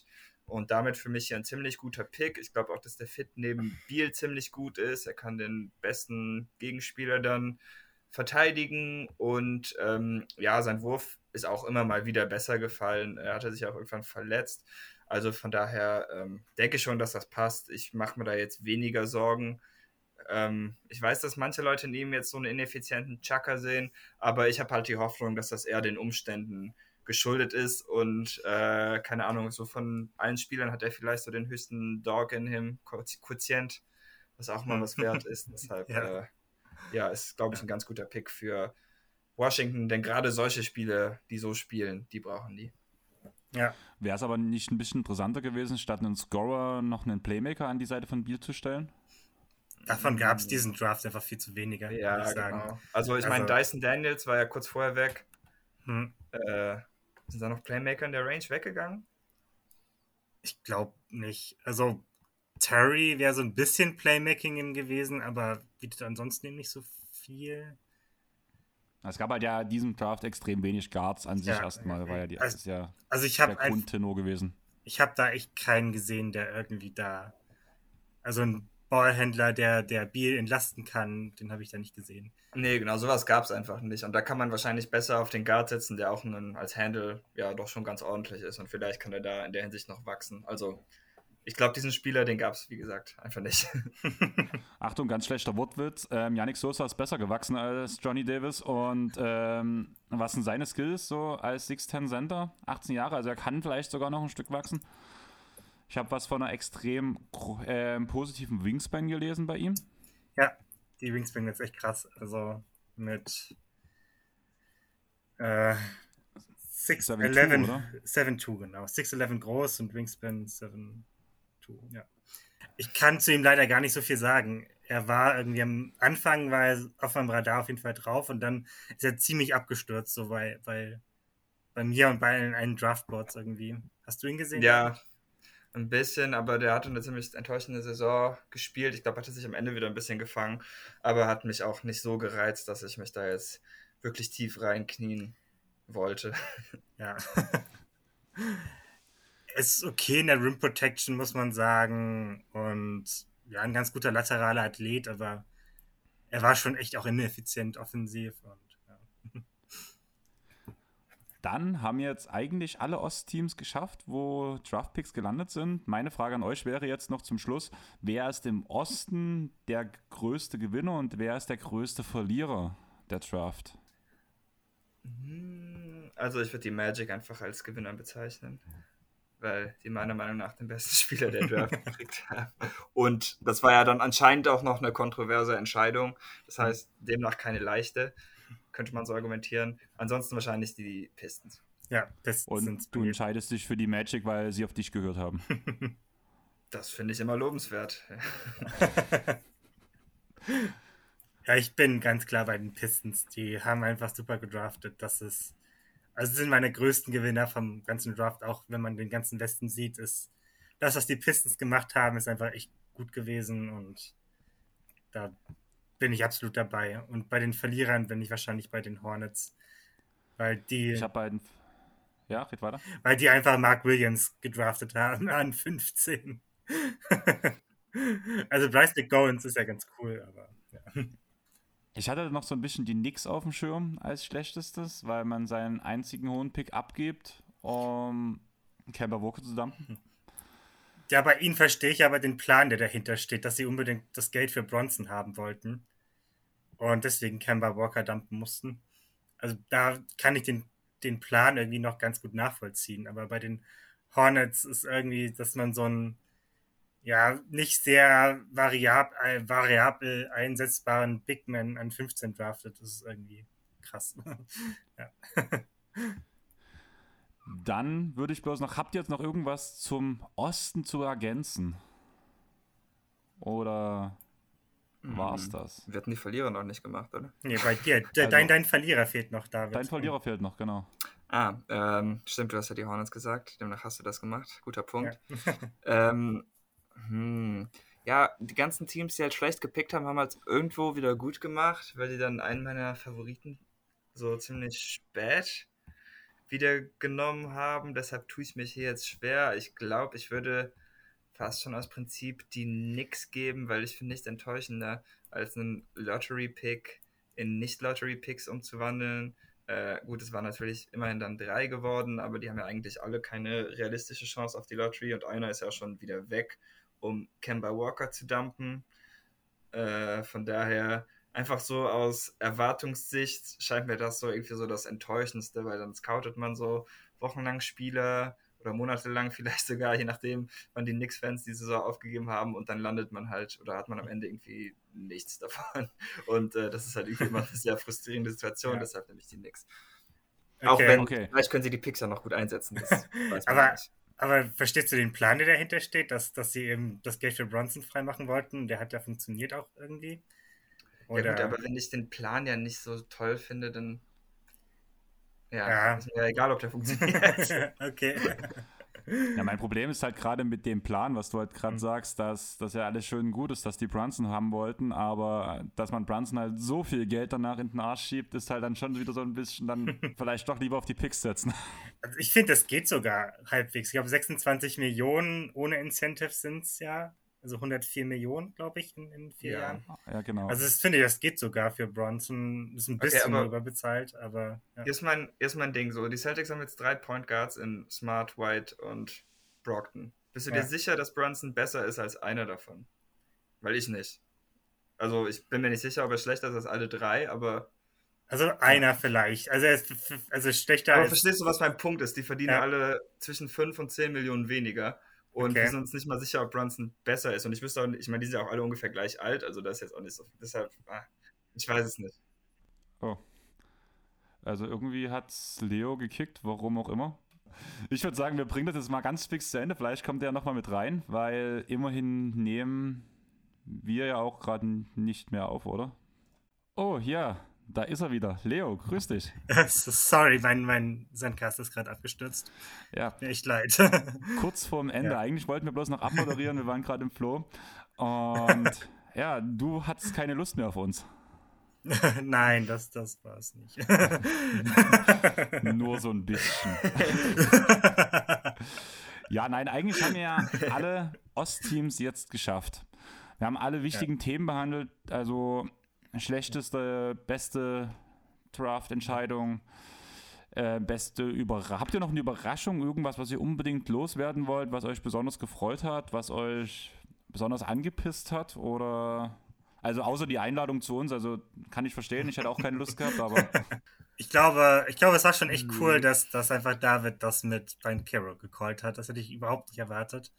S3: Und damit für mich ein ziemlich guter Pick. Ich glaube auch, dass der Fit neben Biel ziemlich gut ist. Er kann den besten Gegenspieler dann verteidigen und ähm, ja, sein Wurf ist auch immer mal wieder besser gefallen. Er hatte sich auch irgendwann verletzt. Also von daher ähm, denke ich schon, dass das passt. Ich mache mir da jetzt weniger Sorgen. Ähm, ich weiß, dass manche Leute in ihm jetzt so einen ineffizienten Chaka sehen, aber ich habe halt die Hoffnung, dass das eher den Umständen geschuldet ist und äh, keine Ahnung, so von allen Spielern hat er vielleicht so den höchsten Dog in him Quotient, was auch mal was [LAUGHS] wert ist. Deshalb, ja, äh, ja ist, glaube ich, ein ganz guter Pick für Washington, denn gerade solche Spiele, die so spielen, die brauchen die.
S1: Ja. Wäre es aber nicht ein bisschen interessanter gewesen, statt einen Scorer noch einen Playmaker an die Seite von Biel zu stellen?
S2: Davon gab es diesen Draft einfach viel zu weniger,
S3: ja, ich sagen. Genau. Also ich also, meine, Dyson Daniels war ja kurz vorher weg. Hm. Äh, sind da noch Playmaker in der Range weggegangen?
S2: Ich glaube nicht. Also Terry wäre so ein bisschen Playmaking gewesen, aber bietet ansonsten nicht so viel.
S1: Es gab halt ja diesen Draft extrem wenig Guards an sich ja, erstmal, war ja die,
S2: also,
S1: ist ja
S2: also ich der
S1: Grundtenor gewesen.
S2: Ich habe da echt keinen gesehen, der irgendwie da, also ein Ballhändler, der, der Biel entlasten kann, den habe ich da nicht gesehen.
S3: Nee, genau, sowas gab es einfach nicht. Und da kann man wahrscheinlich besser auf den Guard setzen, der auch einen, als Handle ja doch schon ganz ordentlich ist. Und vielleicht kann er da in der Hinsicht noch wachsen. Also ich glaube, diesen Spieler, den gab es, wie gesagt, einfach nicht. [LAUGHS]
S1: Achtung, ganz schlechter Wortwitz. Ähm, Yannick Sosa ist besser gewachsen als Johnny Davis. Und ähm, was sind seine Skills so als 6'10 Center? 18 Jahre, also er kann vielleicht sogar noch ein Stück wachsen. Ich habe was von einer extrem äh, positiven Wingspan gelesen bei ihm.
S2: Ja, die Wingspan ist echt krass. Also mit äh, 6'11, 7'2, genau. 6'11 groß und Wingspan 7 du, ja. Ich kann zu ihm leider gar nicht so viel sagen. Er war irgendwie am Anfang war er auf meinem Radar auf jeden Fall drauf und dann ist er ziemlich abgestürzt, so bei, bei, bei mir und bei allen Draftboards irgendwie. Hast du ihn gesehen?
S3: Ja, ein bisschen, aber der hatte eine ziemlich enttäuschende Saison gespielt. Ich glaube, hat er sich am Ende wieder ein bisschen gefangen, aber hat mich auch nicht so gereizt, dass ich mich da jetzt wirklich tief reinknien wollte. [LAUGHS]
S2: Ja. [LAUGHS] ist okay in der Rim Protection, muss man sagen. Und ja, ein ganz guter lateraler Athlet, aber er war schon echt auch ineffizient offensiv. Und.
S1: Dann haben jetzt eigentlich alle Ostteams geschafft, wo Draftpicks gelandet sind. Meine Frage an euch wäre jetzt noch zum Schluss: Wer ist im Osten der größte Gewinner und wer ist der größte Verlierer der Draft?
S3: Hm, also, ich würde die Magic einfach als Gewinner bezeichnen weil die meiner Meinung nach den besten [LAUGHS] Spieler der Draft [LAUGHS] gekriegt haben. Und das war ja dann anscheinend auch noch eine kontroverse Entscheidung. Das heißt, demnach keine leichte, könnte man so argumentieren. Ansonsten wahrscheinlich die Pistons.
S2: Ja,
S1: Pistons. Und du entscheidest dich für die Magic, weil sie auf dich gehört haben. [LAUGHS]
S3: Das finde ich immer lobenswert. [LAUGHS]
S2: ja, ich bin ganz klar bei den Pistons. Die haben einfach super gedraftet. Das ist also sind meine größten Gewinner vom ganzen Draft, auch wenn man den ganzen Westen sieht, ist das, was die Pistons gemacht haben, ist einfach echt gut gewesen und da bin ich absolut dabei. Und bei den Verlierern bin ich wahrscheinlich bei den Hornets, weil die.
S1: Ich habe beiden. Ja, red weiter.
S2: Weil die einfach Mark Williams gedraftet haben [LAUGHS] an 15. [LAUGHS] also Bryce McGowens ist ja ganz cool, aber ja.
S1: Ich hatte noch so ein bisschen die Knicks auf dem Schirm als schlechtestes, weil man seinen einzigen hohen Pick abgibt, um Kemba Walker zu dumpen.
S2: Ja, bei ihnen verstehe ich aber den Plan, der dahinter steht, dass sie unbedingt das Geld für Bronson haben wollten und deswegen Kemba Walker dumpen mussten. Also da kann ich den, den Plan irgendwie noch ganz gut nachvollziehen, aber bei den Hornets ist irgendwie, dass man so ein ja, nicht sehr variab, äh, variabel einsetzbaren Big Man an 15 draftet. Das ist irgendwie krass. [LAUGHS] ja.
S1: Dann würde ich bloß noch, habt ihr jetzt noch irgendwas zum Osten zu ergänzen? Oder war es hm. das?
S3: Wir hatten die Verlierer noch nicht gemacht, oder?
S2: Nee, bei dir. [LAUGHS] also, dein, dein Verlierer fehlt noch, David.
S1: Dein Verlierer fehlt noch, genau.
S3: Ah, ähm, stimmt, du hast ja die Hornets gesagt. Demnach hast du das gemacht. Guter Punkt. Ja. [LAUGHS] ähm, hm. Ja, die ganzen Teams, die halt schlecht gepickt haben, haben halt irgendwo wieder gut gemacht, weil die dann einen meiner Favoriten so ziemlich spät wieder genommen haben. Deshalb tue ich mich hier jetzt schwer. Ich glaube, ich würde fast schon aus Prinzip die Nix geben, weil ich finde nichts enttäuschender, als einen Lottery-Pick in Nicht-Lottery-Picks umzuwandeln. Äh, gut, es waren natürlich immerhin dann drei geworden, aber die haben ja eigentlich alle keine realistische Chance auf die Lottery und einer ist ja schon wieder weg um Kemba Walker zu dumpen. Äh, von daher einfach so aus Erwartungssicht scheint mir das so irgendwie so das Enttäuschendste, weil dann scoutet man so wochenlang Spieler oder monatelang [LAUGHS] vielleicht sogar, je nachdem, wann die Knicks-Fans die Saison aufgegeben haben und dann landet man halt oder hat man am Ende irgendwie nichts davon. [LAUGHS] Und äh, das ist halt irgendwie immer eine sehr frustrierende Situation, ja. deshalb nehme ich die Knicks. Okay. Auch wenn, okay. vielleicht können sie die ja noch gut einsetzen. [LAUGHS]
S2: Aber nicht. Aber verstehst du den Plan, der dahinter steht, dass, dass sie eben das Geld für Bronson freimachen wollten? Der hat ja funktioniert auch irgendwie.
S3: Oder? Ja gut, aber wenn ich den Plan ja nicht so toll finde, dann ja, ja. ist mir egal, ob der funktioniert. [LAUGHS]
S2: okay.
S1: Ja, mein Problem ist halt gerade mit dem Plan, was du halt gerade mhm. sagst, dass das ja alles schön gut ist, dass die Brunson haben wollten, aber dass man Brunson halt so viel Geld danach in den Arsch schiebt, ist halt dann schon wieder so ein bisschen dann [LAUGHS] vielleicht doch lieber auf die Picks setzen.
S2: Also ich finde, das geht sogar halbwegs. Ich glaube, 26 Millionen ohne Incentives sind es ja. Also 104 Millionen, glaube ich, in, in vier
S1: ja.
S2: Jahren.
S1: Ja, genau.
S2: Also das finde ich, das geht sogar für Bronson. Ist ein bisschen okay, überbezahlt, aber.
S3: Ja. Hier, ist mein, ist mein Ding so. Die Celtics haben jetzt drei Point Guards in Smart, White und Brockton. Bist du ja. dir sicher, dass Bronson besser ist als einer davon? Weil ich nicht. Also ich bin mir nicht sicher, ob er schlechter ist als alle drei, aber.
S2: Also einer vielleicht. Also er ist also schlechter
S3: aber als. verstehst du, was mein Punkt ist? Die verdienen ja. alle zwischen 5 und 10 Millionen weniger. Und okay. wir sind uns nicht mal sicher, ob Brunson besser ist. Und ich wüsste auch nicht, ich meine, die sind ja auch alle ungefähr gleich alt, also das ist jetzt auch nicht so. Deshalb, ah, ich weiß es nicht.
S1: Oh. Also irgendwie hat Leo gekickt, warum auch immer. Ich würde sagen, wir bringen das jetzt mal ganz fix zu Ende. Vielleicht kommt der nochmal mit rein, weil immerhin nehmen wir ja auch gerade nicht mehr auf, oder? Oh, ja, da ist er wieder. Leo, grüß dich. [LAUGHS]
S2: Sorry, mein, mein Sandcast ist gerade abgestürzt.
S1: Ja.
S2: Mir echt leid. [LAUGHS] [LAUGHS]
S1: Kurz vorm Ende. Ja. Eigentlich wollten wir bloß noch abmoderieren. wir waren gerade im Flow. Und ja, du hattest keine Lust mehr auf uns.
S2: Nein, das, das war es nicht.
S1: Nur so ein bisschen. ja, nein, eigentlich haben wir ja alle Ostteams jetzt geschafft. Wir haben alle wichtigen ja. Themen behandelt, also schlechteste, beste Draft-Entscheidung, äh, beste Überraschung. Habt ihr noch eine Überraschung, irgendwas, was ihr unbedingt loswerden wollt, was euch besonders gefreut hat, was euch besonders angepisst hat oder also außer die Einladung zu uns, also kann ich verstehen, ich hätte auch keine Lust gehabt, aber. [LAUGHS]
S2: Ich glaube, ich glaube, es war schon echt cool, dass, dass einfach David das mit Brian Carroll gecallt hat. Das hätte ich überhaupt nicht erwartet.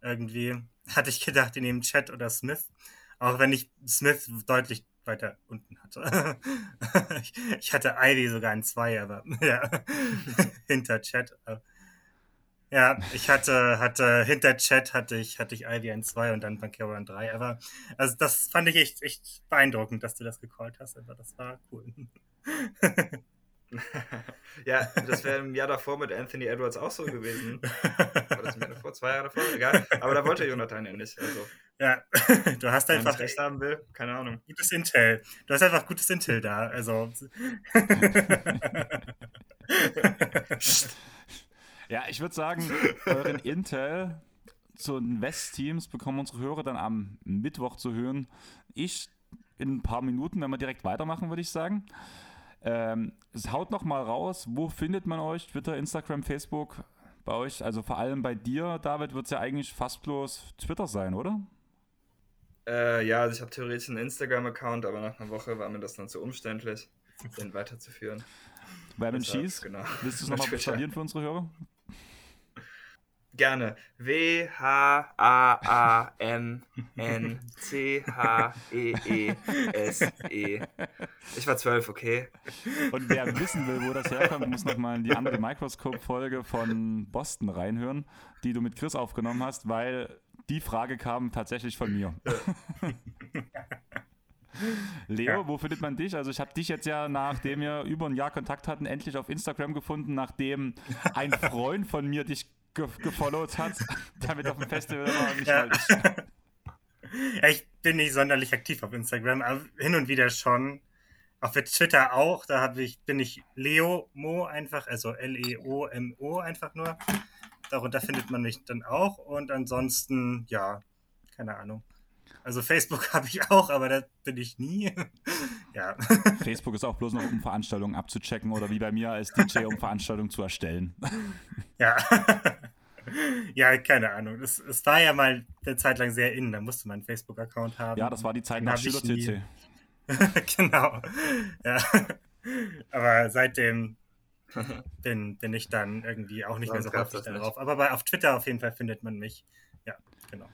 S2: Irgendwie hatte ich gedacht, in dem Chat oder Smith. Auch wenn ich Smith deutlich weiter unten hatte. [LAUGHS] ich hatte Ivy sogar in zwei, aber [LAUGHS] ja, [LAUGHS] hinter Chat. Ja, ich hatte, hatte hinter Chat hatte ich, hatte ich Ivy in 2 und dann Bankero in 3. Aber also das fand ich echt, echt beeindruckend, dass du das gecallt hast. Aber das war cool. [LAUGHS]
S3: ja, das wäre im Jahr davor mit Anthony Edwards auch so gewesen. War das im Jahr davor? Zwei Jahre davor? Egal. Aber da wollte Jonathan ja nicht. Also.
S2: Ja, [LAUGHS] du hast einfach.
S3: Wenn ich recht haben will, keine Ahnung.
S2: Gutes Intel. Du hast einfach gutes Intel da. Also. [LAUGHS]
S1: Ja, ich würde sagen, euren Intel zu den West-Teams bekommen unsere Hörer dann am Mittwoch zu hören. Ich in ein paar Minuten, wenn wir direkt weitermachen, würde ich sagen. Ähm, es haut noch mal raus, wo findet man euch? Twitter, Instagram, Facebook bei euch? Also vor allem bei dir, David, wird es ja eigentlich fast bloß Twitter sein, oder?
S3: Äh, ja, also ich habe theoretisch einen Instagram-Account, aber nach einer Woche war mir das dann zu umständlich, den weiterzuführen.
S1: Wham Cheese, genau. willst du es nochmal buchstabieren für unsere Hörer?
S3: Gerne. W-H-A-A-M-N-C-H-E-E-S-E. Ich war zwölf, okay.
S1: Und wer wissen will, wo das herkommt, muss nochmal in die andere Microscope-Folge von Boston reinhören, die du mit Chris aufgenommen hast, weil die Frage kam tatsächlich von mir. Leo, ja. wo findet man dich? Also ich habe dich jetzt ja, nachdem wir über ein Jahr Kontakt hatten, endlich auf Instagram gefunden, nachdem ein Freund von mir dich ge gefollowt hat, [LAUGHS] damit auf dem Festival war. Nicht ja. [LAUGHS]
S2: ja, ich bin nicht sonderlich aktiv auf Instagram, aber hin und wieder schon. Auf Twitter auch, da ich, bin ich Leo Mo einfach, also L-E-O-M-O einfach nur. Darunter findet man mich dann auch. Und ansonsten, ja, keine Ahnung. Also Facebook [LAUGHS] habe ich auch, aber da bin ich nie. [LAUGHS] ja. [LAUGHS]
S1: Facebook ist auch bloß noch, um Veranstaltungen abzuchecken oder wie bei mir als DJ, um Veranstaltungen zu erstellen.
S2: ja. ja, keine Ahnung. Es, es, war ja mal eine Zeit lang sehr innen, da musste man einen Facebook-Account haben.
S1: Ja, das war die Zeit nach Schüler-CC.
S2: genau. Ja. Aber seitdem bin, bin ich dann irgendwie auch nicht Sonst mehr so häufig darauf. Aber bei, auf Twitter auf jeden Fall findet man mich. Ja, genau.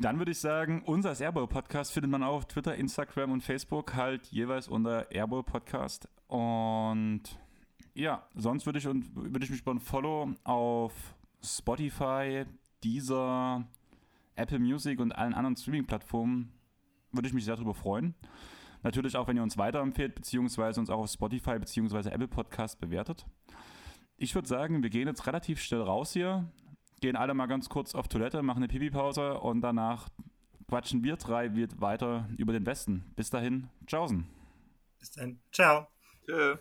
S1: Dann würde ich sagen, unser Airball Podcast findet man auch auf Twitter, Instagram und Facebook halt jeweils unter Airball Podcast. Und ja, sonst würde ich, würde ich mich über ein Follow auf Spotify, Deezer, Apple Music und allen anderen Streaming-Plattformen würde ich mich sehr darüber freuen. Natürlich auch, wenn ihr uns weiterempfehlt, beziehungsweise uns auch auf Spotify beziehungsweise Apple Podcast bewertet. Ich würde sagen, wir gehen jetzt relativ schnell raus hier gehen alle mal ganz kurz auf Toilette, machen eine Pipi-Pause und danach quatschen wir drei wird weiter über den Westen. Bis dahin, tschaußen.
S2: Bis dann, ciao. Tschö.